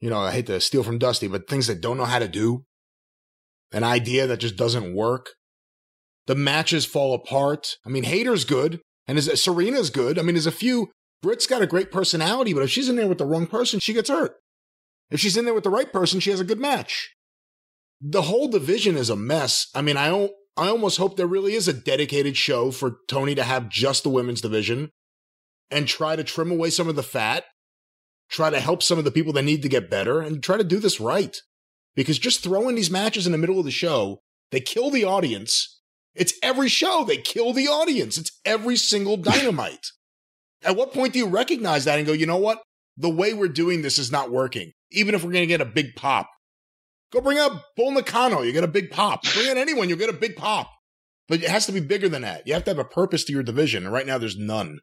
Speaker 2: you know, I hate to steal from Dusty, but things that don't know how to do. An idea that just doesn't work. The matches fall apart. I mean, Hayter's good. And is Serena's good? I mean, there's a few. Britt's got a great personality, but if she's in there with the wrong person, she gets hurt. If she's in there with the right person, she has a good match. The whole division is a mess. I mean, I don't. I almost hope there really is a dedicated show for Tony to have just the women's division and try to trim away some of the fat, try to help some of the people that need to get better, and try to do this right. Because just throwing these matches in the middle of the show, they kill the audience it's every show. They kill the audience. It's every single dynamite. At what point do you recognize that and go, you know what? The way we're doing this is not working. Even if we're going to get a big pop. Go bring up Bull Nakano. You get a big pop. Bring in anyone, you'll get a big pop. But it has to be bigger than that. You have to have a purpose to your division. And right now, there's none.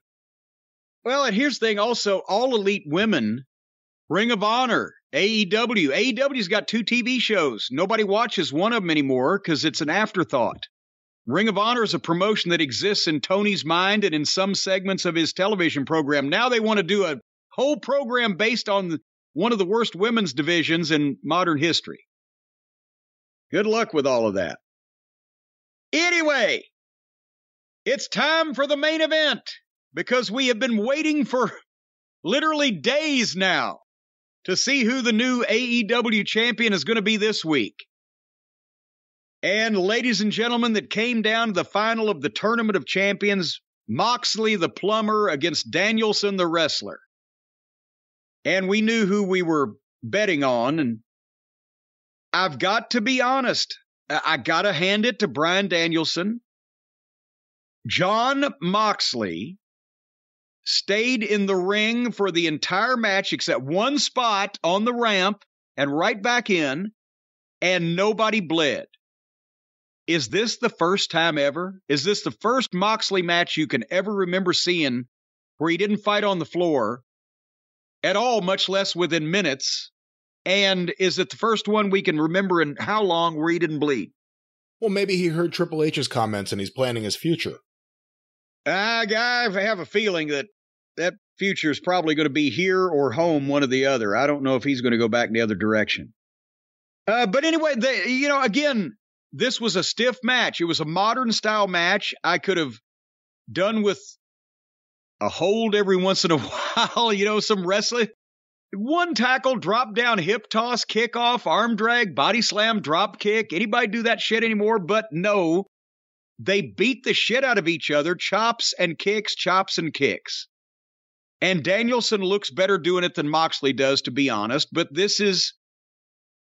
Speaker 1: Well, and here's the thing also, all elite women, Ring of Honor, AEW. AEW's got two TV shows. Nobody watches one of them anymore because it's an afterthought. Ring of Honor is a promotion that exists in Tony's mind and in some segments of his television program. Now they want to do a whole program based on one of the worst women's divisions in modern history. Good luck with all of that. Anyway, it's time for the main event because we have been waiting for literally days now to see who the new AEW champion is going to be this week. And ladies and gentlemen, that came down to the final of the Tournament of Champions Moxley the plumber against Danielson the wrestler. And we knew who we were betting on. And I've got to be honest, I got to hand it to Bryan Danielson. Jon Moxley stayed in the ring for the entire match except one spot on the ramp and right back in, and nobody bled. Is this the first time ever? Is this the first Moxley match you can ever remember seeing where he didn't fight on the floor at all, much less within minutes? And is it the first one we can remember in how long where he didn't bleed?
Speaker 2: Well, maybe he heard Triple H's comments and he's planning his future.
Speaker 1: I, I have a feeling that that future is probably going to be here or home, one or the other. I don't know if he's going to go back in the other direction. Uh, but anyway, they, you know, again, this was a stiff match. It was a modern style match. I could have done with a hold every once in a while, you know, some wrestling. One tackle, drop down, hip toss, kick off, arm drag, body slam, drop kick. Anybody do that shit anymore? But no, they beat the shit out of each other, chops and kicks, chops and kicks. And Danielson looks better doing it than Moxley does, to be honest. But this is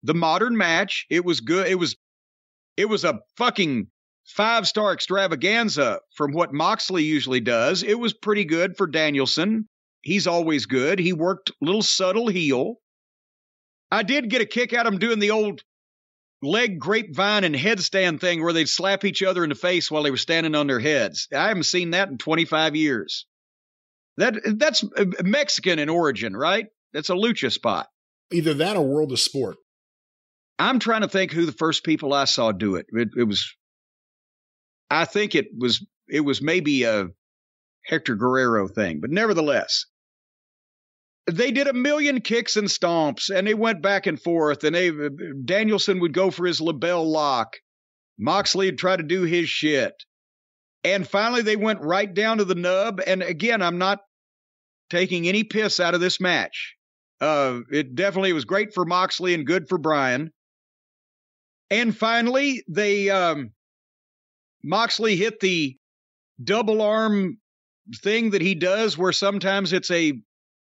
Speaker 1: the modern match. It was good. It was it was a fucking five star extravaganza from what Moxley usually does. It was pretty good for Danielson. He's always good. He worked little subtle heel. I did get a kick out of him doing the old leg grapevine and headstand thing where they'd slap each other in the face while they were standing on their heads. I haven't seen that in 25 years. That that's uh, Mexican in origin, right? That's a lucha spot.
Speaker 2: Either that or World of Sport.
Speaker 1: I'm trying to think who the first people I saw do it. It, it was, I think it was it was maybe a Hector Guerrero thing, but nevertheless, they did a million kicks and stomps, and they went back and forth. And they Danielson would go for his LeBell lock, Moxley would try to do his shit, and finally they went right down to the nub. And again, I'm not taking any piss out of this match. Uh, it definitely was great for Moxley and good for Bryan. And finally, they um, Moxley hit the double arm thing that he does, where sometimes it's a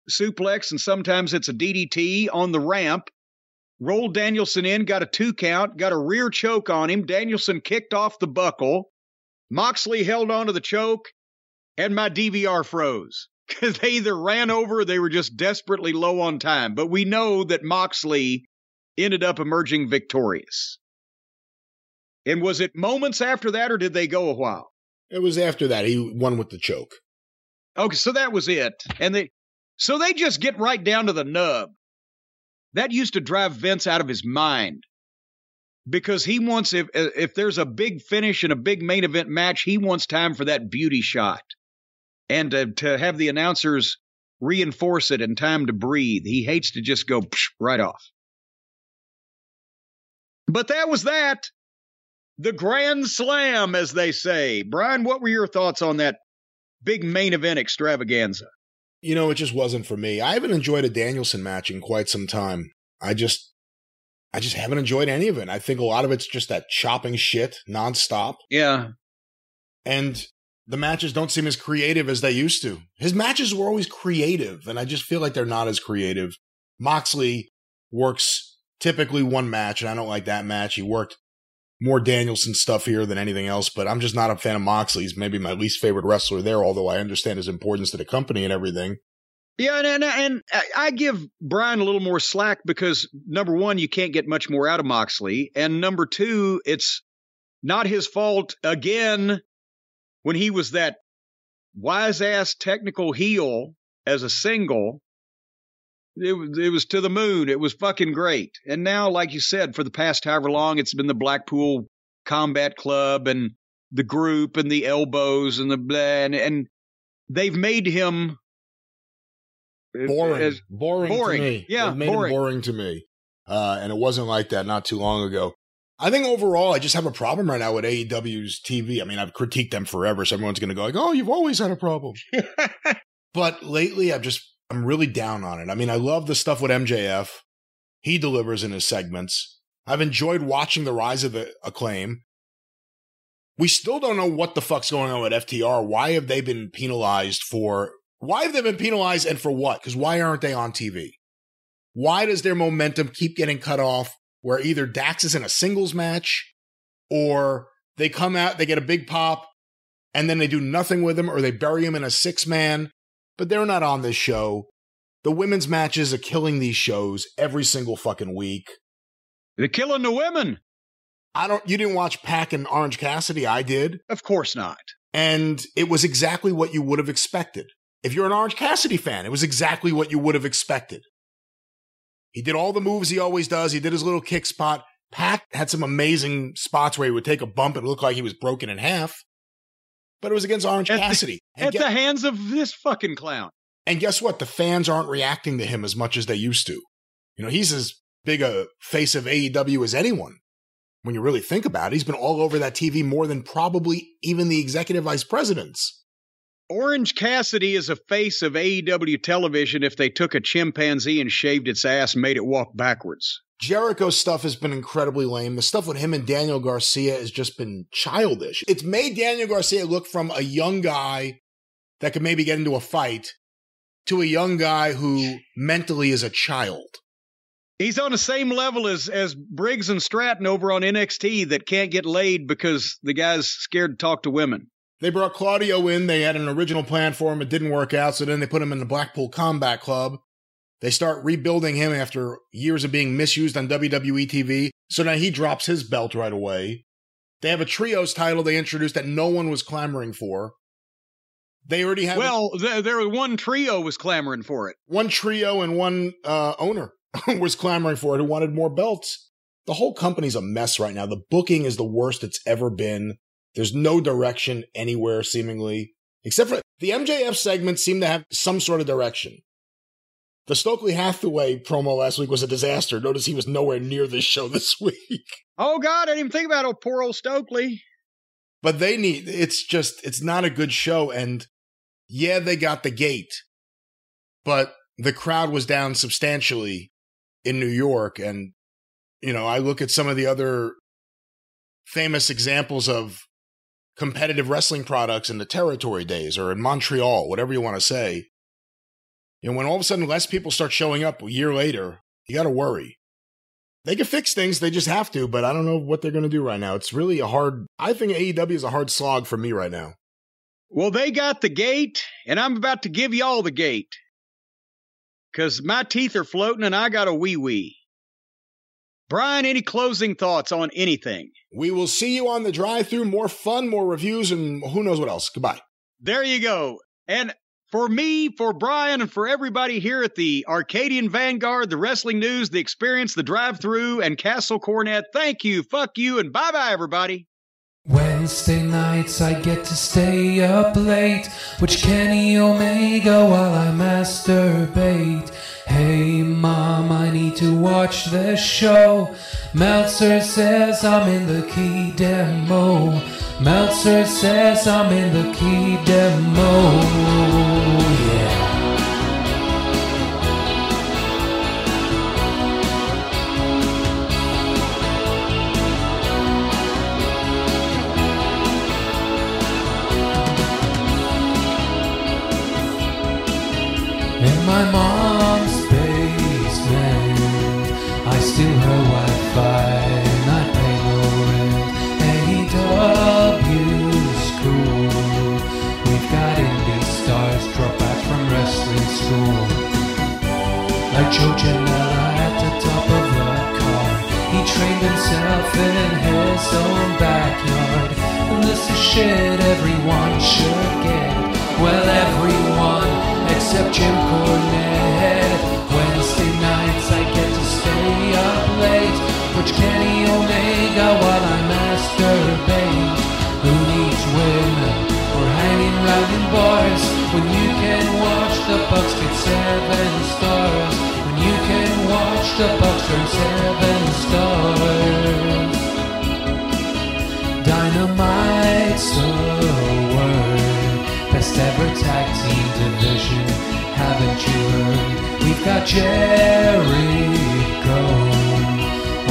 Speaker 1: suplex and sometimes it's a DDT on the ramp. Rolled Danielson in, got a two count, got a rear choke on him. Danielson kicked off the buckle. Moxley held on to the choke, and my DVR froze because they either ran over or they were just desperately low on time. But we know that Moxley ended up emerging victorious. And was it moments after that, or did they go a while?
Speaker 2: It was after that. He won with the choke.
Speaker 1: Okay, so that was it. And they so they just get right down to the nub. That used to drive Vince out of his mind. Because he wants if if there's a big finish and a big main event match, he wants time for that beauty shot. And to, to have the announcers reinforce it and time to breathe. He hates to just go right off. But that was that. The Grand Slam, as they say. Brian, what were your thoughts on that big main event extravaganza?
Speaker 2: You know, it just wasn't for me. I haven't enjoyed a Danielson match in quite some time. I just, I just haven't enjoyed any of it. I think a lot of it's just that chopping shit nonstop.
Speaker 1: Yeah.
Speaker 2: And the matches don't seem as creative as they used to. His matches were always creative, and I just feel like they're not as creative. Moxley works typically one match, and I don't like that match. He worked more Danielson stuff here than anything else, but I'm just not a fan of Moxley. He's maybe my least favorite wrestler there, although I understand his importance to the company and everything.
Speaker 1: Yeah, and, and, and I give Bryan a little more slack because number one, you can't get much more out of Moxley, and number two, it's not his fault again when he was that wise ass technical heel as a single. It was, it was to the moon. It was fucking great. And now, like you said, for the past however long, it's been the Blackpool Combat Club and the group and the elbows and the blah, and, and they've made him
Speaker 2: boring, as, boring, boring. to me.
Speaker 1: Yeah,
Speaker 2: made
Speaker 1: boring.
Speaker 2: him boring to me. Uh, and it wasn't like that not too long ago. I think overall, I just have a problem right now with AEW's TV. I mean, I've critiqued them forever, so everyone's going to go like, "Oh, you've always had a problem." but lately, I've just I'm really down on it. I mean, I love the stuff with MJF. He delivers in his segments. I've enjoyed watching the rise of the acclaim. We still don't know what the fuck's going on with FTR. Why have they been penalized for? Why have they been penalized and for what? Because why aren't they on TV? Why does their momentum keep getting cut off? Where either Dax is in a singles match, or they come out, they get a big pop, and then they do nothing with him, or they bury him in a six man, but they're not on this show. The women's matches are killing these shows every single fucking week.
Speaker 1: They're killing the women.
Speaker 2: I don't you didn't watch PAC and Orange Cassidy, I did.
Speaker 1: Of course not.
Speaker 2: And it was exactly what you would have expected. If you're an Orange Cassidy fan, it was exactly what you would have expected. He did all the moves he always does. He did his little kick spot. PAC had some amazing spots where he would take a bump and look like he was broken in half. But it was against Orange
Speaker 1: at
Speaker 2: Cassidy.
Speaker 1: The, at get, the hands of this fucking clown.
Speaker 2: And guess what? The fans aren't reacting to him as much as they used to. You know, he's as big a face of AEW as anyone. When you really think about it, he's been all over that TV more than probably even the executive vice presidents.
Speaker 1: Orange Cassidy is a face of AEW television if they took a chimpanzee and shaved its ass and made it walk backwards.
Speaker 2: Jericho's stuff has been incredibly lame. The stuff with him and Daniel Garcia has just been childish. It's made Daniel Garcia look from a young guy that could maybe get into a fight to a young guy who mentally is a child.
Speaker 1: He's on the same level as as Briggs and Stratton over on NXT that can't get laid because the guy's scared to talk to women.
Speaker 2: They brought Claudio in. They had an original plan for him. It didn't work out. So then they put him in the Blackpool Combat Club. They start rebuilding him after years of being misused on WWE TV. So now he drops his belt right away. They have a trios title they introduced that no one was clamoring for. They already have
Speaker 1: Well, th- there was one trio was clamoring for it.
Speaker 2: one trio and one uh, owner was clamoring for it who wanted more belts. The whole company's a mess right now. The booking is the worst it's ever been. There's no direction anywhere, seemingly, except for the MJF segment seemed to have some sort of direction. The Stokely Hathaway promo last week was a disaster. Notice he was nowhere near this show this week.
Speaker 1: Oh God, I didn't even think about old poor old Stokely.
Speaker 2: But they need, it's just, it's not a good show. And yeah, they got the gate, but the crowd was down substantially in New York. And, you know, I look at some of the other famous examples of competitive wrestling products in the territory days or in Montreal, whatever you want to say. And when all of a sudden less people start showing up a year later, you got to worry. They can fix things, they just have to, but I don't know what they're going to do right now. It's really a hard, I think AEW is a hard slog for me right now.
Speaker 1: Well, they got the gate, and I'm about to give y'all the gate. Because my teeth are floating and I got a wee wee. Brian, any closing thoughts on anything?
Speaker 2: We will see you on the drive through. More fun, more reviews, and who knows what else. Goodbye.
Speaker 1: There you go. And for me, for Brian, and for everybody here at the Arcadian Vanguard, the Wrestling News, the Experience, the Drive Through, and Castle Cornette, thank you, fuck you, and bye bye, everybody.
Speaker 3: Wednesday nights I get to stay up late, which Kenny Omega while I masturbate. Hey mom, I need to watch this show. Meltzer says I'm in the key demo. Meltzer says I'm in the key demo. Janela at the top of the car, he trained himself in his own backyard. And this is shit everyone should get. Well, everyone except Jim got Jericho,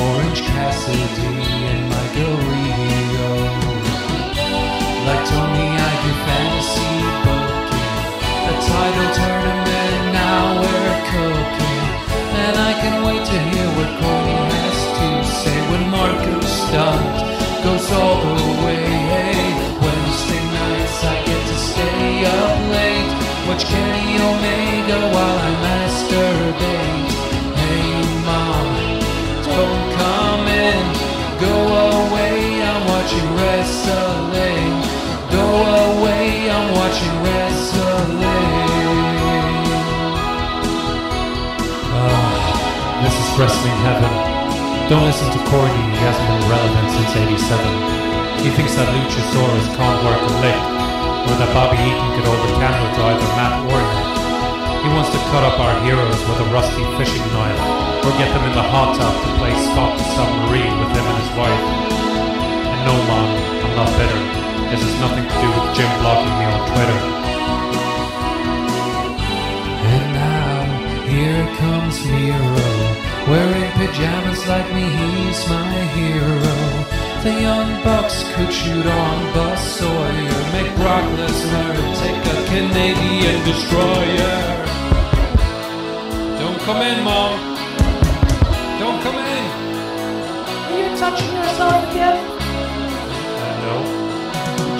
Speaker 3: Orange Cassidy, and Michael Rio. Like Tony, I do fantasy booking. A title tournament, now we're cooking. And I can wait to hear what Cody has to say when Marko Stunt goes all the way. Wednesday nights I get to stay up late. Watch Kenny Omega while I Hey, mom, don't come in. Go away, I'm watching wrestling. Go away, I'm watching wrestling. This is wrestling heaven. Don't listen to Corny, he hasn't been relevant since 87. He thinks that Luchasaurus can't work a lick, or that Bobby Eaton could hold a candle to either Matt or Nick. He wants to cut up our heroes with a rusty fishing knife, or get them in the hot tub to play Stop the Submarine with him and his wife. And no, Mom, I'm not bitter. This has nothing to do with Jim blocking me on Twitter. And now here comes Nero, wearing pajamas like me, he's my hero. The young bucks could shoot on Buzz Sawyer, make Brock Lesnar take a Canadian destroyer. Come in, Mom. Don't come in.
Speaker 4: Are you touching yourself again?
Speaker 3: No.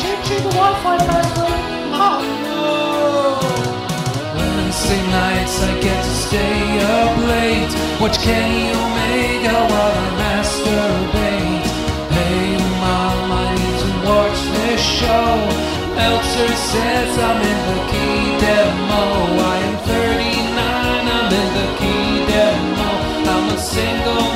Speaker 4: Changing the Wi-Fi password? Oh no.
Speaker 3: Wednesday nights I get to stay up late. Watch Kenny Omega while I masturbate. Hey mom, I need to watch this show. Meltzer says I'm in the key single